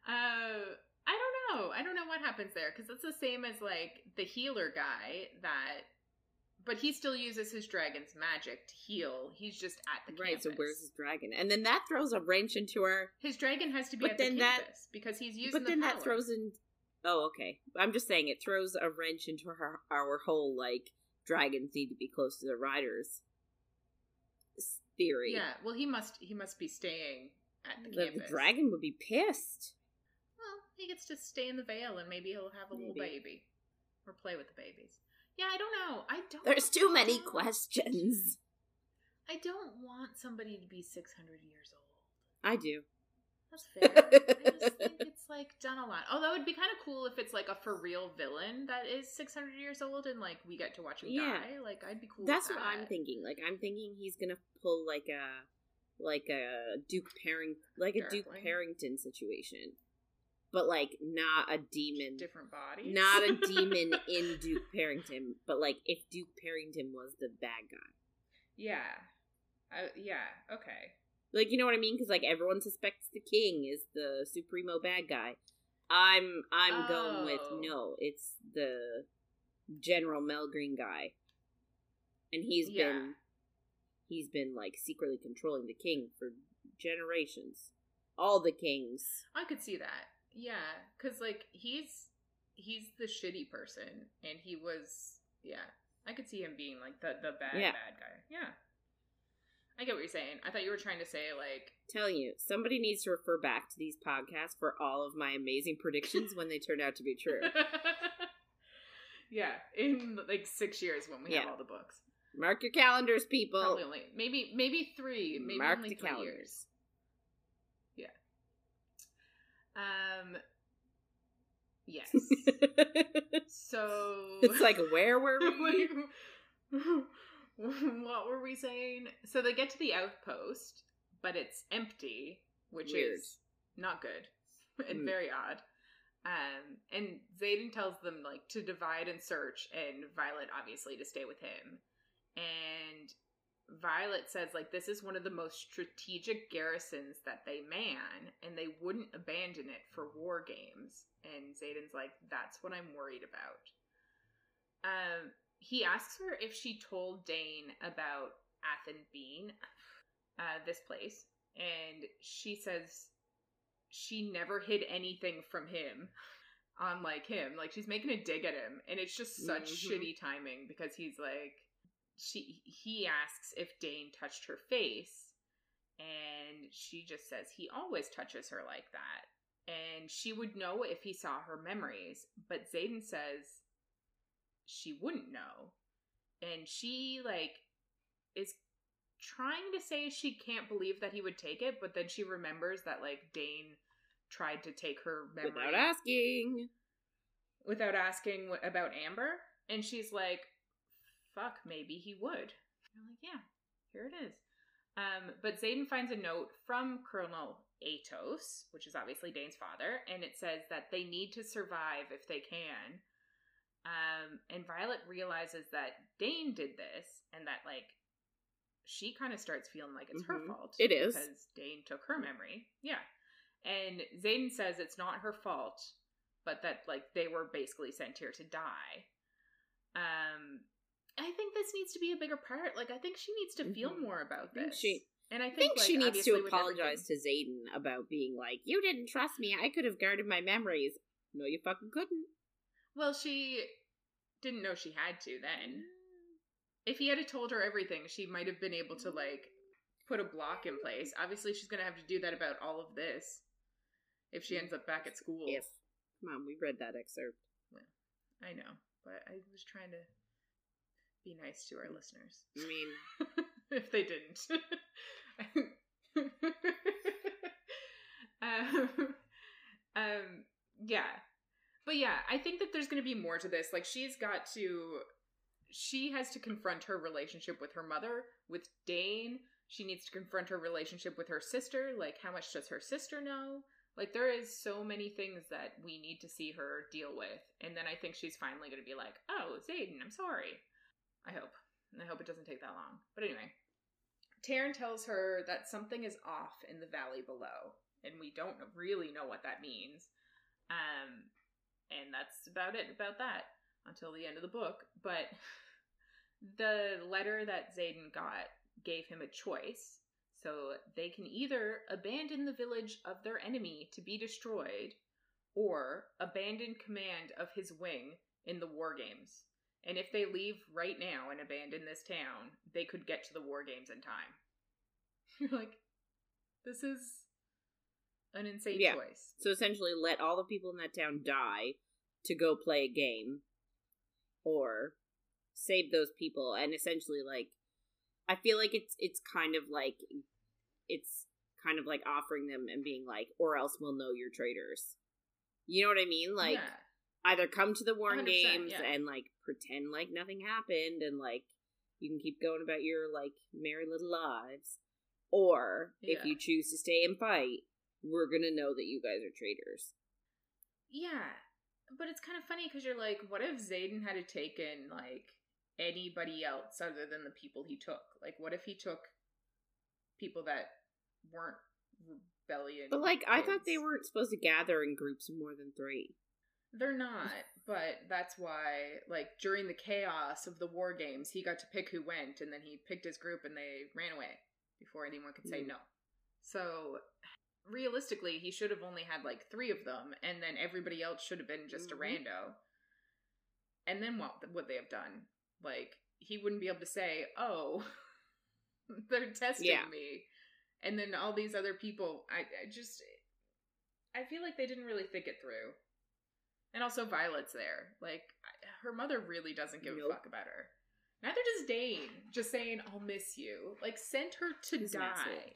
A: Uh, I don't know. I don't know what happens there because it's the same as like the healer guy that, but he still uses his dragon's magic to heal. He's just at the
B: Right. So where's his dragon? And then that throws a wrench into our
A: his dragon has to be
B: But
A: at the
B: then that-
A: campus because he's using.
B: but
A: the
B: then that throws in oh okay i'm just saying it throws a wrench into her, our whole like dragons need to be close to the riders theory
A: Yeah. Well, he must. He must be staying at the,
B: the, the dragon would be pissed
A: Well, he gets to stay in the Vale, and maybe he'll have a little baby or play with the babies. Yeah, I don't know. I don't.
B: there's too many
A: know.
B: questions
A: I don't want somebody to be six hundred years old.
B: i do
A: That's fair. I just think it's like done a lot. Although it'd be kind of cool if it's like a for real villain that is 600 years old and like we get to watch him
B: Yeah.
A: die. Like I'd be cool.
B: That's what I'm thinking. Like I'm thinking he's gonna pull like a like a Duke Parring like a Duke. Parrington situation, but like not a demon,
A: Different bodies.
B: not a demon in Duke Parrington, but like if Duke Parrington was the bad guy.
A: yeah. I, yeah. Okay.
B: Like you know what I mean? Because like everyone suspects the king is the supremo bad guy. I'm I'm going with
A: Oh.
B: no. It's the General Melgren guy, and he's
A: Yeah.
B: been he's been like secretly controlling the king for generations. All the kings.
A: I could see that. Yeah, because like he's he's the shitty person, and he was yeah. I could see him being like the the bad
B: Yeah.
A: bad guy. Yeah. I get what you're saying. I thought you were trying to say like
B: Telling you, somebody needs to refer back to these podcasts for all of my amazing predictions when they turn out to be true.
A: yeah, in like six years when we have all the books.
B: Mark your calendars, people.
A: Probably only maybe maybe three, maybe
B: Mark
A: only
B: the
A: three
B: calendars.
A: years. Um. Yes. so
B: it's like where were we?
A: what were we saying? So they get to the outpost, but it's empty, which
B: Weird.
A: is not good and
B: Mm.
A: very odd. Um, and Xaden tells them like to divide and search, and Violet obviously to stay with him. And Violet says like this is one of the most strategic garrisons that they man, and they wouldn't abandon it for war games. And Xaden's like, that's what I'm worried about. Um, he asks her if she told Dain about Athen Bean, uh, this place, and she says she never hid anything from him. Unlike him, like she's making a dig at him, and it's just such
B: Mhm.
A: shitty timing because he's like, she he asks if Dain touched her face, and she just says he always touches her like that, and she would know if he saw her memories, but Xaden says she wouldn't know, and she like is trying to say she can't believe that he would take it, but then she remembers that like Dain tried to take her memory
B: Without asking.
A: without asking about Amber, and she's like, "Fuck, maybe he would." I'm like, "Yeah, here it is." Um, but Xaden finds a note from Colonel Aetos, which is obviously Dain's father, and it says that they need to survive if they can. Um, and Violet realizes that Dain did this, and that like she kind of starts feeling like it's her
B: Mhm.
A: fault.
B: It is.
A: because Dain took her memory. Yeah, and Xaden says it's not her fault, but that like they were basically sent here to die. Um, I think this needs to be a bigger part. Like I think she needs to feel
B: Mhm.
A: more about
B: I
A: this.
B: she-
A: and I
B: I
A: think,
B: think
A: like,
B: she needs to apologize
A: everything-
B: to Xaden about being like, you didn't trust me. I could have guarded my memories. No, you fucking couldn't.
A: Well, she didn't know she had to then. If he had told her everything, she might have been able to like put a block in place. Obviously, she's gonna have to do that about all of this if she ends up back at school.
B: Come on, we read that excerpt.
A: I know, but I was trying to be nice to our listeners.
B: I mean,
A: if they didn't. um, um, yeah. But yeah, I think that there's going to be more to this. Like, she's got to. She has to confront her relationship with her mother, with Dain. She needs to confront her relationship with her sister. Like, how much does her sister know? Like, there is so many things that we need to see her deal with. And then I think she's finally going to be like, oh, Xaden, I'm sorry. I hope. And I hope it doesn't take that long. But anyway, Tairn tells her that something is off in the valley below, and we don't really know what that means. Um, and that's about it about that until the end of the book. But the letter that Xaden got gave him a choice. So they can either abandon the village of their enemy to be destroyed, or abandon command of his wing in the war games. And if they leave right now and abandon this town, they could get to the war games in time. You're like, this is an insane
B: Yeah.
A: choice.
B: so essentially let all the people in that town die to go play a game or save those people and essentially like I feel like it's it's kind of like it's kind of like offering them and being like, or else we'll know you're traitors. You know what I mean? Like
A: yeah.
B: either come to the Warren
A: 100%,
B: Games
A: yeah.
B: and like pretend like nothing happened and like you can keep going about your like merry little lives. Or if you choose to stay and fight, we're gonna know that you guys are traitors.
A: Yeah, but it's kind of funny because you're like, what if Xaden had taken like anybody else other than the people he took? Like, what if he took people that weren't rebellion?
B: But like I thought they weren't supposed to gather in groups of more than three.
A: They're not, but that's why, like, during the chaos of the war games, he got to pick who went, and then he picked his group and they ran away before anyone could say
B: Mm.
A: no. So, realistically, he should have only had like three of them, and then everybody else should have been just
B: Mhm.
A: a rando. And then what would they have done? Like, he wouldn't be able to say, oh, they're testing
B: Yeah.
A: me. And then all these other people, I, I just, I feel like they didn't really think it through. And also, Violet's there. Like, her mother really doesn't give
B: Nope.
A: a fuck about her. Neither does Dain. Just saying, I'll miss you. Like, send her to
B: He's
A: die.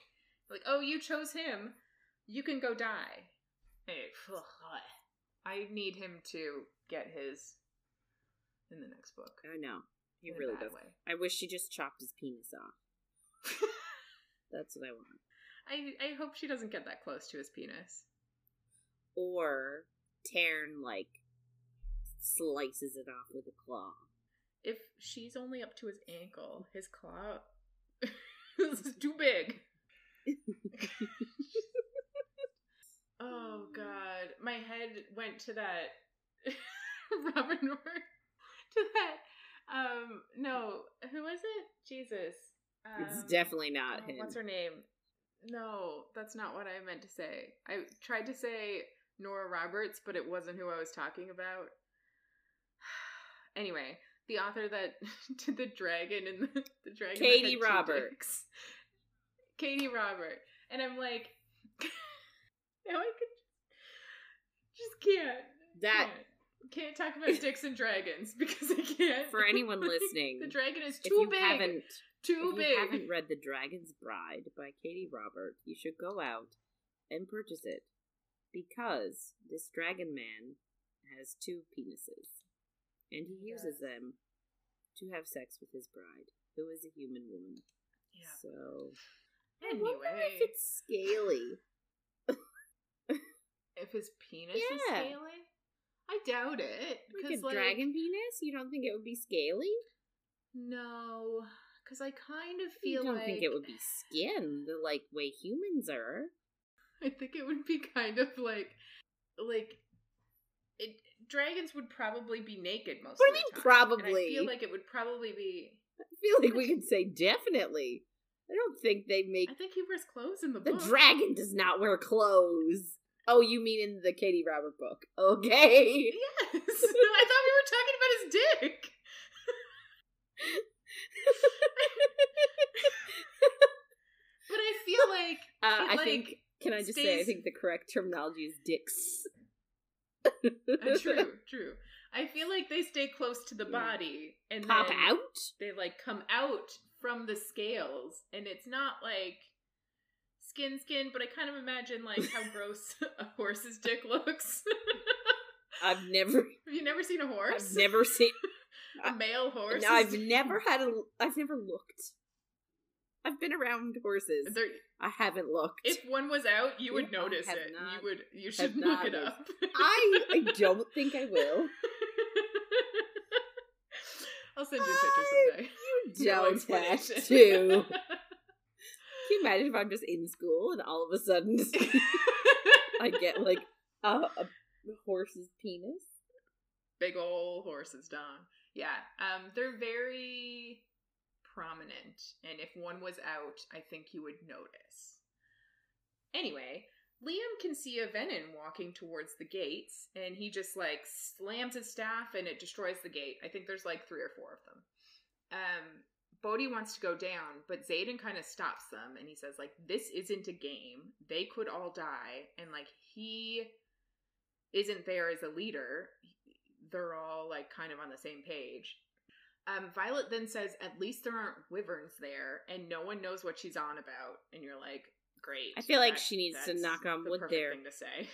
A: Like, oh, you chose him. You can go die. Hey, I need him to get his in the next book.
B: I know. He
A: in a
B: really
A: bad
B: does.
A: way.
B: I wish she just chopped his penis off. That's what I want.
A: I, I hope she doesn't get that close to his penis.
B: Or Tairn like slices it off with a claw.
A: If she's only up to his ankle, his claw is too big. oh god, my head went to that Robert North to that. Um, no, who was it? Jesus.
B: it's
A: Um,
B: definitely not
A: oh,
B: him.
A: What's her name? No, that's not what I meant to say. I tried to say Nora Roberts, but it wasn't who I was talking about. anyway, the author that did the dragon and the, the dragon.
B: Katie
A: had two
B: Robert.
A: dicks. Katee Robert, and I'm like, now I could just can't.
B: That
A: can't, can't talk about dicks and dragons because I can't.
B: for anyone listening,
A: the dragon is
B: if
A: too
B: you
A: big.
B: haven't
A: too
B: if
A: big.
B: you haven't read The Dragon's Bride by Katee Robert, you should go out and purchase it because this dragon man has two penises and he
A: He
B: uses them to have sex with his bride, who is a human woman.
A: yeah.
B: So
A: Anyway,
B: if it's scaly.
A: If his penis is scaly, I doubt it.
B: Like a
A: like,
B: dragon penis? You don't think it would be scaly?
A: no, because I kind of
B: You
A: feel
B: don't
A: like
B: think it would be skin the like way humans are?
A: I think it would be kind of like like it. Dragons would probably be naked most.
B: What
A: of
B: do you
A: the
B: mean probably?
A: I feel like it would probably be.
B: I feel like we could say definitely. I don't think they make
A: I think he wears clothes in the book.
B: The dragon does not wear clothes. Oh, you mean in the Katee Robert book? Okay.
A: Yes, I thought we were talking about his dick. But I feel like
B: Uh, I
A: like,
B: think. Can I just say? I think the correct terminology is dicks.
A: uh, true, true. I feel like they stay close to the
B: Yeah.
A: body and
B: Pop out.
A: They like come out from the scales, and it's not like skin, skin. But I kind of imagine like how gross a horse's dick looks.
B: I've never.
A: Have you never seen a horse?
B: I've never seen.
A: a male horse.
B: No, I've never had a. I've never looked. I've been around horses.
A: There,
B: I haven't looked.
A: if one was out, you would
B: Yeah,
A: notice it.
B: not-
A: you would. You should look it up.
B: I I don't think I will.
A: I'll send you a picture someday.
B: You don't have
A: explanation.
B: to. Can you imagine if I'm just in school and all of a sudden I get like a, a horse's penis?
A: Big ol' horses, Don. Yeah, um, they're very prominent, and if one was out, I think you would notice. Anyway, Liam can see a venin walking towards the gates, and he just like slams his staff and it destroys the gate. I think there's like three or four of them. Um, Bodhi wants to go down, but Xaden kind of stops them and he says, like, this isn't a game. They could all die, and like he isn't there as a leader. They're all like kind of on the same page. Um, Violet then says, at least there aren't wyverns there, and no one knows what she's on about. And you're like, great.
B: I feel like she needs to knock on
A: the
B: wood
A: perfect
B: there.
A: Thing to say.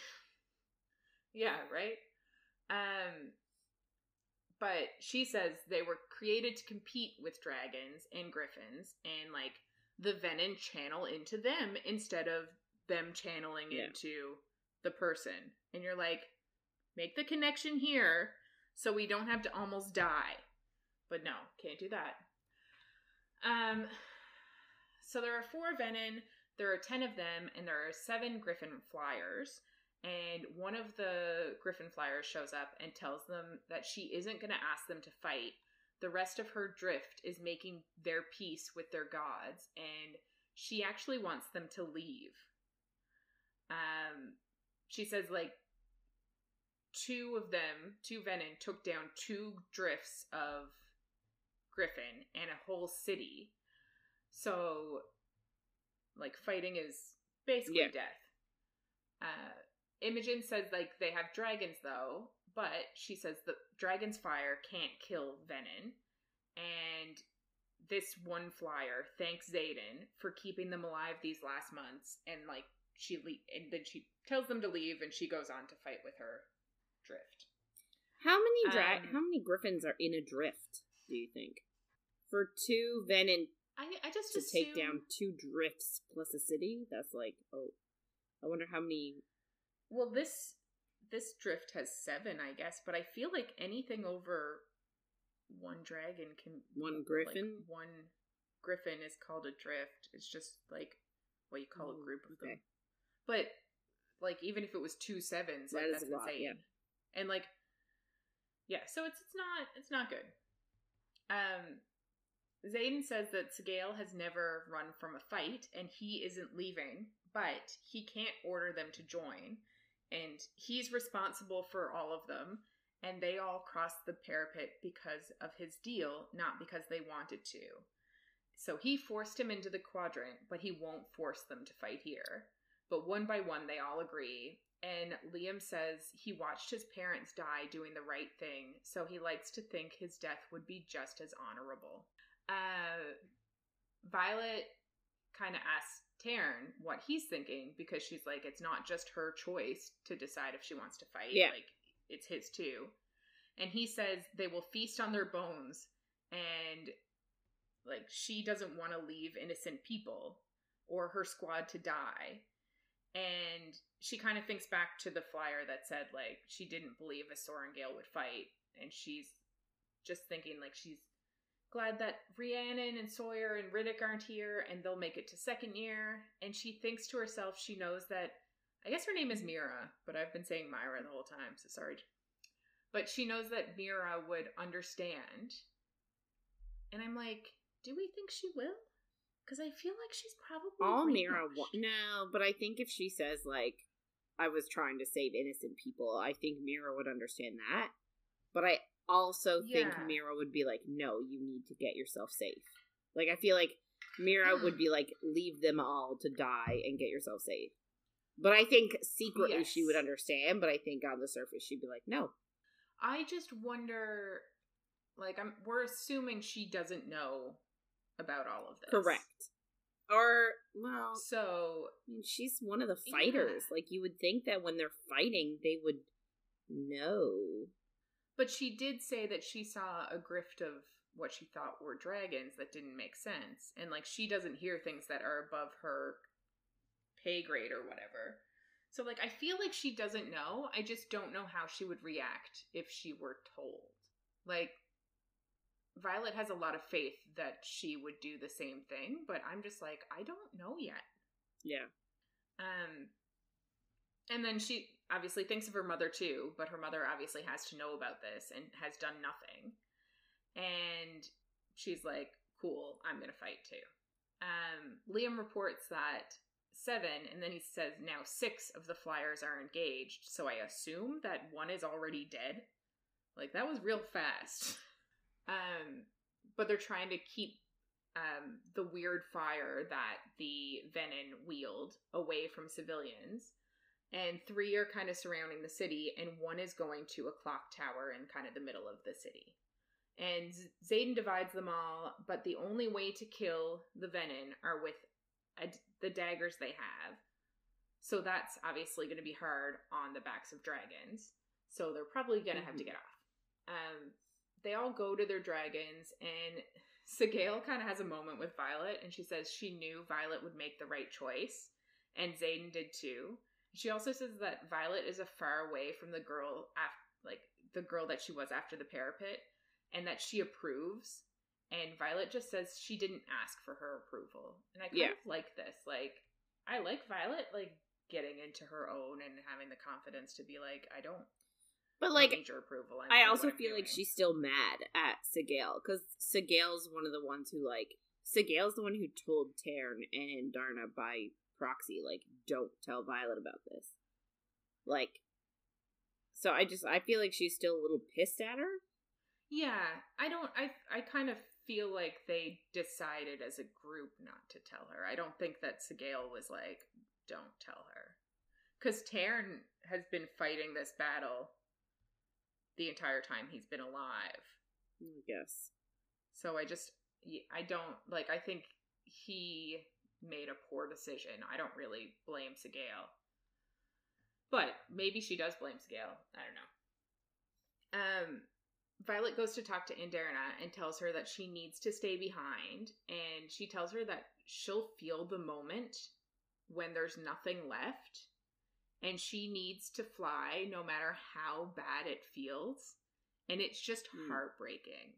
A: yeah, right. Um, but she says they were created to compete with dragons and griffins, and like the venin channel into them instead of them channeling
B: Yeah.
A: into the person. And you're like, make the connection here so we don't have to almost die. But no, can't do that. Um, so there are four venin, there are ten of them, and there are seven griffin flyers. And one of the griffin flyers shows up and tells them that she isn't going to ask them to fight. The rest of her drift is making their peace with their gods, and she actually wants them to leave. Um, she says like two of them, two venin, took down two drifts of griffin and a whole city. So, like, fighting is basically
B: Yeah.
A: death. Uh, Imogen says like they have dragons though, but she says the dragon's fire can't kill venin, and this one flyer thanks Xaden for keeping them alive these last months, and like she le- and then she tells them to leave, and she goes on to fight with her drift.
B: How many dra-
A: Um,
B: how many griffins are in a drift? Do you think for two venin
A: I I just
B: to take down two drifts plus a city? That's like oh, I wonder how many.
A: Well, this this drift has seven, I guess, but I feel like anything over one dragon can
B: One
A: like,
B: griffin?
A: one griffin is called a drift. It's just like what you call a group of them. But like even if it was two sevens, like
B: That is
A: that's
B: a lot,
A: insane.
B: yeah.
A: And like yeah, so it's it's not it's not good. Um Xaden says that Sgaeyl has never run from a fight and he isn't leaving, but he can't order them to join. And he's responsible for all of them, and they all crossed the parapet because of his deal, not because they wanted to. So he forced him into the quadrant, but he won't force them to fight here. But one by one, they all agree. And Liam says he watched his parents die doing the right thing, so he likes to think his death would be just as honorable. Uh, Violet kind of asks Tairn what he's thinking because she's like, it's not just her choice to decide if she wants to fight.
B: Yeah.
A: Like, it's his too. And he says they will feast on their bones and like she doesn't want to leave innocent people or her squad to die. And she kind of thinks back to the flyer that said like she didn't believe a Sorrengail would fight, and she's just thinking like she's glad that Rhiannon and Sawyer and Ridoc aren't here and they'll make it to second year. And she thinks to herself she knows that I guess her name is Mira, but I've been saying Myra the whole time, so sorry. But she knows that Mira would understand. And I'm like, do we think she will? Because I feel like she's probably
B: All
A: brainwashed.
B: Mira wa- no, but I think if she says like I was trying to save innocent people, I think Mira would understand that. But I also think Mira would be like, no, you need to get yourself safe. Like I feel like Mira would be like, leave them all to die and get yourself safe. But I think secretly she would understand. But I think on the surface she'd be like, no.
A: I just wonder, like, I'm we're assuming she doesn't know about all of this.
B: Correct. Or well,
A: So
B: I mean, she's one of the
A: Yeah.
B: fighters. Like you would think that when they're fighting, they would know.
A: But she did say that she saw a grift of what she thought were dragons that didn't make sense. And like she doesn't hear things that are above her pay grade or whatever. So like I feel like she doesn't know. I just don't know how she would react if she were told. Like Violet has a lot of faith that she would do the same thing, but I'm just like I don't know yet.
B: Yeah.
A: Um, and then she obviously thinks of her mother too, but her mother obviously has to know about this and has done nothing. And she's like, "Cool, I'm gonna fight too." Um, Liam reports that seven, and then he says now six of the flyers are engaged. So I assume that one is already dead. Like that was real fast. Um, but they're trying to keep um, the weird fire that the venin wield away from civilians. And three are kind of surrounding the city, and one is going to a clock tower in kind of the middle of the city. And Xaden divides them all, but the only way to kill the venin are with a, the daggers they have. So that's obviously going to be hard on the backs of dragons. So they're probably going to have to
B: Mhm.
A: get off. Um, they all go to their dragons, and Sgaeyl kind of has a moment with Violet, and she says she knew Violet would make the right choice, and Xaden did too. She also says that Violet is a far away from the girl, af- like the girl that she was after the parapet, and that she approves. And Violet just says she didn't ask for her approval, and I kind
B: Yeah.
A: of like this. Like, I like Violet like getting into her own and having the confidence to be like, I don't
B: But like,
A: your approval.
B: I
A: know
B: also feel like she's still mad at Sgaeyl because Sgaeyl's one of the ones who like Sgaeyl's the one who told Tairn and Darna by proxy like don't tell Violet about this. Like, so I just I feel like she's still a little pissed at her.
A: Yeah, I don't. I I kind of feel like they decided as a group not to tell her. I don't think that Sgaeyl was like, "Don't tell her," because Tairn has been fighting this battle the entire time he's been alive.
B: I guess.
A: So I just, I don't like. I think he made a poor decision. I don't really blame Sgaeyl, but maybe she does blame Sgaeyl. I don't know. Um, Violet goes to talk to Andarna and tells her that she needs to stay behind, and she tells her that she'll feel the moment when there's nothing left, and she needs to fly no matter how bad it feels, and it's just
B: Hmm.
A: heartbreaking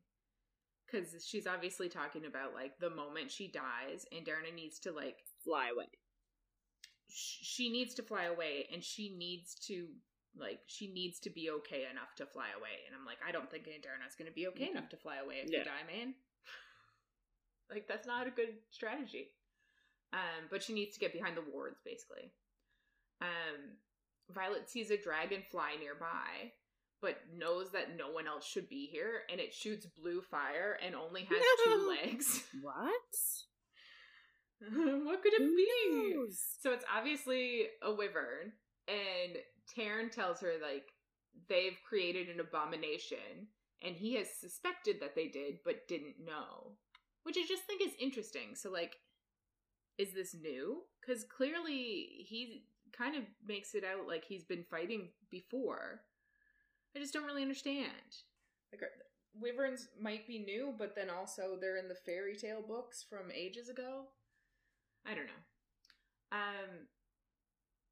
A: because she's obviously talking about like the moment she dies and Darna needs to like
B: Fly away.
A: sh- she needs to fly away and she needs to like she needs to be okay enough to fly away and I'm like I don't think Darna's going to be okay
B: Mhm.
A: enough to fly away if
B: Yeah.
A: you die man like that's not a good strategy um but she needs to get behind the wards basically um Violet sees a dragon fly nearby but knows that no one else should be here and it shoots blue fire and only has two legs
B: What?
A: what could it
B: Who
A: be
B: knows?
A: so it's obviously a wyvern, and Tairn tells her like they've created an abomination, and he has suspected that they did but didn't know, which I just think is interesting. So like, is this new? Because clearly he kind of makes it out like he's been fighting before. I just don't really understand. Like, wyverns might be new, but then also they're in the fairy tale books from ages ago. I don't know. Um,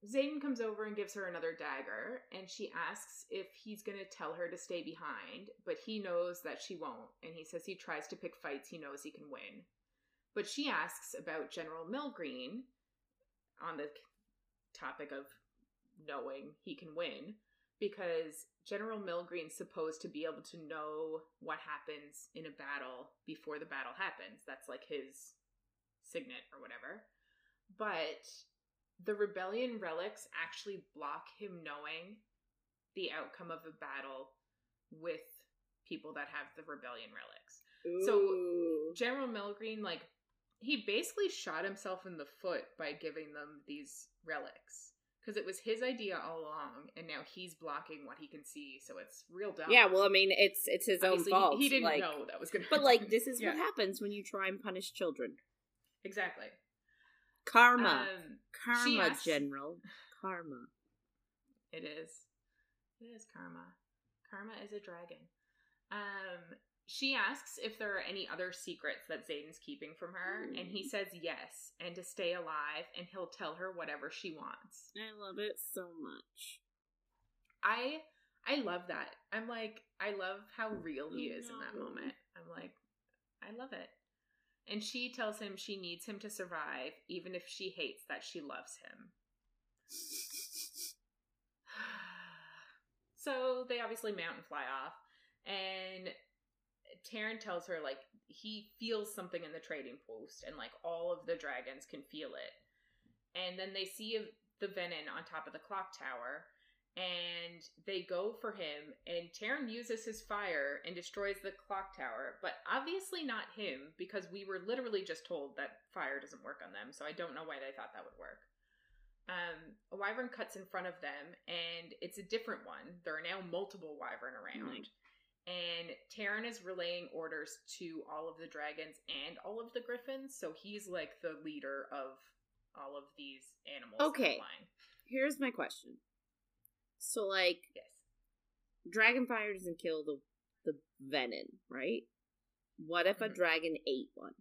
A: Xaden comes over and gives her another dagger, and she asks if he's going to tell her to stay behind, but he knows that she won't, and he says he tries to pick fights he knows he can win. But she asks about General Melgren on the topic of knowing he can win, because General Melgren's supposed to be able to know what happens in a battle before the battle happens. That's like his signet or whatever. But the rebellion relics actually block him knowing the outcome of a battle with people that have the rebellion relics. So- General Melgren, like, he basically shot himself in the foot by giving them these relics. Because it was his idea all along, and now he's blocking what he can see, so it's real dumb.
B: yeah, well, I mean, it's it's his
A: Obviously,
B: own
A: he-
B: fault.
A: He, didn't
B: like,
A: know that was going to
B: But like, this is
A: Yeah.
B: what happens when you try and punish children.
A: Exactly.
B: Karma,
A: Um,
B: karma, general, karma.
A: It is. It is karma. Karma is a dragon. Um, she asks if there are any other secrets that Xaden's keeping from her, and he hmm. says yes, and to stay alive, and he'll tell her whatever she wants.
B: I love it so much.
A: I I love that. I'm like, I love how real he is in that moment. I'm like, I love it. And she tells him she needs him to survive, even if she hates that she loves him. so they obviously mount and fly off, and Tairn tells her like he feels something in the trading post, and like all of the dragons can feel it. And then they see the venin on top of the clock tower, and they go for him. And Tairn uses his fire and destroys the clock tower, but obviously not him because we were literally just told that fire doesn't work on them. So I don't know why they thought that would work. Um, a wyvern cuts in front of them, and it's a different one. There are now multiple wyvern around.
B: Nice.
A: And Tairn is relaying orders to all of the dragons and all of the griffins. So he's like the leader of all of these animals.
B: Okay. Here's my question. So, like,
A: Yes.
B: Dragonfire doesn't kill the the venin, right? What if a
A: Mhm.
B: dragon ate one?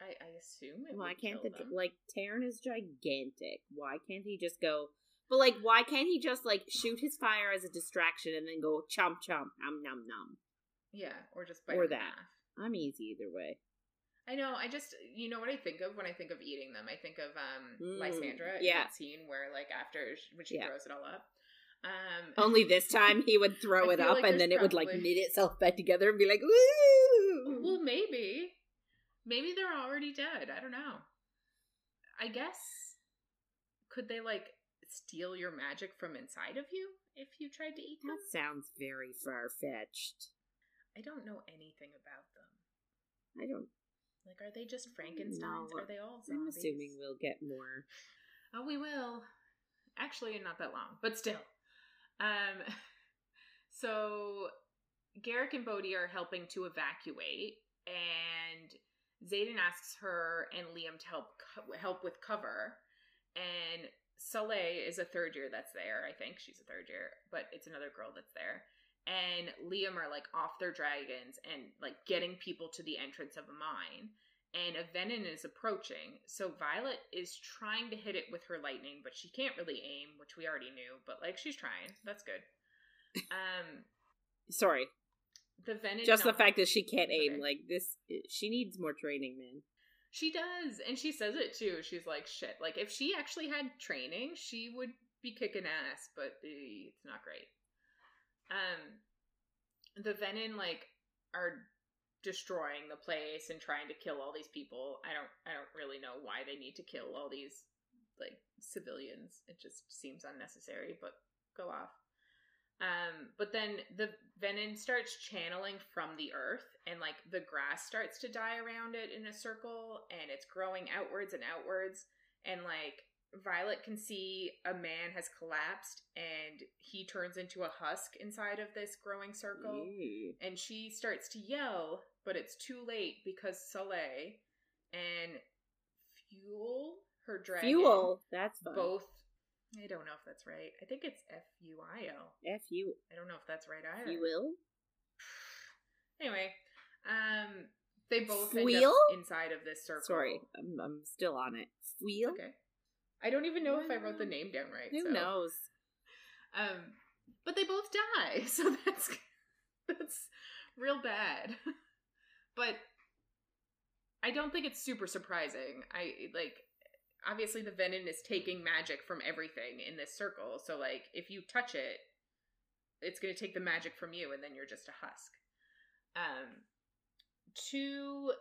A: I, I assume it
B: Why can't the
A: them.
B: like Tairn is gigantic? Why can't he just go? But like, why can't he just like shoot his fire as a distraction and then go chomp chomp nom nom nom?
A: Yeah, or just bite
B: Or that.
A: half.
B: I'm easy either way.
A: I know. I just, you know what I think of when I think of eating them. I think of um
B: Mm,
A: Lysandra
B: yeah.
A: that scene where, like, after when she
B: Yeah.
A: throws it all up. Um,
B: Only this time he would throw it up
A: like
B: and then it would like knit itself back together and be like, woo!
A: well, maybe, maybe they're already dead. I don't know. I guess could they like steal your magic from inside of you if you tried to eat them?
B: That sounds very far fetched.
A: I don't know anything about them.
B: I don't.
A: Like, are they just Frankenstein's? Are they all
B: I'm assuming we'll get more.
A: Oh, we will. Actually, not that long, but still. Um, so Garrick and Bodhi are helping to evacuate, and Xaden asks her and Liam to help co- help with cover, and Soleil is a third year that's there. I think she's a third year, but it's another girl that's there. And Liam are like off their dragons and like getting people to the entrance of a mine and a venin is approaching. So Violet is trying to hit it with her lightning, but she can't really aim, which we already knew. But like she's trying. That's good. Um,
B: Sorry,
A: the venin.
B: just the fact that she can't aim
A: okay.
B: like this. She needs more training, man.
A: She does, and she says it too. She's like, "Shit!" Like if she actually had training, she would be kicking ass. But eh, it's not great. Um, the venin like are destroying the place and trying to kill all these people. I don't I don't really know why they need to kill all these like civilians. It just seems unnecessary, but go off. Um but then the venin starts channeling from the earth and like the grass starts to die around it in a circle and it's growing outwards and outwards and like Violet can see a man has collapsed and he turns into a husk inside of this growing circle
B: Ew.
A: and she starts to yell, but it's too late because Soleil and Fuel, her dragon,
B: Fuel. That's fun.
A: both. I don't know if that's right. I think it's F U I L.
B: F you.
A: I don't know if that's right either.
B: You will.
A: Anyway, um, they both end up inside of this circle.
B: Sorry, I'm, I'm still on it. Fuel.
A: Okay. I don't even know if I wrote the name down right.
B: Who
A: so.
B: knows?
A: Um, but they both die, so that's that's real bad. but I don't think it's super surprising. I like obviously the venin is taking magic from everything in this circle, so like if you touch it, it's going to take the magic from you, and then you're just a husk. Um, two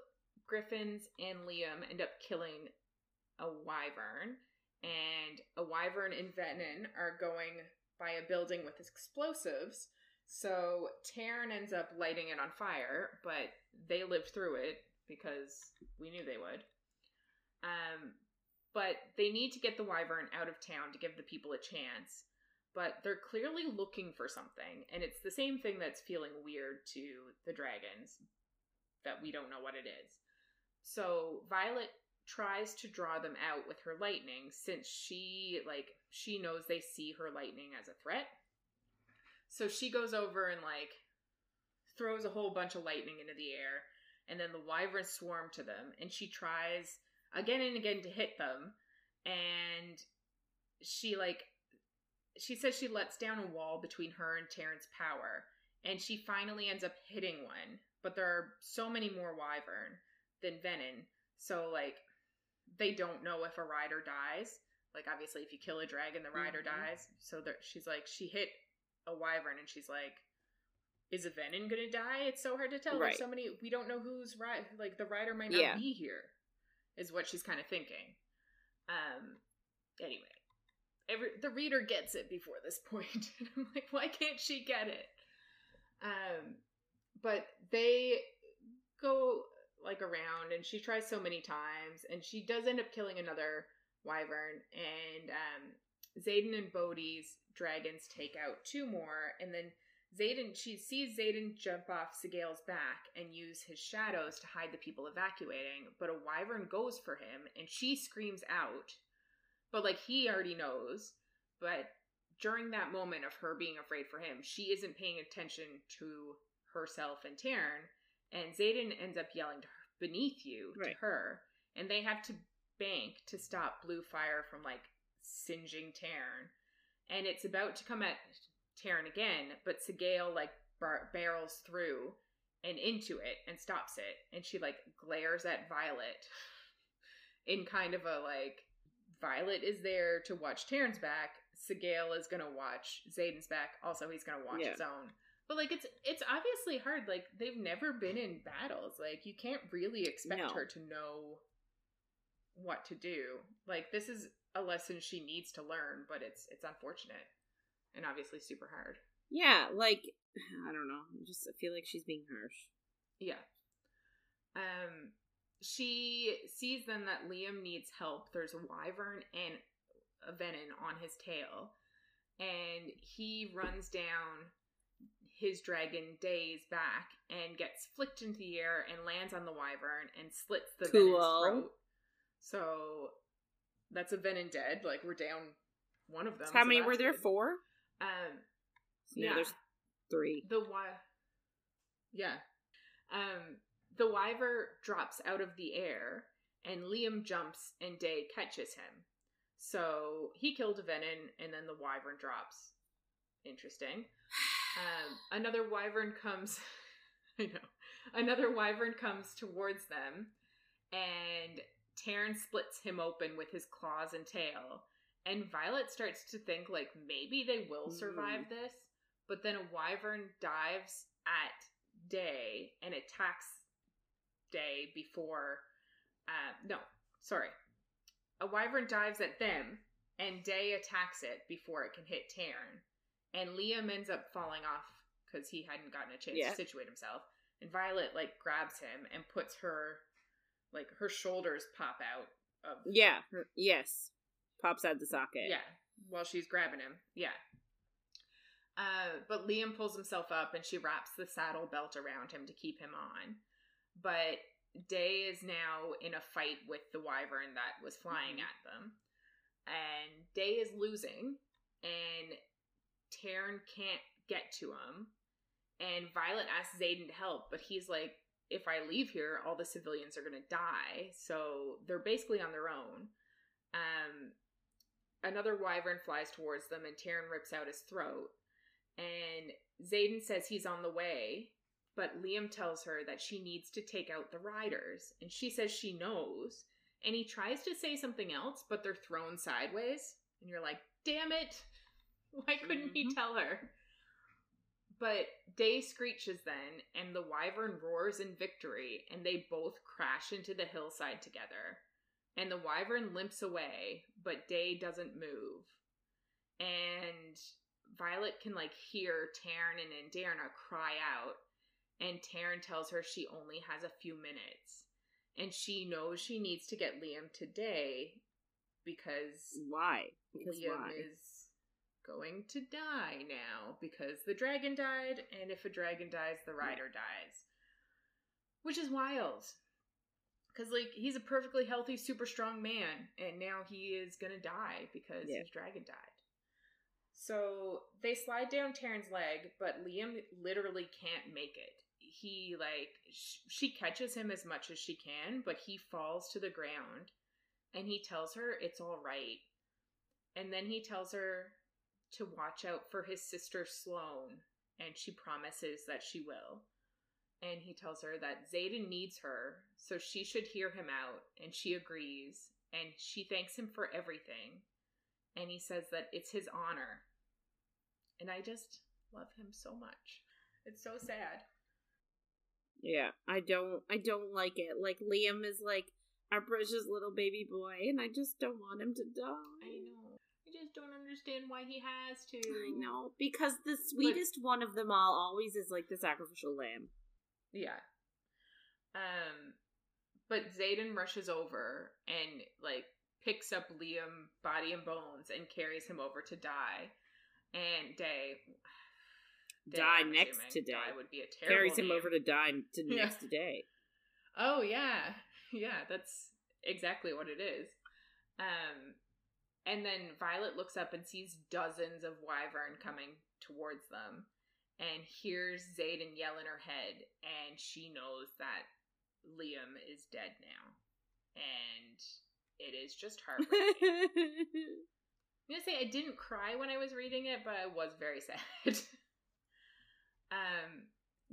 A: griffins and Liam end up killing a wyvern, and a wyvern and venin are going by a building with explosives. So Tairn ends up lighting it on fire, but they lived through it because we knew they would. Um, but they need to get the wyvern out of town to give the people a chance. But they're clearly looking for something, and it's the same thing that's feeling weird to the dragons that we don't know what it is. So Violet tries to draw them out with her lightning since she like she knows they see her lightning as a threat. So she goes over and like throws a whole bunch of lightning into the air and then the wyverns swarm to them and she tries again and again to hit them. And she like she says she lets down a wall between her and Terrence's power and she finally ends up hitting one. But there are so many more wyvern than venin so like they don't know if a rider dies. Like obviously if you kill a dragon the rider
B: Mhm.
A: dies. So there, she's like she hit a wyvern and she's like is a venin gonna die? It's so hard to tell.
B: Right.
A: there's so many we don't know who's right like the rider might not
B: Yeah.
A: be here is what she's kind of thinking. Um anyway every the reader gets it before this point and i'm like why can't she get it? Um but they go like around and she tries so many times and she does end up killing another wyvern and um Xaden and Bodhi's dragons take out two more and then Xaden she sees Xaden jump off Sgaeyl's back and use his shadows to hide the people evacuating, but a wyvern goes for him and she screams out. But like he already knows, but during that moment of her being afraid for him, she isn't paying attention to herself and Tairn, and Xaden ends up yelling to her, beneath you
B: Right.
A: to her, and they have to bank to stop blue fire from like singeing Tairn, and it's about to come at Tairn again, but Sgaeyl like bar- barrels through and into it and stops it, and she like glares at Violet in kind of a like Violet is there to watch Tairn's back. Sgaeyl is gonna watch Xaden's back. Also, he's gonna watch
B: Yeah.
A: his own. But like, it's it's obviously hard. Like they've never been in battles. Like you can't really expect
B: No.
A: her to know what to do. Like this is a lesson she needs to learn, but it's it's unfortunate and obviously super hard.
B: Yeah, like I don't know. I just feel like she's being harsh.
A: Yeah. Um she sees then that Liam needs help. There's a wyvern and a venin on his tail. And he runs down his dragon Deigh's back and gets flicked into the air and lands on the wyvern and slits the
B: venin's
A: throat. So that's a venom dead. Like we're down one of them.
B: How
A: so
B: many were there?
A: good.
B: Four.
A: Um
B: So
A: yeah.
B: there's three.
A: The wy- Yeah. Um the wyver drops out of the air and Liam jumps and Deigh catches him. So he killed a venin and then the wyvern drops. Interesting. Um another wyvern comes I know. Another wyvern comes towards them and Tairn splits him open with his claws and tail. And Violet starts to think like maybe they will survive this, but then a wyvern dives at Deigh and attacks Deigh before. Uh, no, sorry. A wyvern dives at them, and Deigh attacks it before it can hit Tairn. And Liam ends up falling off because he hadn't gotten a chance
B: Yeah.
A: to situate himself. And Violet like grabs him and puts her, like her shoulders pop out of
B: Yeah. her- yes. Pops out the socket.
A: yeah, while she's grabbing him. Yeah. Uh, but Liam pulls himself up and she wraps the saddle belt around him to keep him on. But Deigh is now in a fight with the wyvern that was flying
B: Mhm.
A: at them. And Deigh is losing, and Tairn can't get to him. And Violet asks Xaden to help, but he's like, if I leave here, all the civilians are going to die. So they're basically on their own. Um, another wyvern flies towards them, and Tairn rips out his throat. And Xaden says he's on the way, but Liam tells her that she needs to take out the riders, and she says she knows. And he tries to say something else, but they're thrown sideways, and you're like, "Damn it! Why couldn't he
B: Mhm.
A: tell her?" But Deigh screeches then, and the wyvern roars in victory, and they both crash into the hillside together. And the wyvern limps away, but Deigh doesn't move. And Violet can like hear Tairn and Andarna cry out, and Tairn tells her she only has a few minutes. And she knows she needs to get Liam today because
B: Why? Because
A: Liam
B: why?
A: is going to die now because the dragon died, and if a dragon dies, the rider dies. Which is wild. Because, like, he's a perfectly healthy, super strong man, and now he is gonna die because
B: Yeah.
A: his dragon died. So they slide down Tairn's leg, but Liam literally can't make it. He, like, sh- she catches him as much as she can, but he falls to the ground, and he tells her it's all right. And then he tells her to watch out for his sister Sloane, and she promises that she will. And he tells her that Xaden needs her, so she should hear him out, and she agrees, and she thanks him for everything. And he says that it's his honor. And I just love him so much. It's so sad.
B: Yeah, I don't. I don't like it. Like Liam is like our precious little baby boy, and I just don't want him to die.
A: I know. I just don't understand why he has to.
B: I know because the sweetest one of them all always is like the sacrificial lamb.
A: Yeah. Um but Xaden rushes over and like picks up Liam body and bones and carries him over to die. And Day Day,
B: Die
A: I'm
B: next to Day.
A: Die would be a terrible
B: Carries him
A: name.
B: over to die to
A: Yeah.
B: next day.
A: Oh yeah. Yeah, that's exactly what it is. Um And then Violet looks up and sees dozens of wyvern coming towards them and hears Xaden yell in her head, and she knows that Liam is dead now. And it is just heartbreaking. I'm gonna say I didn't cry when I was reading it, but I was very sad. um,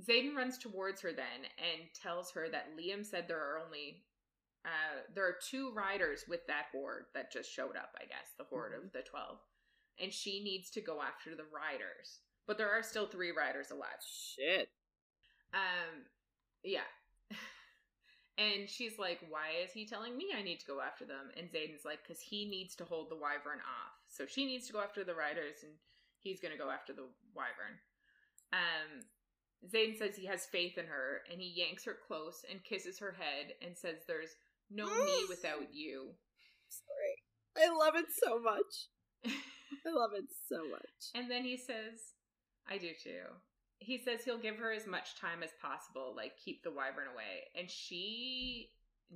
A: Xaden runs towards her then and tells her that Liam said there are only uh, there are two riders with that horde that just showed up. I guess the horde
B: Mhm.
A: of the twelve, and she needs to go after the riders. But there are still three riders alive.
B: Shit.
A: Um, yeah. and she's like, why is he telling me I need to go after them? And Xaden's like, because he needs to hold the wyvern off. So she needs to go after the riders, and he's going to go after the wyvern. Um, Xaden says he has faith in her, and he yanks her close and kisses her head and says, there's no me without you.
B: Sorry. I love it so much. I love it so much.
A: And then he says, I do too. He says he'll give her as much time as possible, like keep the wyvern away. And she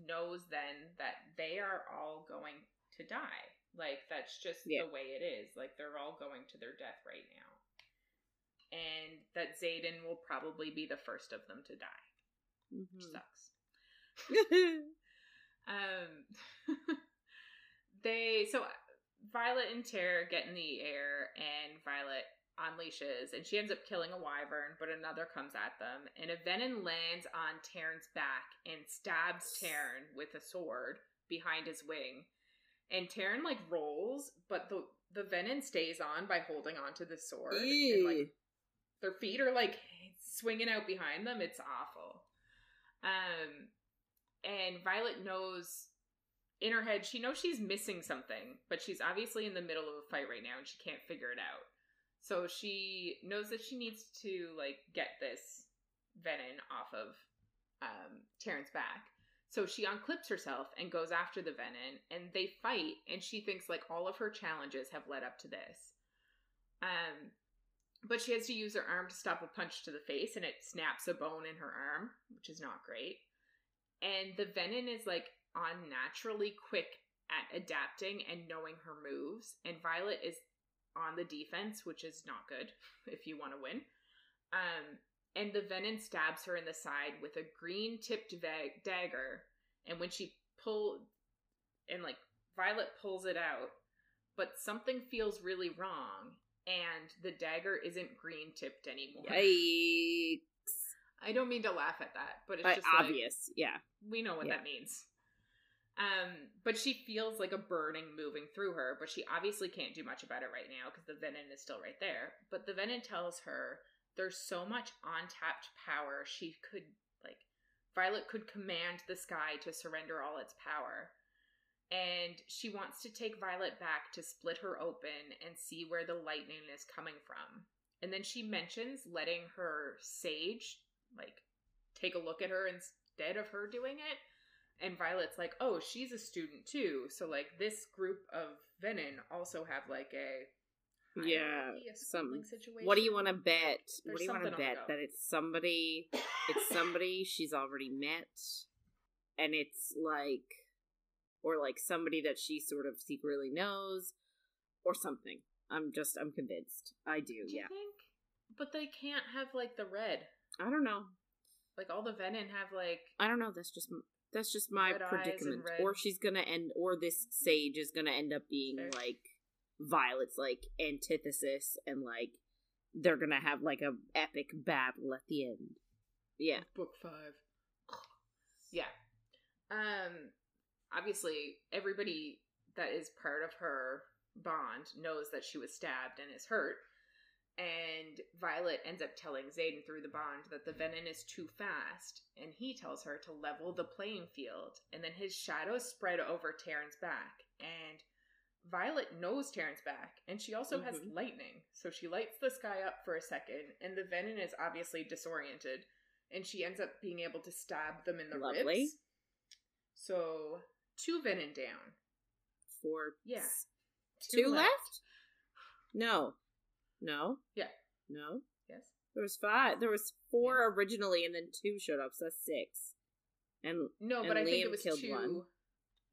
A: knows then that they are all going to die. Like that's just
B: Yeah.
A: the way it is. Like they're all going to their death right now. And that Xaden will probably be the first of them to die. Which
B: Mhm.
A: sucks. Um, they so Violet and Tairn get in the air, and Violet unleashes, and she ends up killing a wyvern, but another comes at them, and a venin lands on Tairn's back and stabs Tairn with a sword behind his wing, and Tairn like rolls, but the the venin stays on by holding onto the sword, and like their feet are like swinging out behind them. It's awful. Um, and Violet knows in her head, she knows she's missing something, but she's obviously in the middle of a fight right now and she can't figure it out. So she knows that she needs to like get this venin off of um back. So she unclips herself and goes after the venin and they fight and she thinks like all of her challenges have led up to this. Um but she has to use her arm to stop a punch to the face and it snaps a bone in her arm, which is not great. And the venin is like unnaturally quick at adapting and knowing her moves and Violet is on the defense, which is not good if you want to win. Um, and the venin stabs her in the side with a green tipped dagger. And when she pull and like Violet pulls it out, but something feels really wrong, and the dagger isn't green tipped anymore.
B: Yikes.
A: I don't mean to laugh at that, but it's
B: But
A: just like,
B: obvious. yeah.
A: we know what
B: Yeah.
A: that means. Um, but she feels like a burning moving through her, but she obviously can't do much about it right now because the venin is still right there. But the venin tells her there's so much untapped power she could like Violet could command the sky to surrender all its power. And she wants to take Violet back to split her open and see where the lightning is coming from. And then she mentions letting her sage like take a look at her instead of her doing it. And Violet's like, oh, she's a student too. So like this group of Venin also have like a
B: Yeah, some-
A: situation.
B: What do you want to bet?
A: There's
B: what do you want to
A: something on the
B: bet that it's somebody? It's somebody she's already met, and it's like, or like somebody that she sort of secretly knows, or something. I'm just, I'm convinced. I do.
A: Do you
B: yeah.
A: think? But they can't have like the red.
B: I don't know.
A: Like all the Venin have like
B: I don't know. That's just that's just my
A: Red
B: predicament. Or she's gonna end, or this sage is gonna end up being
A: Fair.
B: like Violet's like antithesis, and like they're gonna have like a epic battle at the end. Yeah.
A: book five. Yeah. Um obviously everybody that is part of her bond knows that she was stabbed and is hurt. And Violet ends up telling Xaden through the bond that the venin is too fast, and he tells her to level the playing field. And then his shadows spread over Tairn's back, and Violet knows Tairn's back, and she also has
B: Mhm.
A: lightning. So she lights the sky up for a second, and the venin is obviously disoriented, and she ends up being able to stab them in the
B: Lovely.
A: ribs. So two venin down.
B: Four.
A: Yeah.
B: s- Two, left. No. No.
A: Yeah.
B: No.
A: Yes.
B: There was five. There was four originally, and then two showed up. So that's six. And
A: No,
B: And
A: but I think
B: Liam
A: it was
B: killed
A: two.
B: one.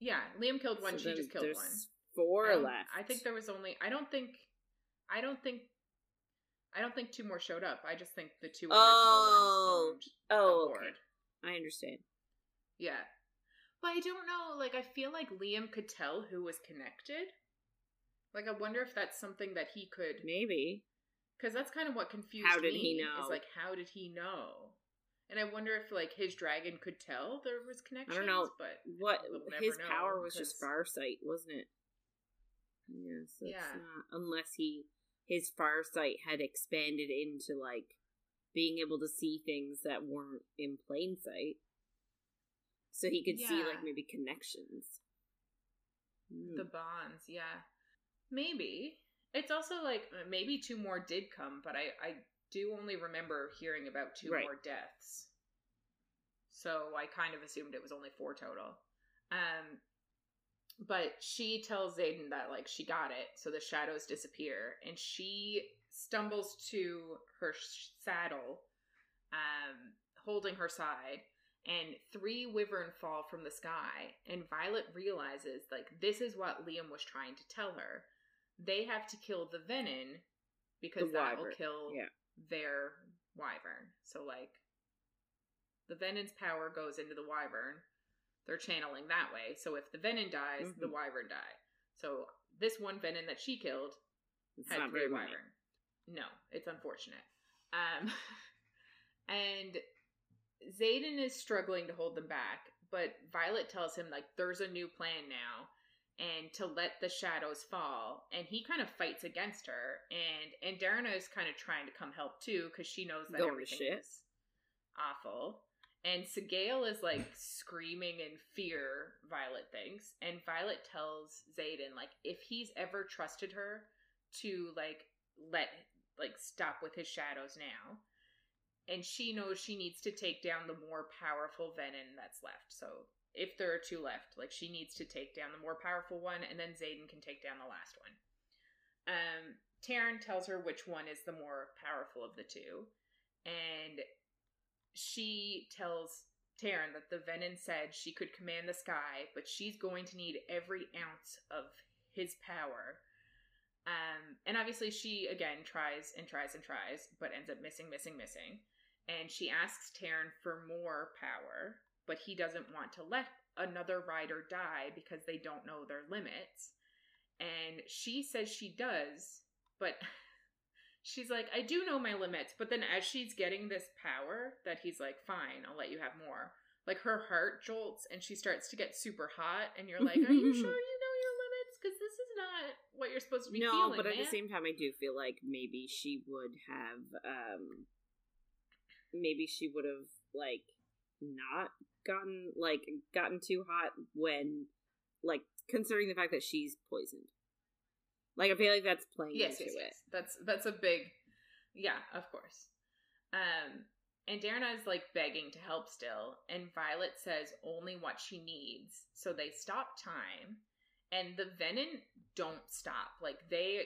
A: Yeah, Liam killed one.
B: so
A: she just killed
B: there's
A: one.
B: four
A: don't-
B: left.
A: I think there was only. I don't think. I don't think. I don't think two more showed up. I just think the two
B: Oh. Oh, okay. I understand.
A: Yeah. But I don't know. Like, I feel like Liam could tell who was connected. Like, I wonder if that's something that he could.
B: Maybe.
A: Because that's kind of what confused
B: How did
A: me,
B: he
A: Is like, how did he know? And I wonder if, like, his dragon could tell there was connections.
B: know.
A: But
B: What his
A: know,
B: power was just farsight, wasn't it? Yes. Yeah,
A: Yeah.
B: not- unless he his farsight had expanded into like being able to see things that weren't in plain sight, so he could see like maybe connections. Hmm.
A: the bonds, yeah. Maybe. It's also like maybe two more did come, but I I do only remember hearing about two
B: Right.
A: more deaths. So I kind of assumed it was only four total. Um but she tells Xaden that like she got it, so the shadows disappear and she stumbles to her sh- saddle um holding her side and three wyvern fall from the sky and violet realizes like this is what liam was trying to tell her they have to kill the venin because
B: The
A: that will kill
B: yeah.
A: their wyvern so like the venin's power goes into the wyvern they're channeling that way so if the venin dies the
B: Mhm.
A: wyvern die so this one venin that she killed
B: it's
A: had three wyvern. No, it's unfortunate. Um, and Zayden is struggling to hold them back, but Violet tells him like there's a new plan now, and to let the shadows fall. And he kind of fights against her, and Andarna is kind of trying to come help too because she knows that
B: Going
A: everything
B: shit.
A: is awful. And Sgaeyl is like screaming in fear, Violet thinks. And Violet tells Xaden, like, if he's ever trusted her to like let like stop with his shadows now. And she knows she needs to take down the more powerful venin that's left. So if there are two left, like she needs to take down the more powerful one, and then Xaden can take down the last one. Um, Tairn tells her which one is the more powerful of the two, and she tells Tairn that the Venin said she could command the sky, but she's going to need every ounce of his power. Um, and obviously, she again tries and tries and tries, but ends up missing, missing, missing. And she asks Tairn for more power, but he doesn't want to let another rider die because they don't know their limits. And she says she does, but she's like, I do know my limits. But then as she's getting this power, that he's like, fine, I'll let you have more. Like her heart jolts and she starts to get super hot, and you're like, Are you sure you know your limits? Because this is not what you're supposed to be
B: no,
A: feeling.
B: but at
A: man.
B: the same time, I do feel like maybe she would have, um, maybe she would have like not gotten like gotten too hot when, like, considering the fact that she's poisoned. Like, I feel like that's playing
A: yes,
B: into
A: yes,
B: it.
A: yes. That's that's a big, yeah, of course. Um, Andarna is like begging to help still, and Violet says only what she needs. So they stop time, and the Venin don't stop. Like they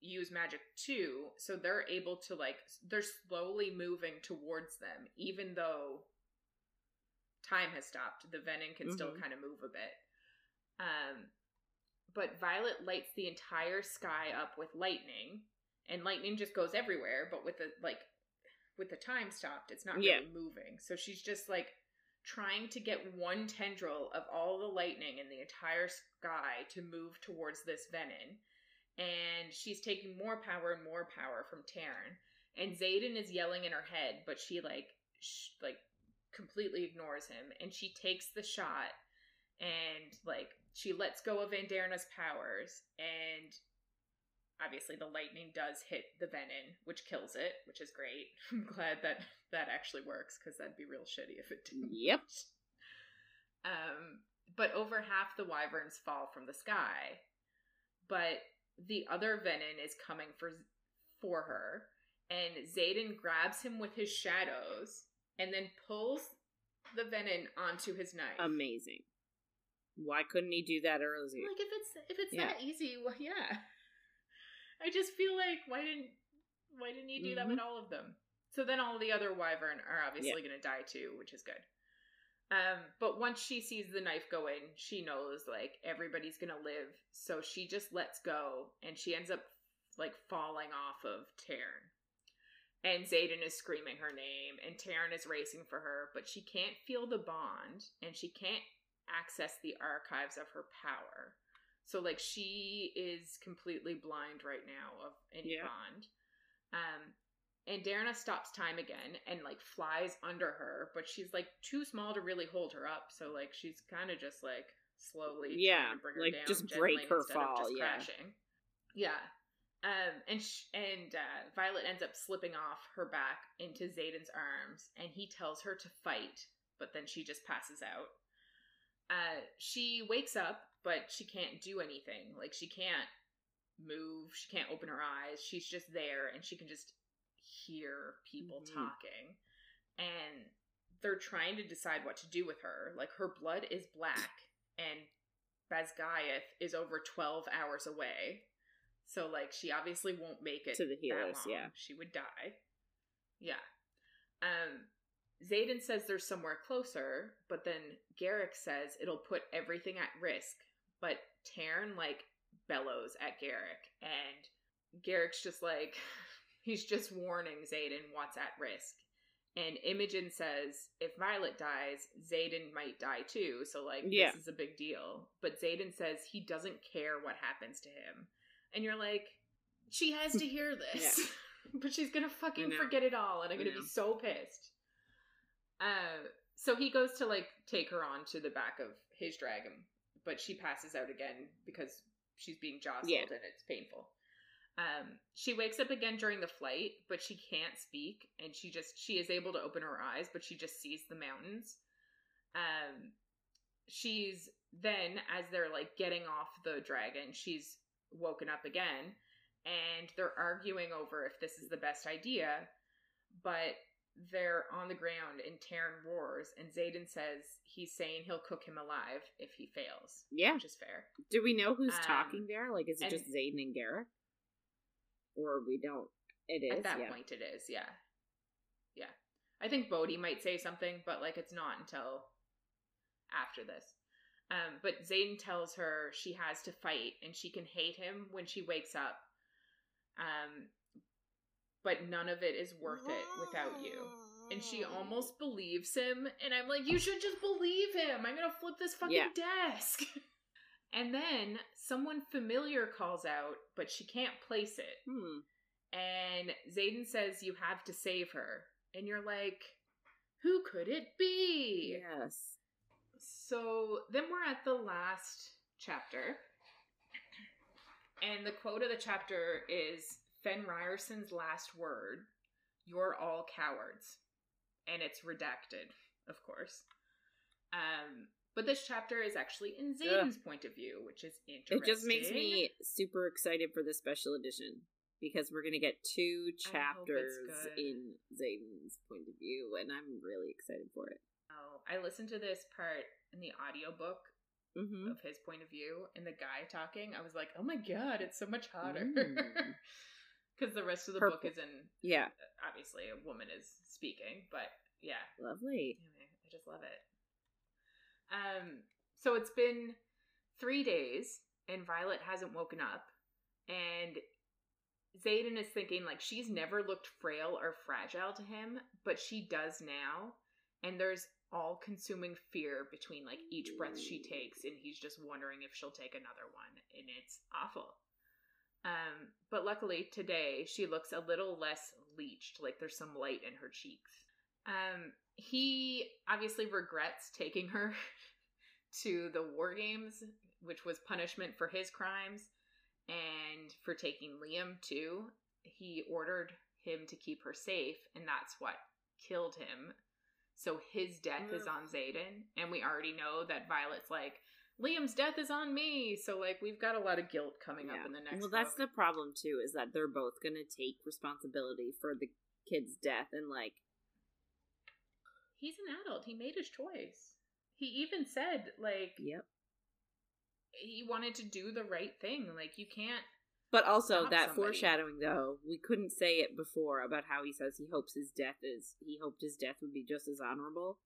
A: use magic too, so they're able to like they're slowly moving towards them, even though time has stopped. The Venin can still
B: Mhm.
A: kind of move a bit. Um, but Violet lights the entire sky up with lightning, and lightning just goes everywhere. But with the like, with the time stopped, it's not really
B: Yeah.
A: moving. So she's just like trying to get one tendril of all the lightning in the entire sky to move towards this venin, and she's taking more power and more power from Tairn. And Xaden is yelling in her head, but she like sh- like completely ignores him, and she takes the shot and like she lets go of Andarna's powers and obviously the lightning does hit the venin which kills it which is great i'm glad that that actually works because that'd be real shitty if it didn't
B: Yep.
A: um but over half the wyverns fall from the sky but the other venin is coming for for her and Xaden grabs him with his shadows and then pulls the venin onto his knife
B: Amazing. Why couldn't he do that earlier?
A: like if it's if it's
B: Yeah.
A: that easy, well, yeah. I just feel like why didn't why didn't he do that
B: Mhm.
A: with all of them? So then all the other wyvern are obviously
B: Yeah.
A: going to die too, which is good. Um, but once she sees the knife go in, she knows like everybody's gonna live. So she just lets go and she ends up like falling off of Tairn. And Xaden is screaming her name and Tairn is racing for her, but she can't feel the bond and she can't access the archives of her power. So like she is completely blind right now of any
B: Yeah.
A: bond. Um Andarna stops time again and like flies under her, but she's like too small to really hold her up. So like she's kind of just like slowly
B: Yeah,
A: bring her
B: like,
A: down
B: just break her fall,
A: just
B: yeah.
A: crashing. Yeah. Um, and sh- and uh, Violet ends up slipping off her back into Xaden's arms, and he tells her to fight, but then she just passes out. Uh, she wakes up, but she can't do anything. Like she can't move, she can't open her eyes. She's just there, and she can just hear people
B: Mhm.
A: talking, and they're trying to decide what to do with her. Like her blood is black, and Basgiath is over twelve hours away. So like she obviously won't make it
B: To the
A: long.
B: yeah.
A: She would die. Yeah. Um Xaden says there's somewhere closer, but then Garrick says it'll put everything at risk. But Tairn like bellows at Garrick and Garrick's just like he's just warning Xaden what's at risk. And Imogen says if Violet dies, Xaden might die too. So like
B: Yeah.
A: this is a big deal. But Xaden says he doesn't care what happens to him. And you're like, she has to hear this. but she's gonna fucking forget it all and I'm gonna be so pissed. Uh so he goes to like take her on to the back of his dragon, but she passes out again because she's being jostled
B: Yeah.
A: and it's painful. Um, she wakes up again during the flight, but she can't speak, and she just she is able to open her eyes, but she just sees the mountains. Um, she's then as they're like getting off the dragon, she's woken up again, and they're arguing over if this is the best idea, but they're on the ground and Tairn roars, and Xaden says he's saying he'll cook him alive if he fails,
B: Yeah.
A: which is fair.
B: Do we know who's
A: Um,
B: talking there? Like, is it just Xaden and Garrick? Or we don't? It is.
A: At that
B: yeah.
A: point, it is, yeah. Yeah. I think Bodhi might say something, but like it's not until after this. Um, but Xaden tells her she has to fight and she can hate him when she wakes up. Um, but none of it is worth it without you. And she almost believes him, and I'm like, you should just believe him. I'm gonna flip this fucking
B: Yeah.
A: desk. and then someone familiar calls out, but she can't place it
B: Hmm.
A: and Xaden says you have to save her. And you're like, who could it be?
B: Yes.
A: So then we're at the last chapter. And the quote of the chapter is Fen Riorson's last word You're all cowards. And it's redacted, of course. Um, but this chapter is actually in Xaden's point of view, which is interesting.
B: It just makes me super excited for the special edition because we're gonna get two
A: I hope it's
B: chapters in Xaden's point of view, and I'm really excited for it.
A: Oh, I listened to this part in the audiobook
B: Mm-hmm.
A: of his point of view and the guy talking. I was like, oh my god, it's so much hotter.
B: Mm.
A: Because the rest of the
B: Purple.
A: book is in,
B: Yeah,
A: obviously, a woman is speaking, but yeah,
B: lovely.
A: Anyway, I just love it. Um, so it's been three days, and Violet hasn't woken up, and Zayden is thinking like she's never looked frail or fragile to him, but she does now, and there's all consuming fear between like each breath she takes, and he's just wondering if she'll take another one, and it's awful. Um, but luckily today she looks a little less leached, like there's some light in her cheeks. Um, he obviously regrets taking her to the war games, which was punishment for his crimes and for taking Liam too. He ordered him to keep her safe, and that's what killed him. So his death is mm. on Xaden, and we already know that Violet's like, Liam's death is on me. So like we've got a lot of guilt coming
B: Yeah.
A: up in the next.
B: Well, that's
A: book.
B: the problem too, is that they're both gonna take responsibility for the kid's death, and like,
A: He's an adult. He made his choice. He even said like
B: yep.
A: he wanted to do the right thing. Like you can't
B: But also that
A: somebody.
B: foreshadowing, though, we couldn't say it before about how he says he hopes his death is he hoped his death would be just as honorable.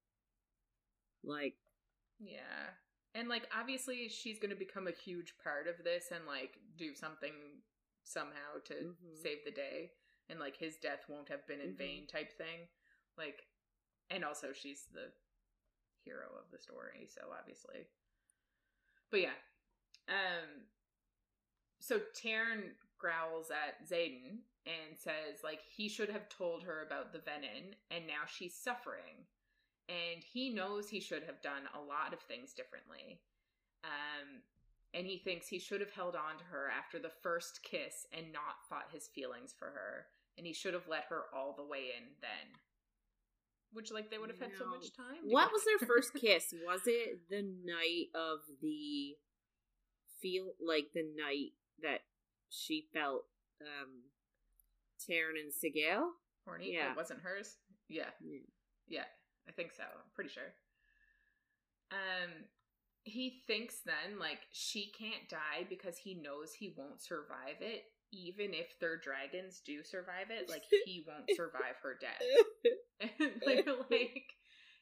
B: Like,
A: Yeah. And like obviously she's going to become a huge part of this and like do something somehow to
B: Mhm.
A: save the day and like his death won't have been in
B: Mhm.
A: vain type thing. Like and also she's the hero of the story, so obviously. But yeah. Um so Tairn growls at Xaden and says like he should have told her about the venin and now she's suffering. And he knows he should have done a lot of things differently. Um and he thinks he should have held on to her after the first kiss and not fought his feelings for her. And he should have let her all the way in then. Which like they would have had so much time
B: what was their first kiss? Was it the night of the feel like the night that she felt um Tairn and Sgaeyl?
A: horny
B: Yeah.
A: it wasn't hers yeah
B: Yeah.
A: Yeah, I think so. I'm pretty sure. Um he thinks then like she can't die because he knows he won't survive it even if their dragons do survive it like he won't survive her death and they're like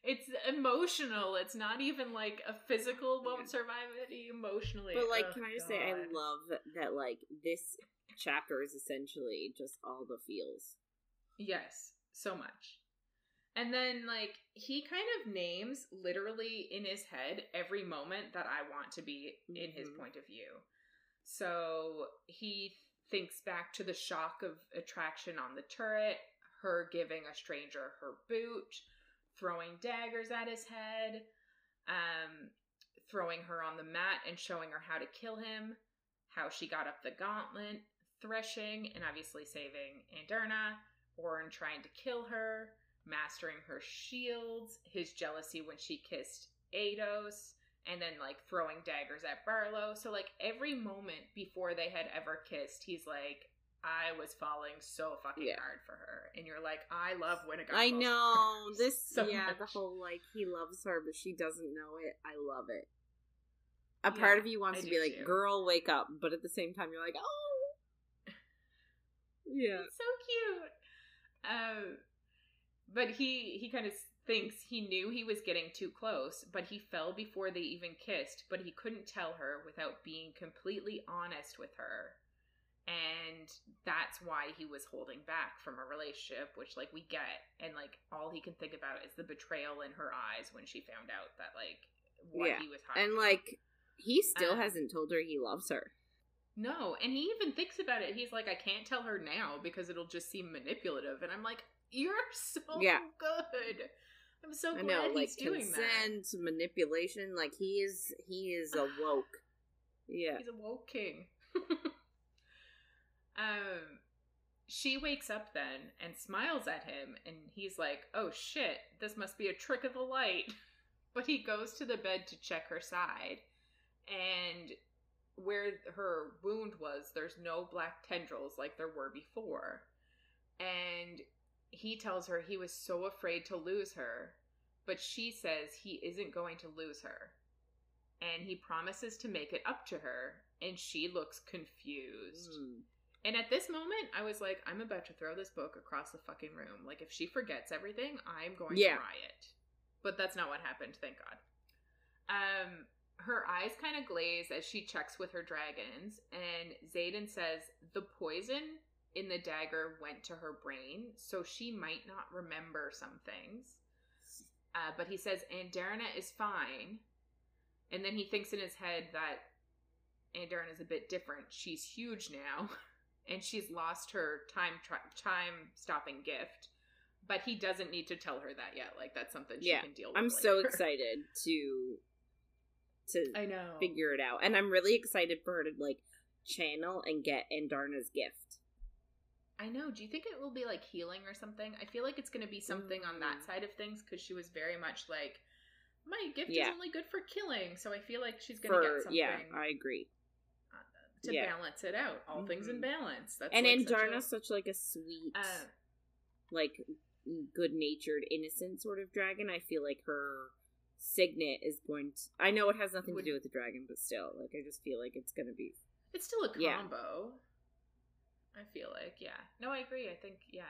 A: it's emotional it's not even like a physical won't survive it emotionally
B: But like,
A: Oh,
B: can I just say, I love that. Like, this chapter is essentially just all the feels.
A: Yes, so much. And then, like, he kind of names literally in his head every moment that I want to be in his
B: Mhm.
A: point of view. So he thinks back to the shock of attraction on the turret, her giving a stranger her boot, throwing daggers at his head, um, throwing her on the mat and showing her how to kill him, how she got up the gauntlet, threshing, and obviously saving Andarna, Oren trying to kill her, mastering her shields, his jealousy when she kissed Aetos, and then like throwing daggers at Barlow. So like every moment before they had ever kissed, he's like, I was falling so fucking
B: Yeah.
A: hard for her. And you're like, I love Winnegar.
B: I know this.
A: so
B: yeah, the whole like he loves her, but she doesn't know it. I love it. A
A: Yeah,
B: part of you wants
A: I
B: to be like,
A: too.
B: "Girl, wake up," but at the same time, you're like, "Oh, yeah."
A: It's so cute. Um, but he he kind of thinks he knew he was getting too close, but he fell before they even kissed. But he couldn't tell her without being completely honest with her, and that's why he was holding back from a relationship, which like we get, and like all he can think about is the betrayal in her eyes when she found out that like what
B: Yeah.
A: he was hiding.
B: And like, he still
A: Um,
B: hasn't told her he loves her.
A: No, and he even thinks about it. He's like, I can't tell her now because it'll just seem manipulative. And I'm like, you're so
B: Yeah.
A: good. I'm so
B: I
A: glad
B: know, like
A: he's doing
B: consent, manipulation. Like he is, he is awoke.
A: that.
B: Yeah.
A: He's a woke king. um, she wakes up then and smiles at him, and he's like, "Oh shit, this must be a trick of the light." But he goes to the bed to check her side, and where her wound was, there's no black tendrils like there were before. And he tells her he was so afraid to lose her, but she says he isn't going to lose her. And he promises to make it up to her, and she looks confused.
B: Mm.
A: And at this moment, I was like, I'm about to throw this book across the fucking room. Like, if she forgets everything, I'm going
B: Yeah.
A: to riot. But that's not what happened, thank God. Um, her eyes kind of glaze as she checks with her dragons, and Xaden says the poison in the dagger went to her brain, so she might not remember some things. Uh, but he says Andarna is fine, and then he thinks in his head that Andarna is a bit different. She's huge now, and she's lost her time tra- time stopping gift. But he doesn't need to tell her that yet. Like that's something she
B: Yeah,
A: can deal with.
B: I'm so excited to to
A: I know.
B: figure it out, and I'm really excited for her to like channel and get Andarna's gift.
A: I know. Do you think it will be like healing or something? I feel like it's going to be something on that
B: Mm.
A: side of things because she was very much like, my gift
B: Yeah.
A: is only good for killing. So I feel like she's going to get something
B: yeah, I agree.
A: To
B: yeah.
A: balance it out. All things in
B: Mhm.
A: balance. That's
B: and
A: like such a-
B: Andarna's such like a sweet,
A: uh,
B: like good natured, innocent sort of dragon. I feel like her signet is going to. I know it has nothing
A: Would-
B: to do with the dragon, but still, like I just feel like it's gonna be.
A: it's still a
B: Yeah.
A: combo. I feel like, yeah. No, I agree. I think, yeah.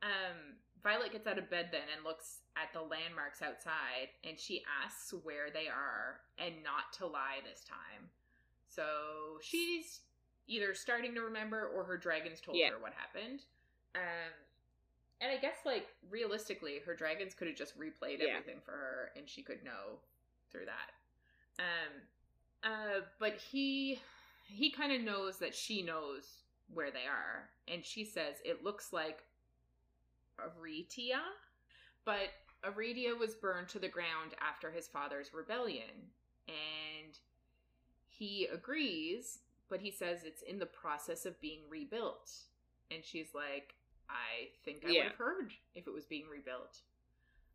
A: Um, Violet gets out of bed then and looks at the landmarks outside and she asks where they are and not to lie this time. So she's either starting to remember or her dragons told
B: Yeah.
A: her what happened. Um and I guess like realistically her dragons could have just replayed
B: Yeah.
A: everything for her and she could know through that. Um uh but he he kind of knows that she knows where they are and she says it looks like Aretia, but Aretia was burned to the ground after his father's rebellion, and he agrees, but he says it's in the process of being rebuilt. And she's like, I think I
B: Yeah.
A: would have heard if it was being rebuilt.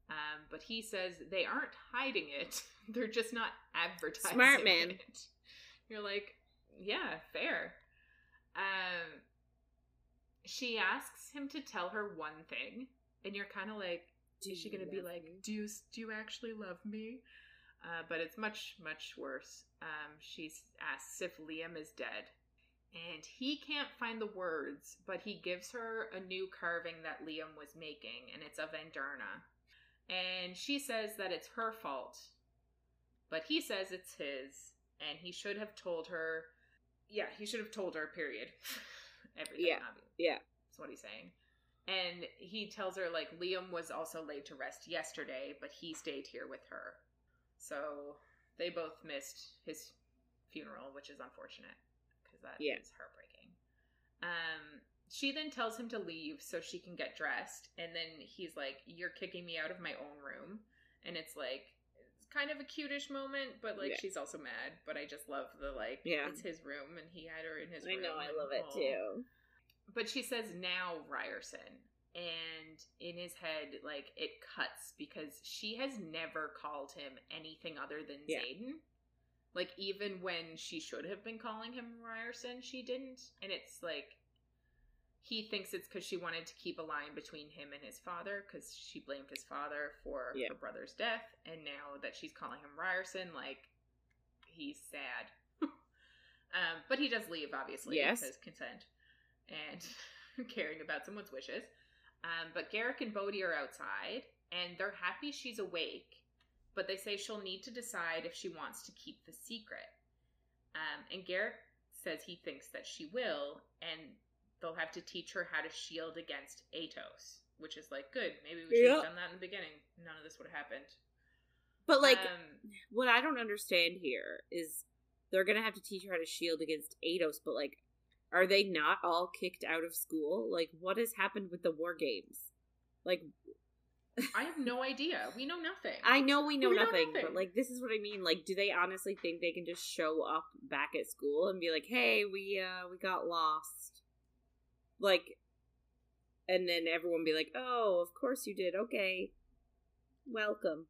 A: Um, but he says they aren't hiding it; they're just not advertising.
B: Smart man.
A: It. You're like, yeah, fair. Um, she asks him to tell her one thing, and you're kind of like, is she gonna be like,
B: me?
A: do you do you actually love me? Uh, but it's much much worse. Um, she asks if Liam is dead, and he can't find the words, but he gives her a new carving that Liam was making, and it's of Andarna. And she says that it's her fault, but he says it's his, and he should have told her. Yeah, he should have told her. Period. Everything.
B: Yeah,
A: obvi-
B: yeah.
A: That's what he's saying. And he tells her like Liam was also laid to rest yesterday, but he stayed here with her. So they both missed his funeral, which is unfortunate because that is
B: Yeah.
A: heartbreaking. Um, she then tells him to leave so she can get dressed, and then he's like, "You're kicking me out of my own room," and it's like it's kind of a cutish moment, but like
B: Yeah.
A: she's also mad. But I just love the like,
B: Yeah.
A: it's his room, and he had her in his
B: I
A: room.
B: know, I love it too.
A: But she says now Riorson. And in his head, like it cuts because she has never called him anything other than
B: Yeah.
A: Xaden. Like even when she should have been calling him Riorson, she didn't. And it's like he thinks it's because she wanted to keep a line between him and his father because she blamed his father for
B: Yeah.
A: her brother's death. And now that she's calling him Riorson, like he's sad. um, but he does leave, obviously,
B: Yes.
A: because consent and caring about someone's wishes. Um, but Garrick and Bodhi are outside, and they're happy she's awake, but they say she'll need to decide if she wants to keep the secret. Um, and Garrick says he thinks that she will, and they'll have to teach her how to shield against Aetos, which is like, good. Maybe we should have done that in the beginning. None of this would have happened.
B: But like,
A: um,
B: what I don't understand here is they're gonna have to teach her how to shield against Aetos, but like, are they not all kicked out of school? Like, what has happened with the war games? Like,
A: I have no idea. We know nothing.
B: I know we know,
A: We know
B: nothing,
A: nothing.
B: but like, this is what I mean. Like, do they honestly think they can just show up back at school and be like, "Hey, we uh we got lost," like, and then everyone be like, "Oh, of course you did. Okay, welcome."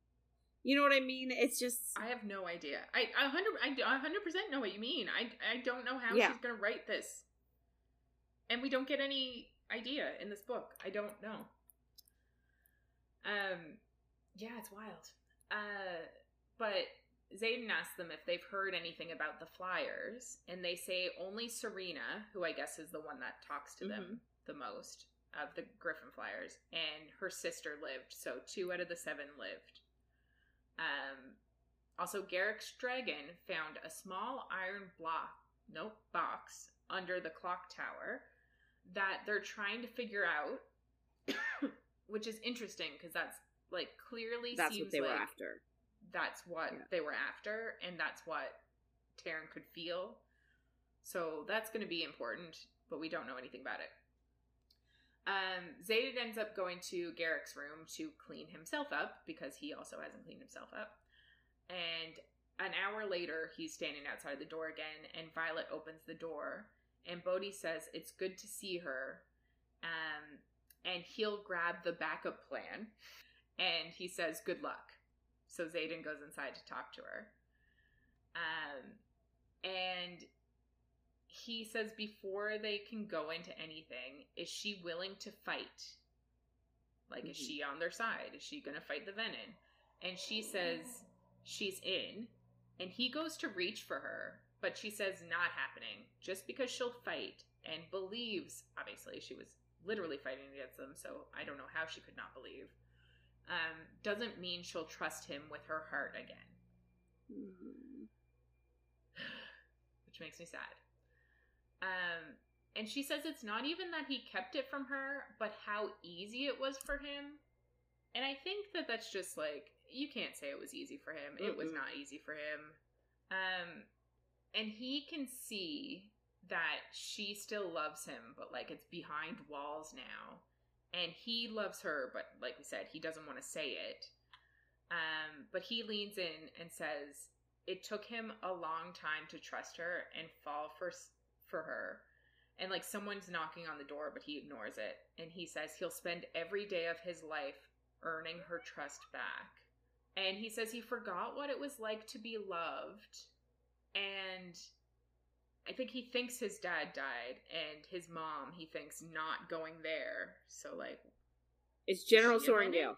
B: You know what I mean? It's just
A: I have no idea. I a hundred I a hundred percent know what you mean. I I don't know how
B: Yeah.
A: she's gonna write this, and we don't get any idea in this book. I don't know. Um, yeah, it's wild. Uh, but Xaden asks them if they've heard anything about the Flyers, and they say only Syrena, who I guess is the one that talks to them the most of the Griffin Flyers, and her sister lived. So two out of the seven lived. Um, also, Garrick's dragon found a small iron block, nope, box under the clock tower that they're trying to figure out, which is interesting because that's like clearly
B: that's
A: seems
B: what they were
A: like
B: after.
A: that's what
B: Yeah.
A: they were after, and that's what Tairn could feel. So that's going to be important, but we don't know anything about it. Um, Xaden ends up going to Garrick's room to clean himself up because he also hasn't cleaned himself up. And an hour later, he's standing outside the door again, and Violet opens the door, and Bodhi says it's good to see her. Um, and he'll grab the backup plan, and he says good luck. So Xaden goes inside to talk to her. Um, and he says before they can go into anything, is she willing to fight? Like, is
B: Mhm.
A: she on their side? Is she going to fight the Venin? And she says she's in. And he goes to reach for her, but she says not happening just because she'll fight and believes, obviously, she was literally fighting against them, so I don't know how she could not believe. Um, doesn't mean she'll trust him with her heart again.
B: Mm.
A: Which makes me sad. Um, and she says it's not even that he kept it from her, but how easy it was for him. And I think that that's just like, you can't say it was easy for him. It was not easy for him. Um, and he can see that she still loves him, but like it's behind walls now. And he loves her, but like we said, he doesn't want to say it. Um, but he leans in and says, it took him a long time to trust her and fall for for her and like someone's knocking on the door but he ignores it and he says he'll spend every day of his life earning her trust back and he says he forgot what it was like to be loved and i think he thinks his dad died and his mom he thinks not going there so like
B: It's General
A: abandoned? Oh.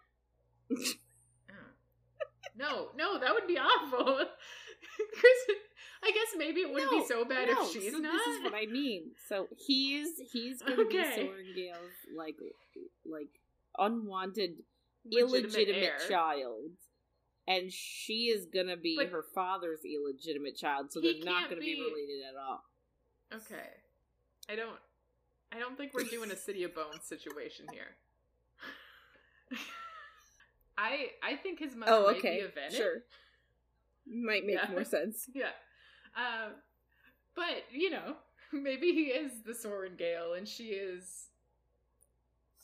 A: No, no, that would be awful. I guess maybe it wouldn't
B: No,
A: be so bad
B: no,
A: if she's
B: so
A: not.
B: This is what I mean. So he's he's gonna
A: Okay.
B: be Sorrengail's like like unwanted,
A: Legitimate
B: illegitimate
A: heir.
B: child, and she is gonna be
A: But-
B: her father's illegitimate child. So they're not gonna be
A: be-
B: related at all.
A: Okay, I don't. I don't think we're doing a City of Bones situation here. I I think his mother
B: Oh,
A: might be a Venin.
B: sure, might make
A: Yeah.
B: more sense.
A: Yeah. Um, but, you know, maybe he is the Sorrengail and she is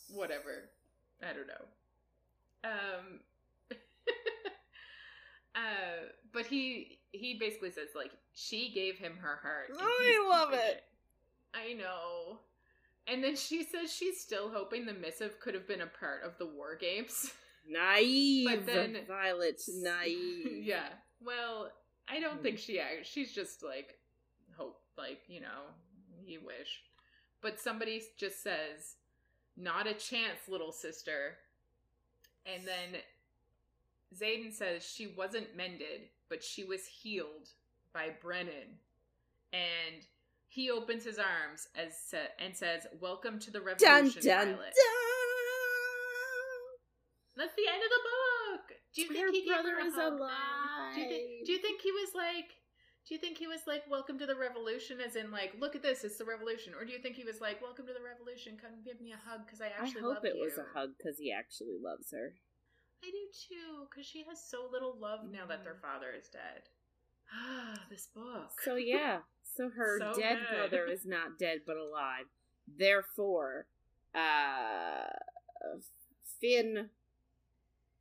A: whatever. I don't know. Um uh but he he basically says like she gave him her heart.
B: Oh, I love
A: keeping
B: it.
A: I know. And then she says she's still hoping the missive could have been a part of the war games.
B: Naive,
A: But then-
B: Violet. Naive.
A: yeah. Well, I don't think she she's just like hope like, you know, you wish. But somebody just says, "Not a chance, little sister." And then Xaden says she wasn't mended, but she was healed by Brennan. And he opens his arms as sa- and says, "Welcome to the revolution,
B: dun
A: Violet."
B: dun.
A: That's the end of the book. Do you think
B: Her
A: he gave her
B: brother
A: a
B: is alive.
A: Do you think? Do you think he was like? Do you think he was like, "Welcome to the revolution," as in like, "Look at this, it's the revolution," or do you think he was like, "Welcome to the revolution, come give me a hug because I actually I
B: hope
A: love
B: it
A: you."
B: was a hug because he actually loves her.
A: I do too, because she has so little love now that their
B: Mm.
A: father is dead. Ah, this book.
B: So yeah, so her
A: So
B: dead
A: good.
B: brother is not dead but alive. Therefore, uh, Finn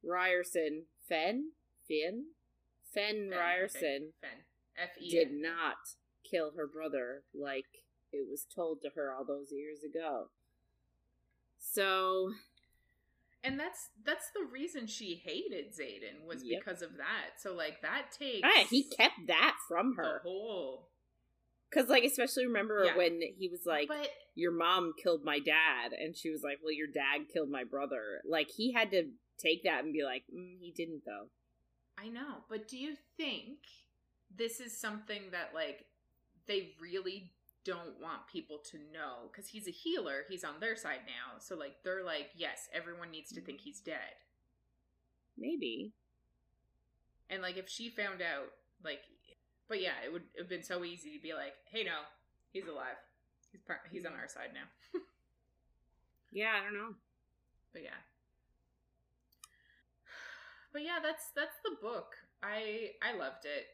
B: Riorson, Fenn, Finn, Fenn
A: Fen,
B: Riorson
A: okay. Fen. F E.
B: did not kill her brother like it was told to her all those years ago. So
A: And that's that's the reason she hated Xaden was
B: Yep.
A: because of that. So like that takes.
B: ah, he kept that from her.
A: whole.
B: Cause like especially remember
A: Yeah.
B: when he was like
A: but
B: your mom killed my dad and she was like well your dad killed my brother like he had to take that and be like mm, he didn't though
A: I know, but do you think this is something that like they really don't want people to know because he's a healer, he's on their side now. So like they're like, yes, everyone needs to think he's dead.
B: maybe
A: And like if she found out, like, but yeah, it would have been so easy to be like, hey, no, he's alive. He's part. He's on our side now.
B: yeah i don't know
A: But yeah. But yeah, that's that's the book. I I loved it.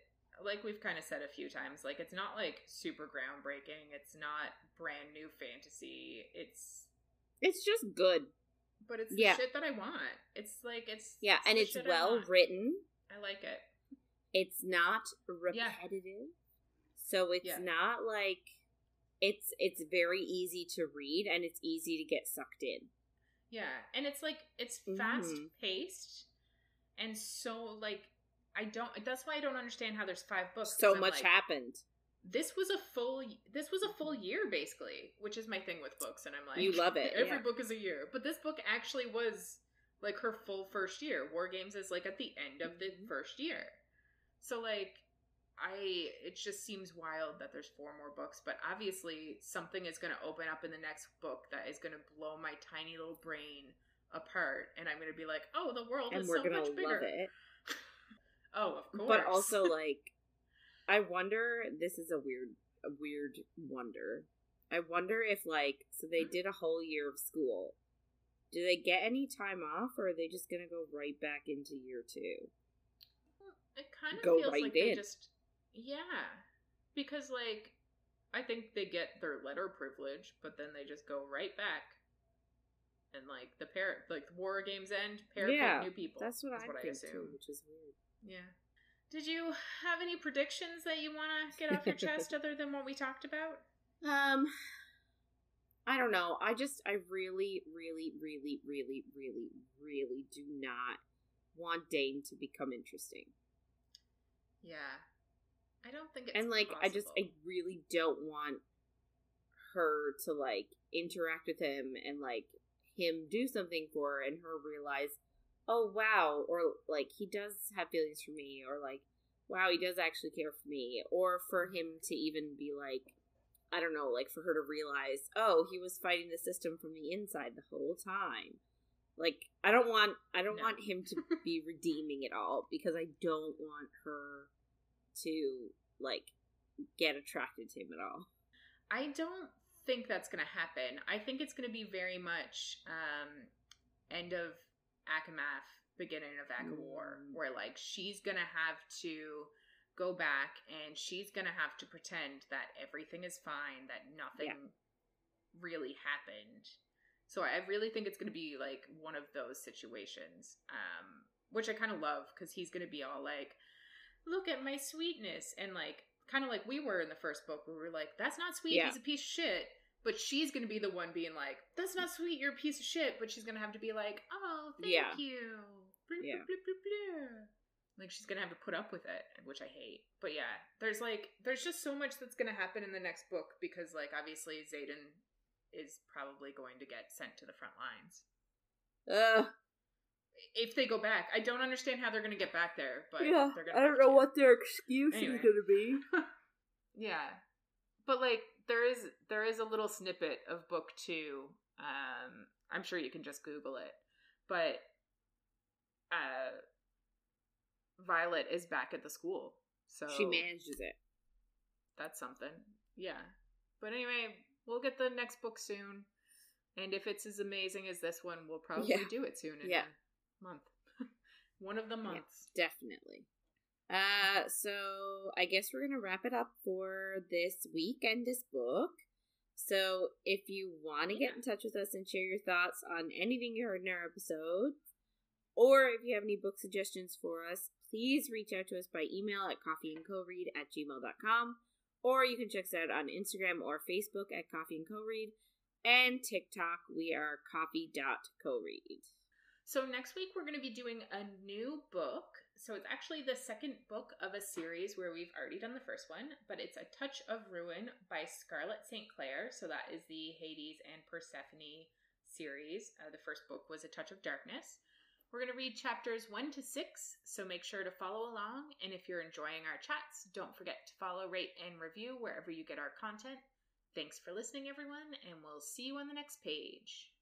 A: Like we've kind of said a few times, like it's not like super groundbreaking. It's not brand new fantasy. It's
B: it's just good
A: but it's
B: Yeah.
A: shit that I want. It's like it's
B: yeah
A: it's
B: and it's
A: shit I
B: well written
A: I like it.
B: it's not
A: Yeah.
B: repetitive so it's
A: Yeah.
B: not like it's it's very easy to read and it's easy to get sucked in
A: Yeah, and it's like it's mm-hmm. fast paced, and so like I don't. That's why I don't understand how there's five books.
B: so much
A: like,
B: happened
A: This was a full. This was a full year basically, which is my thing with books, and I'm like,
B: You love it,
A: Every
B: yeah.
A: book is a year, but this book actually was like her full first year. War Games is like at the end of the
B: Mhm.
A: first year, so like I it just seems wild that there's four more books, but obviously something is going to open up in the next book that is going to blow my tiny little brain apart, and I'm going to be like, "Oh, the world
B: and
A: is so much bigger."
B: love it.
A: Oh, of course.
B: But also, like, I wonder. This is a weird, a weird wonder. I wonder if, like, so they did a whole year of school. Do they get any time off, or are they just gonna go right back into year two?
A: it kind of
B: go
A: feels
B: right
A: like they just yeah, because like I think they get their letter privilege, but then they just go right back. And like the pair, like war games end, pair
B: Yeah,
A: new people.
B: That's what I
A: what I
B: think
A: assume.
B: too, which is weird.
A: Yeah. Did you have any predictions that you want to get off your chest other than what we talked about?
B: Um, I don't know. I just, I really, really, really, really, really, really do not want Dain to become interesting.
A: Yeah. I don't think it's
B: and like, I just, I really don't want her to like interact with him and like him do something for her and her realize, oh wow, or like he does have feelings for me, or like, wow, he does actually care for me, or for him to even be like, I don't know, like for her to realize, oh, he was fighting the system from the inside the whole time. Like I don't want I don't
A: No.
B: want him to be redeeming it all because I don't want her to like get attracted to him at all.
A: I don't think that's going to happen. I think it's going to be very much um, end of Akamath, beginning of Akawar,
B: Mm.
A: where like she's to have to go back and she's to have to pretend that everything is fine, that nothing really happened. So I really think it's to be like one of those situations, um, which I kind of love because he's to be all like, "Look at my sweetness," and like kind of like we were in the first book, where we were like, "That's not sweet.
B: Yeah.
A: He's a piece of shit." But she's going to be the one being like, "That's not sweet. You're a piece of shit." But she's going to have to be like, "Oh, thank
B: Yeah.
A: you." Blah,
B: Yeah.
A: blah, blah. Like she's gonna have to put up with it, which I hate. But yeah, there's like there's just so much that's gonna happen in the next book because like obviously Xaden is probably going to get sent to the front lines
B: Ugh.
A: if they go back. I don't understand how they're gonna get back there, but
B: yeah,
A: they're gonna
B: I don't know
A: to.
B: what their excuse
A: Anyway.
B: is to be.
A: Yeah, but like there is there is a little snippet of book two. Um, I'm sure you can just Google it, but uh, Violet is back at the school, so
B: She manages it.
A: that's something. Yeah. But anyway, we'll get the next book soon. And if it's as amazing as this one, we'll probably
B: Yeah.
A: do it soon in
B: Yeah.
A: a month. one of the months.
B: Definitely. Uh, so I guess we're gonna wrap it up for this week and this book. So if you want to get in touch with us and share your thoughts on anything you heard in our episode, or if you have any book suggestions for us, please reach out to us by email at coffeeandcoread at gmail.com, or you can check us out on Instagram or Facebook at Coffee and Co-Read, and TikTok, we are coffee.coread.
A: So next week we're going to be doing a new book. So it's actually the second book of a series where we've already done the first one, but it's A Touch of Ruin by Scarlett St. Clair. So that is the Hades and Persephone series. Uh, the first book was A Touch of Darkness. We're going to read chapters 1 to 6, so make sure to follow along. And if you're enjoying our chats, don't forget to follow, rate, and review wherever you get our content. Thanks for listening, everyone, and we'll see you on the next page.